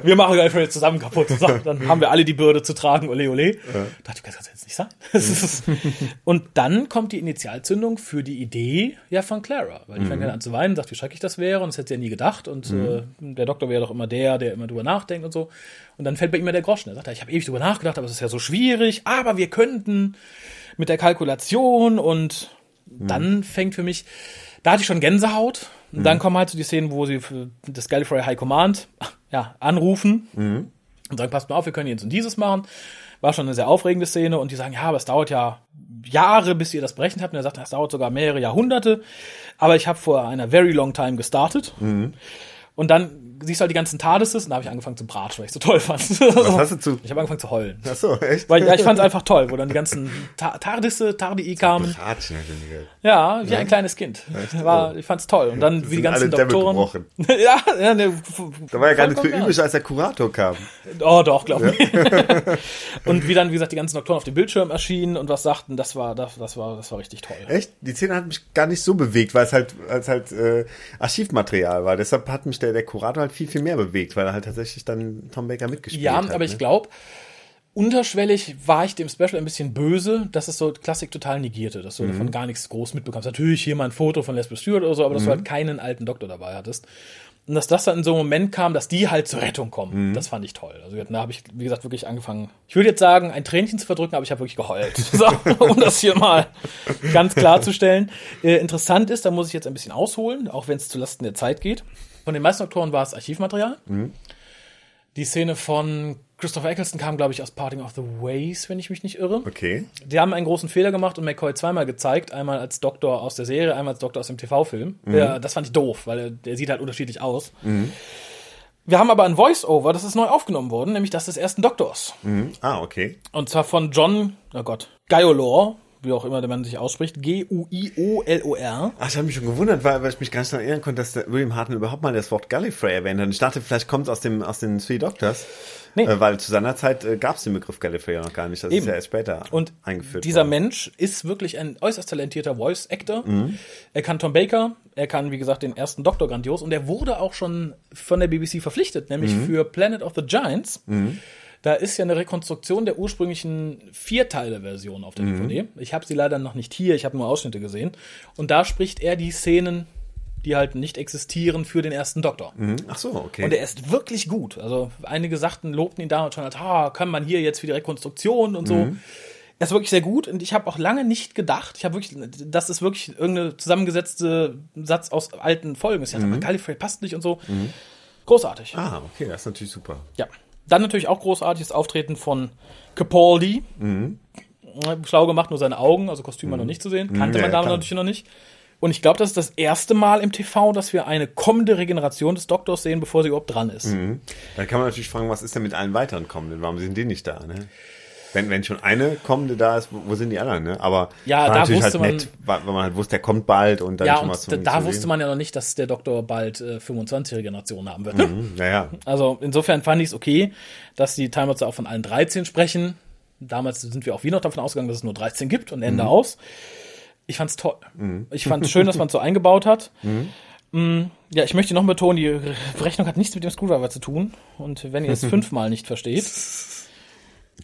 S1: wir machen einfach jetzt zusammen kaputt. So, dann haben wir alle die Bürde zu tragen, ole ole. Da dachte ich, das kann jetzt nicht sein. Das ist- und dann kommt die Initialzündung für die Idee ja von Clara. Weil die fängt dann an zu weinen, sagt, wie schrecklich das wäre. Und das hätte sie ja nie gedacht. Und äh, der Doktor wäre doch immer der, der immer drüber nachdenkt und so. Und dann fällt bei ihm ja der Groschen. Er sagt, ich habe ewig drüber nachgedacht, aber es ist ja so schwierig. Aber wir könnten mit der Kalkulation und dann fängt für mich, da hatte ich schon Gänsehaut. Und dann kommen halt so die Szenen, wo sie das Gallifrey High Command ja, anrufen und sagen, passt mal auf, wir können jetzt und dieses machen. War schon eine sehr aufregende Szene und die sagen, ja, aber es dauert ja Jahre, bis ihr das berechnet habt. Und er sagt, das dauert sogar mehrere Jahrhunderte. Aber ich habe vor einer very long time gestartet. Und dann siehst du halt die ganzen TARDISes und da habe ich angefangen zu bratschen, weil ich so toll fand.
S2: Was hast du zu?
S1: Ich habe angefangen zu heulen.
S2: Ach so, echt?
S1: Weil ja, ich fand es einfach toll, wo dann die ganzen Ta Tardisse, Tardii kamen.
S2: Ich nie gehört.
S1: Ja, wie ein kleines Kind. War, ich fand's toll. Und dann wie die ganzen
S2: alle
S1: Doktoren.
S2: gebrochen.
S1: ja, ja, ne,
S2: Da war ja gar nichts
S1: vollkommen
S2: übrig, als der Kurator kam.
S1: Oh, doch, glaube ich. und wie dann, wie gesagt, die ganzen Doktoren auf dem Bildschirm erschienen und was sagten, das war, das, das war, das war richtig toll.
S2: Echt? Die Szene hat mich gar nicht so bewegt, weil es halt, es halt äh, Archivmaterial war. Deshalb hat mich der, der Kurator halt viel, viel mehr bewegt, weil er halt tatsächlich dann Tom Baker mitgespielt
S1: Ja,
S2: hat.
S1: aber ich
S2: ne?
S1: glaube, unterschwellig war ich dem Special ein bisschen böse, dass es so Klassik total negierte, dass du
S2: Mhm.
S1: davon gar nichts groß mitbekommst. Natürlich hier mal ein Foto von Leslie Stewart oder so, aber dass
S2: Mhm.
S1: du halt keinen alten Doktor dabei hattest. Und dass das dann in so einem Moment kam, dass die halt zur Rettung kommen,
S2: Mhm.
S1: das fand ich toll. Also da habe ich, wie gesagt, wirklich angefangen. Ich würde jetzt sagen, ein Tränchen zu verdrücken, aber ich habe wirklich geheult. So, um das hier mal ganz klarzustellen. Äh, interessant ist, da muss ich jetzt ein bisschen ausholen, auch wenn es zulasten der Zeit geht. Von den meisten Doktoren war es Archivmaterial. Die Szene von Christopher Eccleston kam, glaube ich, aus Parting of the Ways, wenn ich mich nicht irre.
S2: Okay.
S1: Die haben einen großen Fehler gemacht und McCoy zweimal gezeigt. Einmal als Doktor aus der Serie, einmal als Doktor aus dem TV-Film. Ja, das fand ich doof, weil er, der sieht halt unterschiedlich aus. Wir haben aber ein Voice-Over, das ist neu aufgenommen worden, nämlich das des ersten Doktors.
S2: Mhm. Ah, okay.
S1: Und zwar von John, oh Gott, Giolor, wie auch immer der Mann sich ausspricht, G-U-I-O-L-O-R.
S2: Ach, ich habe mich schon gewundert, weil, weil ich mich gar nicht daran erinnern konnte, dass William Hartnell überhaupt mal das Wort Gallifrey erwähnt hat. Ich dachte, vielleicht kommt es aus, dem, aus den Three Doctors.
S1: Nee.
S2: Äh, weil zu seiner Zeit äh, gab es den Begriff Gallifrey ja noch gar nicht. Das
S1: Eben.
S2: ist ja erst später
S1: Und
S2: eingeführt
S1: dieser
S2: worden.
S1: Mensch ist wirklich ein äußerst talentierter Voice-Actor. Er kann Tom Baker, er kann, wie gesagt, den ersten Doktor grandios und er wurde auch schon von der BBC verpflichtet, nämlich für Planet of the Giants. Da ist ja eine Rekonstruktion der ursprünglichen Vierteile-Version auf der DVD. Ich habe sie leider noch nicht hier, ich habe nur Ausschnitte gesehen. Und da spricht er die Szenen, die halt nicht existieren, für den ersten Doktor.
S2: Mhm. Ach so, okay.
S1: Und er ist wirklich gut. Also einige sagten, lobten ihn damals schon als, ah, kann man hier jetzt für die Rekonstruktion und so. Er ist wirklich sehr gut und ich habe auch lange nicht gedacht, ich habe wirklich, das ist wirklich irgendeine zusammengesetzte Satz aus alten Folgen. Ich dachte, aber Gallifrey passt nicht und so. Großartig.
S2: ah, okay, das ist natürlich super.
S1: Ja. Dann natürlich auch großartiges Auftreten von Capaldi. Schlau gemacht, nur seine Augen, also Kostüm war noch nicht zu sehen. Kannte
S2: Ja,
S1: man damals natürlich noch nicht. Und ich glaube, das ist das erste Mal im TV, dass wir eine kommende Regeneration des Doktors sehen, bevor sie überhaupt dran ist.
S2: Mhm. Da kann man natürlich fragen, was ist denn mit allen weiteren Kommenden? Warum sind die nicht da? Ne? Wenn, wenn schon eine Kommende da ist, wo, sind die anderen? Ne? Aber
S1: Ja,
S2: war
S1: da
S2: natürlich
S1: wusste
S2: halt
S1: man-
S2: nett, weil weil man halt wusste, der kommt bald und dann
S1: Ja,
S2: schon
S1: und
S2: was
S1: da,
S2: zum
S1: da
S2: zu
S1: wusste man ja noch nicht, dass der Doktor bald äh, 25 Regenerationen haben wird.
S2: Mhm, Naja,
S1: Also insofern fand ich es okay, dass die Timelapse auch von allen 13 sprechen. Damals sind wir auch wieder noch davon ausgegangen, dass es nur 13 gibt und Ende aus. Ich fand's toll. Ich fand's schön, dass man es so eingebaut hat. Mm, Ja, ich möchte noch betonen, die Berechnung hat nichts mit dem Screwdriver zu tun. Und wenn ihr es fünfmal nicht versteht,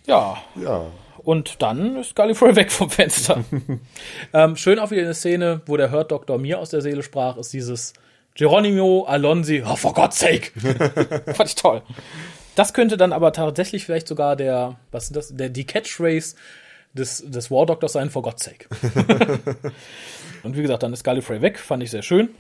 S1: ja,
S2: ja.
S1: und dann ist Gallifrey weg vom Fenster. ähm, schön auch wieder eine Szene, wo der Hurt Doktor mir aus der Seele sprach, ist dieses Geronimo Alonsi, oh, for God's sake. Fand ich toll. Das könnte dann aber tatsächlich vielleicht sogar der, was ist das, der, die Catchphrase des, des War Doctors sein, for God's sake. und wie gesagt, dann ist Gallifrey weg, fand ich sehr schön.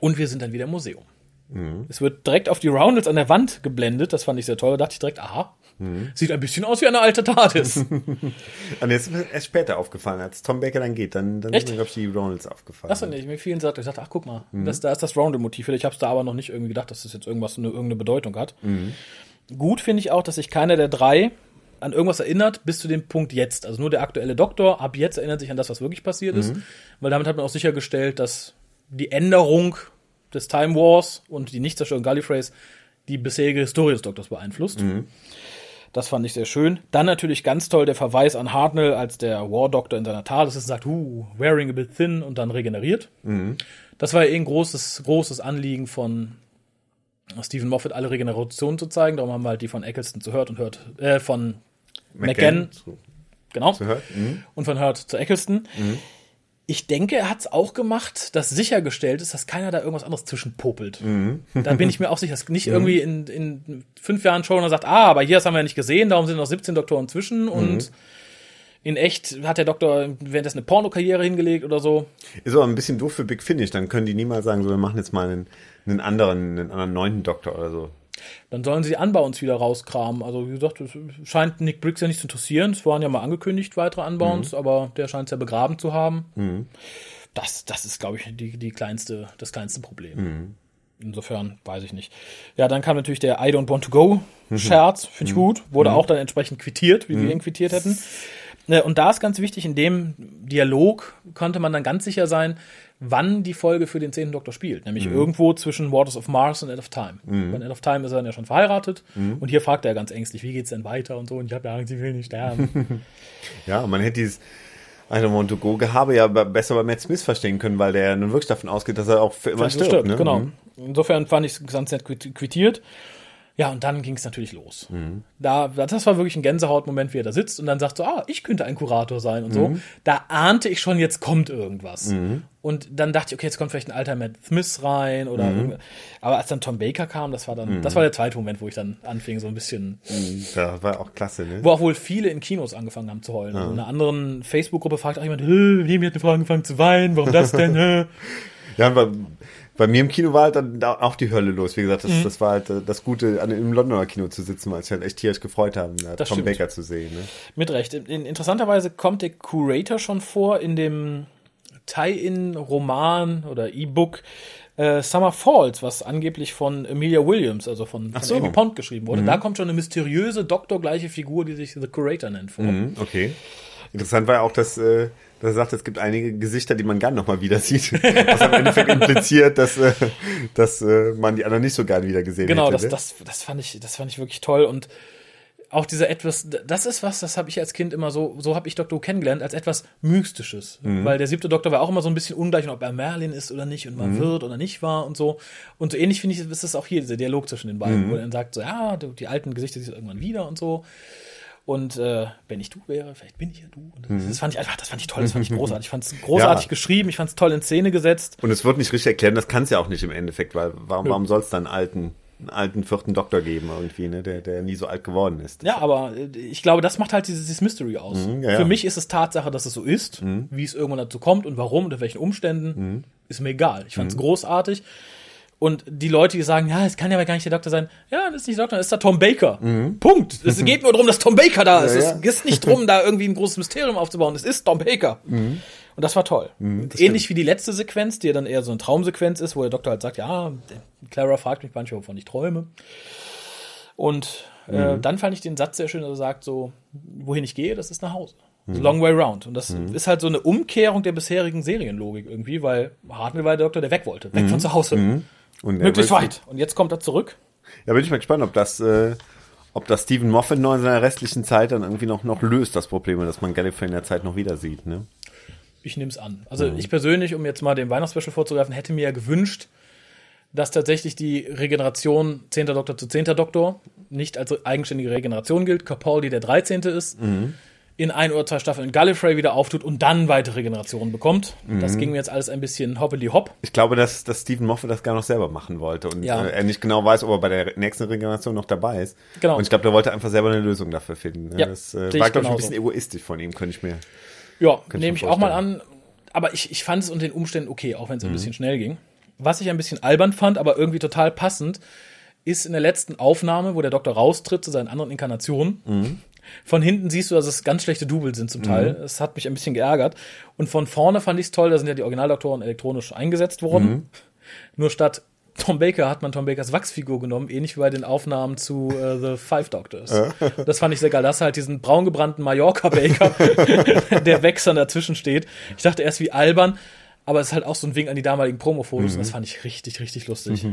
S1: Und wir sind dann wieder im Museum. Mhm. Es wird direkt auf die Roundels an der Wand geblendet. Das fand ich sehr toll. Da dachte ich direkt, aha, mhm. sieht ein bisschen aus wie eine alte TARDIS.
S2: Und jetzt ist mir erst später aufgefallen, als Tom Baker dann geht, dann, dann
S1: Echt?
S2: ist mir, glaube ich, die Roundels aufgefallen.
S1: Das nicht. Mir vielen sagt, ich dachte, ach guck mal, das, da ist das Roundel-Motiv. Ich habe es da aber noch nicht irgendwie gedacht, dass das jetzt irgendwas eine, irgendeine Bedeutung hat. Gut finde ich auch, dass sich keiner der drei an irgendwas erinnert, bis zu dem Punkt jetzt. Also nur der aktuelle Doktor ab jetzt erinnert sich an das, was wirklich passiert ist. Weil damit hat man auch sichergestellt, dass die Änderung des Time Wars und die Nichtzerstörung Gallifreys die bisherige Historie des Doktors beeinflusst. Das fand ich sehr schön. Dann natürlich ganz toll der Verweis an Hartnell, als der War Doctor in seiner TARDIS ist und sagt, uh, wearing a bit thin und dann regeneriert. Das war ja eh ein großes, großes Anliegen von Stephen Moffat, alle Regenerationen zu zeigen. Darum haben wir halt die von Eccleston zu Hurt und Hurt, äh, von McGann,
S2: zu,
S1: genau.
S2: Mhm.
S1: und von Hurt zu Eccleston. Ich denke, er hat es auch gemacht, dass sichergestellt ist, dass keiner da irgendwas anderes zwischenpopelt. Da bin ich mir auch sicher, dass nicht irgendwie in, in fünf Jahren Showrunner sagt, ah, aber hier das haben wir ja nicht gesehen, darum sind noch 17 Doktoren zwischen und in echt hat der Doktor währenddessen eine Pornokarriere hingelegt oder so.
S2: Ist aber ein bisschen doof für Big Finish. Dann können die niemals sagen, so, wir machen jetzt mal einen, einen anderen, einen anderen neunten Doktor oder so.
S1: Dann sollen sie Unbounds wieder rauskramen. Also wie gesagt, es scheint Nick Briggs ja nicht zu interessieren. Es waren ja mal angekündigt, weitere Unbounds, aber der scheint es ja begraben zu haben. Das, das ist, glaube ich, die, die kleinste, das kleinste Problem. Insofern weiß ich nicht. Ja, dann kam natürlich der I don't want to go Scherz, finde ich gut. Wurde auch dann entsprechend quittiert, wie wir ihn quittiert hätten. Ne, Und da ist ganz wichtig, in dem Dialog konnte man dann ganz sicher sein, wann die Folge für den zehnten Doktor spielt. Nämlich irgendwo zwischen Waters of Mars und End of Time. Bei End of Time ist er dann ja schon verheiratet. Und hier fragt er ganz ängstlich, wie geht's denn weiter und so. Und ich habe ja Angst, sie will nicht sterben.
S2: Ja, man hätte dieses I don't want to go Gehabe ja be- besser bei Matt Smith verstehen können, weil der nun wirklich davon ausgeht, dass er auch für immer stirbt.
S1: stimmt,
S2: ne?
S1: genau.
S2: Mhm.
S1: Insofern fand ich es ganz nett quit- quittiert. Ja, und dann ging es natürlich los.
S2: Mhm.
S1: Da, das war wirklich ein Gänsehautmoment, wie er da sitzt und dann sagt so, ah, ich könnte ein Kurator sein und
S2: Mhm.
S1: so. Da ahnte ich schon, jetzt kommt irgendwas. Und dann dachte ich, okay, jetzt kommt vielleicht ein alter Matt Smith rein oder
S2: Mhm.
S1: aber als dann Tom Baker kam, das war dann, das war der zweite Moment, wo ich dann anfing, so ein bisschen,
S2: Ja, war auch klasse, ne?
S1: wo auch wohl viele in Kinos angefangen haben zu heulen. Also in einer anderen Facebook-Gruppe fragt auch jemand, "Hä, Nemi hat eine Frau angefangen zu weinen, warum das denn? Hä?"
S2: Ja, bei, bei mir im Kino war halt dann da auch die Hölle los. Wie gesagt,
S1: Mhm.
S2: das, das war halt äh, das Gute, an, im Londoner Kino zu sitzen, weil ich halt echt tierisch gefreut haben, da
S1: Das
S2: Tom
S1: stimmt.
S2: Baker zu sehen. Ne?
S1: Mit Recht. In, in, interessanterweise kommt der Curator schon vor in dem Tie-in-Roman oder E-Book äh, Summer Falls, was angeblich von Amelia Williams, also von, von
S2: so. Mhm.
S1: Amy Pond geschrieben wurde. Da kommt schon eine mysteriöse doktorgleiche Figur, die sich The Curator nennt, vor.
S2: Mhm, okay. Interessant war ja auch, dass, äh, dass er sagt, es gibt einige Gesichter, die man gern nochmal wieder sieht. Was am Endeffekt impliziert, dass, äh, dass äh, man die anderen nicht so gern wieder gesehen
S1: Genau,
S2: hätte.
S1: das,
S2: ne?
S1: das, das, fand ich, das fand ich wirklich toll und auch dieser etwas, das ist was, das habe ich als Kind immer so, so habe ich Doktor kennengelernt, als etwas Mystisches.
S2: Mhm.
S1: Weil der siebte Doktor war auch immer so ein bisschen ungleich, ob er Merlin ist oder nicht und mal
S2: Mhm.
S1: wird oder nicht war und so. Und so ähnlich finde ich, ist es auch hier, dieser Dialog zwischen den
S2: Mhm.
S1: beiden, wo er dann sagt, so, ja, die alten Gesichter siehst du irgendwann wieder und so. Und äh, wenn ich du wäre, vielleicht bin ich ja du. Das, das fand ich einfach, das fand ich toll, das fand ich großartig. Ich fand es großartig
S2: Mhm. Ja.
S1: geschrieben, ich fand es toll in Szene gesetzt.
S2: Und es wird nicht richtig erklären, das kann es ja auch nicht im Endeffekt, weil warum, warum soll es dann einen alten, einen alten vierten Doktor geben irgendwie, ne, der, der nie so alt geworden ist.
S1: Ja, aber äh, ich glaube, das macht halt dieses, dieses Mystery aus.
S2: Mhm, ja.
S1: Für mich ist es Tatsache, dass es so ist. Wie es irgendwann dazu kommt und warum, unter welchen Umständen,
S2: Mhm.
S1: ist mir egal. Ich fand es großartig. Und die Leute, die sagen, ja, es kann ja aber gar nicht der Doktor sein. Ja, das ist nicht der Doktor, das ist der Tom Baker. Punkt. Es geht nur darum, dass Tom Baker da ist.
S2: Mhm. Ja, ja.
S1: Es geht nicht darum, da irgendwie ein großes Mysterium aufzubauen. Es ist Tom Baker.
S2: Mhm.
S1: Und das war toll. Ähnlich wie die letzte Sequenz, die ja dann eher so eine Traumsequenz ist, wo der Doktor halt sagt, ja, Clara fragt mich manchmal, wovon ich träume. Und äh, dann fand ich den Satz sehr schön, dass er sagt so, wohin ich gehe, das ist nach Hause. The long way round. Und das ist halt so eine Umkehrung der bisherigen Serienlogik irgendwie, weil Hartnell war der Doktor, der weg wollte. Weg von zu Hause.
S2: Und
S1: Möglichst weit. Und jetzt kommt er zurück.
S2: Ja, bin ich mal gespannt, ob das, äh, ob das Stephen Moffat noch in seiner restlichen Zeit dann irgendwie noch, noch löst, das Problem, dass man Gallifrey in der Zeit noch wieder sieht, ne?
S1: Ich nehme es an. Also ich persönlich, um jetzt mal den Weihnachtsspecial vorzugreifen, hätte mir ja gewünscht, dass tatsächlich die Regeneration 10. Doktor zu 10. Doktor nicht als eigenständige Regeneration gilt. Capaldi der 13. ist, in ein oder zwei Staffeln Gallifrey wieder auftut und dann weitere Regenerationen bekommt. Das ging mir jetzt alles ein bisschen hoppeli hopp.
S2: Ich glaube, dass, dass Stephen Moffat das gar noch selber machen wollte und
S1: Ja.
S2: äh, er nicht genau weiß, ob er bei der nächsten Regeneration noch dabei ist.
S1: Genau.
S2: Und ich glaube, der wollte einfach selber eine Lösung dafür finden. Ne?
S1: Ja,
S2: das äh,
S1: ich
S2: war, glaube ich, ein bisschen egoistisch von ihm, könnte ich mir.
S1: Ja,
S2: ich
S1: nehme
S2: mir
S1: ich auch mal an. Aber ich, ich fand es unter den Umständen okay, auch wenn es ein bisschen schnell ging. Was ich ein bisschen albern fand, aber irgendwie total passend, ist in der letzten Aufnahme, wo der Doktor raustritt zu seinen anderen Inkarnationen.
S2: Mhm.
S1: Von hinten siehst du, dass es ganz schlechte Double sind zum Teil. Es hat mich ein bisschen geärgert. Und von vorne fand ich es toll, da sind ja die Originaldoktoren elektronisch eingesetzt worden. Nur statt Tom Baker hat man Tom Bakers Wachsfigur genommen, ähnlich wie bei den Aufnahmen zu äh, The Five Doctors. Das fand ich sehr geil. Das halt diesen braungebrannten Mallorca Baker, der wechselnd dazwischen steht. Ich dachte erst wie albern, aber es ist halt auch so ein Wink an die damaligen Promo-Fotos und das fand ich richtig, richtig lustig.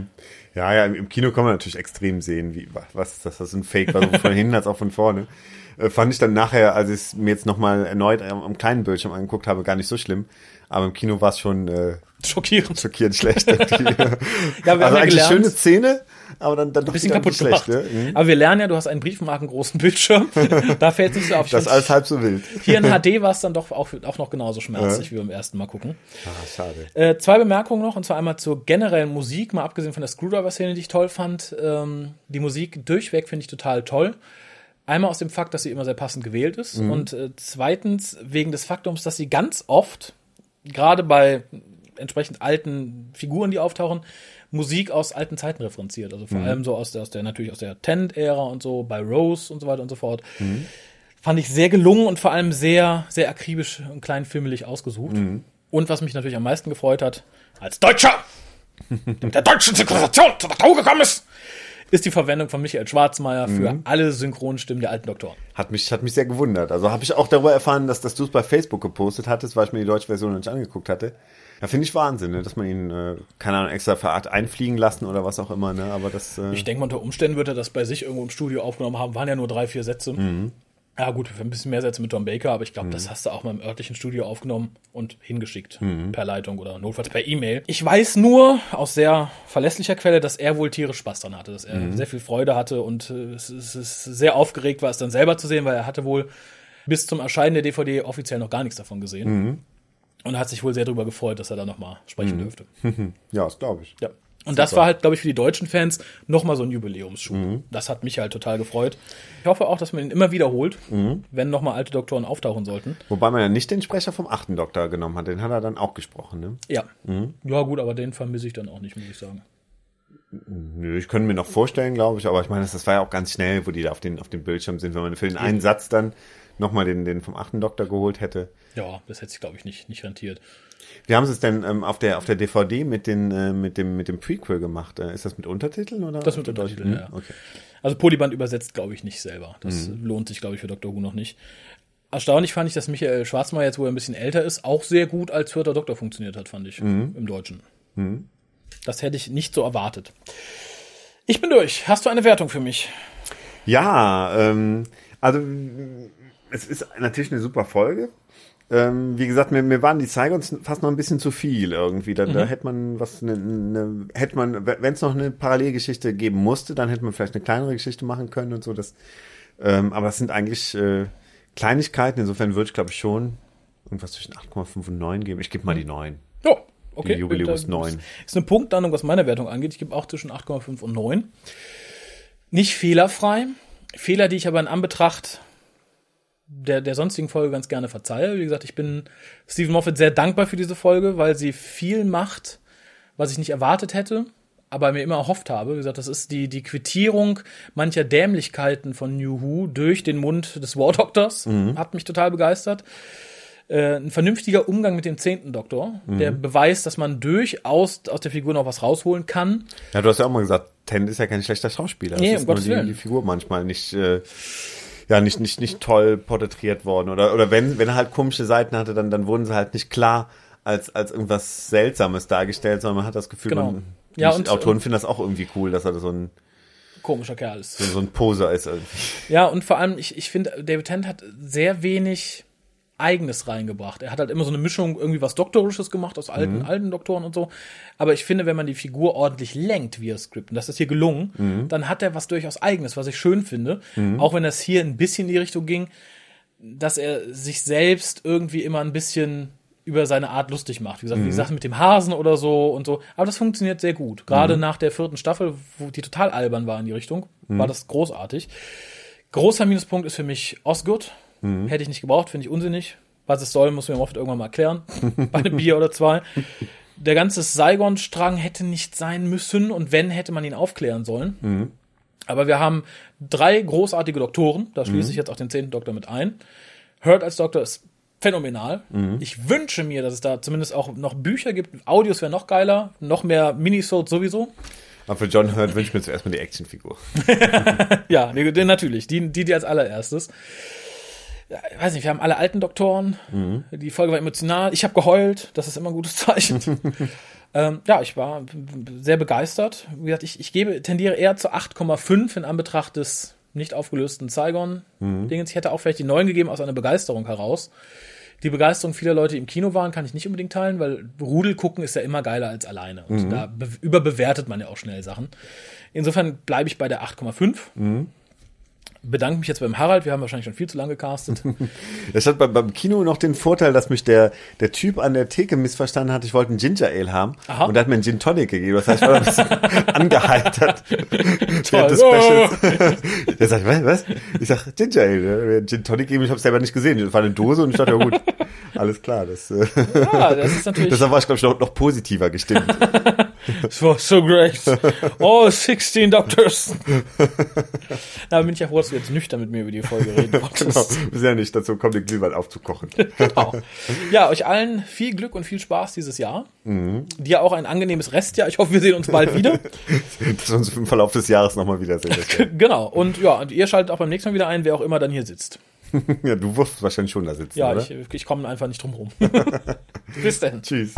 S2: Ja, ja, im Kino kann man natürlich extrem sehen, wie, was, das ist ein Fake, also von hinten als auch von vorne. Äh, fand ich dann nachher, als ich es mir jetzt nochmal erneut am, am kleinen Bildschirm angeguckt habe, gar nicht so schlimm. Aber im Kino war es schon äh,
S1: Schockierend.
S2: schockierend schlecht.
S1: Ja, wir
S2: also
S1: haben ja
S2: eigentlich schöne Szene, aber dann, dann doch
S1: ein bisschen kaputt
S2: schlecht. Ne? Mhm.
S1: Aber wir lernen ja, du hast einen briefmarkengroßen Bildschirm. da fällt es nicht so auf.
S2: Das ist alles halb so wild.
S1: Hier in HD war es dann doch auch, auch noch genauso schmerzlich wie beim ersten Mal gucken.
S2: Ah, schade.
S1: Äh, zwei Bemerkungen noch, und zwar einmal zur generellen Musik, mal abgesehen von der Screwdriver-Szene, die ich toll fand. Ähm, die Musik durchweg finde ich total toll. Einmal aus dem Fakt, dass sie immer sehr passend gewählt ist. Und äh, zweitens wegen des Faktums, dass sie ganz oft, gerade bei entsprechend alten Figuren, die auftauchen, Musik aus alten Zeiten referenziert. Also vor allem so aus der, aus der, natürlich aus der Tennant-Ära und so, bei Rose und so weiter und so fort. Fand ich sehr gelungen und vor allem sehr, sehr akribisch und kleinfilmelig ausgesucht. Und was mich natürlich am meisten gefreut hat, als Deutscher, der mit der deutschen Synchronisation zur Doktor gekommen ist, ist die Verwendung von Michael Schwarzmeier für alle Synchronstimmen der alten Doktoren.
S2: Hat mich, hat mich sehr gewundert. Also habe ich auch darüber erfahren, dass, dass du es bei Facebook gepostet hattest, weil ich mir die deutsche Version noch nicht angeguckt hatte. Ja, finde ich Wahnsinn, ne? dass man ihn, äh, keine Ahnung, extra für Art einfliegen lassen oder was auch immer, ne? Aber das. Äh,
S1: Ich denke mal, unter Umständen wird er das bei sich irgendwo im Studio aufgenommen haben. Waren ja nur drei, vier Sätze. Ja, gut, für ein bisschen mehr Sätze mit Tom Baker, aber ich glaube, das hast du auch mal im örtlichen Studio aufgenommen und hingeschickt. Per Leitung oder notfalls per E-Mail. Ich weiß nur aus sehr verlässlicher Quelle, dass er wohl tierisch Spaß dran hatte, dass er sehr viel Freude hatte und äh, es, es ist sehr aufgeregt war, es dann selber zu sehen, weil er hatte wohl bis zum Erscheinen der DVD offiziell noch gar nichts davon gesehen. Und hat sich wohl sehr darüber gefreut, dass er da nochmal sprechen dürfte.
S2: ja, das glaube ich.
S1: Ja. Und das war halt, glaube ich, für die deutschen Fans nochmal so ein Jubiläumsschub. Das hat mich halt total gefreut. Ich hoffe auch, dass man ihn immer wiederholt, wenn nochmal alte Doktoren auftauchen sollten.
S2: Wobei man ja nicht den Sprecher vom achten Doktor genommen hat, den hat er dann auch gesprochen, ne?
S1: Ja. Ja, gut, aber den vermisse ich dann auch nicht, muss ich sagen.
S2: Nö, ich könnte mir noch vorstellen, glaube ich, aber ich meine, das, das war ja auch ganz schnell, wo die da auf den, auf dem Bildschirm sind, wenn man für den einen Satz dann nochmal den, den vom achten Doktor geholt hätte.
S1: Ja, das hätte sich, glaube ich, nicht, nicht rentiert.
S2: Wie haben sie es denn ähm, auf der auf der DVD mit den äh, mit dem mit dem Prequel gemacht? Äh, ist das mit Untertiteln oder?
S1: Das mit? Untertiteln,
S2: Hm,
S1: ja.
S2: Okay.
S1: Also Polyband übersetzt, glaube ich, nicht selber. Das lohnt sich, glaube ich, für Dr. Who noch nicht. Erstaunlich fand ich, dass Michael Schwarzmeier, jetzt wo er ein bisschen älter ist, auch sehr gut als vierter Doktor funktioniert hat, fand ich, im Deutschen. Das hätte ich nicht so erwartet. Ich bin durch. Hast du eine Wertung für mich?
S2: Ja, ähm, also es ist natürlich eine super Folge. Ähm, wie gesagt, mir, mir waren die Saigons fast noch ein bisschen zu viel irgendwie. Da, da hätte man was, ne, ne, hätte man, wenn es noch eine Parallelgeschichte geben musste, dann hätte man vielleicht eine kleinere Geschichte machen können und so. Das, ähm, aber das sind eigentlich äh, Kleinigkeiten. Insofern würde ich, glaube ich, schon irgendwas zwischen 8,5 und 9 geben. Ich gebe mal die 9.
S1: Ja, okay.
S2: Die Jubiläums
S1: Das
S2: 9.
S1: Ist eine Punktlandung, was meine Wertung angeht. Ich gebe auch zwischen 8,5 und 9. Nicht fehlerfrei. Fehler, die ich aber in Anbetracht der, der sonstigen Folge ganz gerne verzeihe. Wie gesagt, ich bin Stephen Moffat sehr dankbar für diese Folge, weil sie viel macht, was ich nicht erwartet hätte, aber mir immer erhofft habe. Wie gesagt, das ist die, die Quittierung mancher Dämlichkeiten von New Who durch den Mund des War Doctors. Hat mich total begeistert. Äh, ein vernünftiger Umgang mit dem zehnten Doktor, der beweist, dass man durchaus aus der Figur noch was rausholen kann.
S2: Ja, du hast ja auch mal gesagt, Tennant ist ja kein schlechter Schauspieler.
S1: Nee,
S2: es
S1: um
S2: ist nur
S1: Gottes
S2: die,
S1: Willen.
S2: die Figur manchmal nicht, äh, ja, nicht, nicht, nicht toll porträtiert worden. Oder, oder wenn, wenn er halt komische Seiten hatte, dann, dann wurden sie halt nicht klar als, als irgendwas Seltsames dargestellt, sondern man hat das Gefühl,
S1: Genau.
S2: man,
S1: Ja,
S2: die
S1: und-
S2: Autoren finden das auch irgendwie cool, dass er so ein,
S1: Komischer Kerl ist.
S2: so ein Poser ist irgendwie.
S1: Ja, und vor allem, ich, ich finde, David Tennant hat sehr wenig Eigenes reingebracht. Er hat halt immer so eine Mischung, irgendwie was Doktorisches gemacht aus alten, alten Doktoren und so. Aber ich finde, wenn man die Figur ordentlich lenkt via Skript, und das ist hier gelungen, dann hat er was durchaus Eigenes, was ich schön finde. Auch wenn das hier ein bisschen in die Richtung ging, dass er sich selbst irgendwie immer ein bisschen über seine Art lustig macht. Wie gesagt, wie gesagt, mit dem Hasen oder so und so. Aber das funktioniert sehr gut. Gerade nach der vierten Staffel, wo die total albern war in die Richtung, war das großartig. Großer Minuspunkt ist für mich Osgood. Hätte ich nicht gebraucht, finde ich unsinnig. Was es soll, muss mir Moffat irgendwann mal erklären. Bei einem Bier oder zwei. Der ganze Saigon-Strang hätte nicht sein müssen und wenn, hätte man ihn aufklären sollen. Aber wir haben drei großartige Doktoren, da schließe ich jetzt auch den zehnten Doktor mit ein. Hurt als Doktor ist phänomenal. Ich wünsche mir, dass es da zumindest auch noch Bücher gibt. Audios wäre noch geiler, noch mehr Minisodes sowieso.
S2: Aber für John Hurt wünsche ich mir zuerst mal die Actionfigur.
S1: Ja, natürlich. Die, die, die als allererstes. Ich weiß nicht, wir haben alle alten Doktoren. Die Folge war emotional. Ich habe geheult. Das ist immer ein gutes Zeichen. ähm, ja, ich war sehr begeistert. Wie gesagt, ich, ich gebe, tendiere eher zu 8,5 in Anbetracht des nicht aufgelösten Saigon-Dingens. Ich hätte auch vielleicht die 9 gegeben aus einer Begeisterung heraus. Die Begeisterung vieler Leute, die im Kino waren, kann ich nicht unbedingt teilen, weil Rudel gucken ist ja immer geiler als alleine. Und da be überbewertet man ja auch schnell Sachen. Insofern bleibe ich bei der 8,5. Bedanke mich jetzt beim Harald, wir haben wahrscheinlich schon viel zu lange gecastet.
S2: Das hat beim, beim Kino noch den Vorteil, dass mich der, der Typ an der Theke missverstanden hat. Ich wollte einen Ginger Ale haben.
S1: Aha.
S2: Und der hat mir einen Gin Tonic gegeben. Das heißt, ich war ein bisschen angeheitert.
S1: Toll.
S2: des Specials. Der sagt, was? was? Ich sag, Ginger Ale. Einen Gin Tonic gegeben, ich habe es selber nicht gesehen. Das war eine Dose und ich dachte, ja gut, alles klar. Das, äh,
S1: Ja, das ist natürlich.
S2: deshalb war ich, glaube ich, noch, noch positiver gestimmt.
S1: Das war so great. Oh, 16 Doctors. Da bin ich ja froh, dass du jetzt nüchtern mit mir über die Folge reden
S2: genau.
S1: wolltest.
S2: Bis ja nicht dazu kommt, den Glühwein aufzukochen.
S1: Genau. Ja, euch allen viel Glück und viel Spaß dieses Jahr. Dir auch ein angenehmes Restjahr. Ich hoffe, wir sehen uns bald wieder.
S2: Dass wir uns im Verlauf des Jahres nochmal wiedersehen.
S1: Genau. Und ja, und ihr schaltet auch beim nächsten Mal wieder ein, wer auch immer dann hier sitzt.
S2: ja, du wirst wahrscheinlich schon da sitzen,
S1: Ja,
S2: oder?
S1: ich, ich komme einfach nicht drum rum. Bis dann.
S2: Tschüss.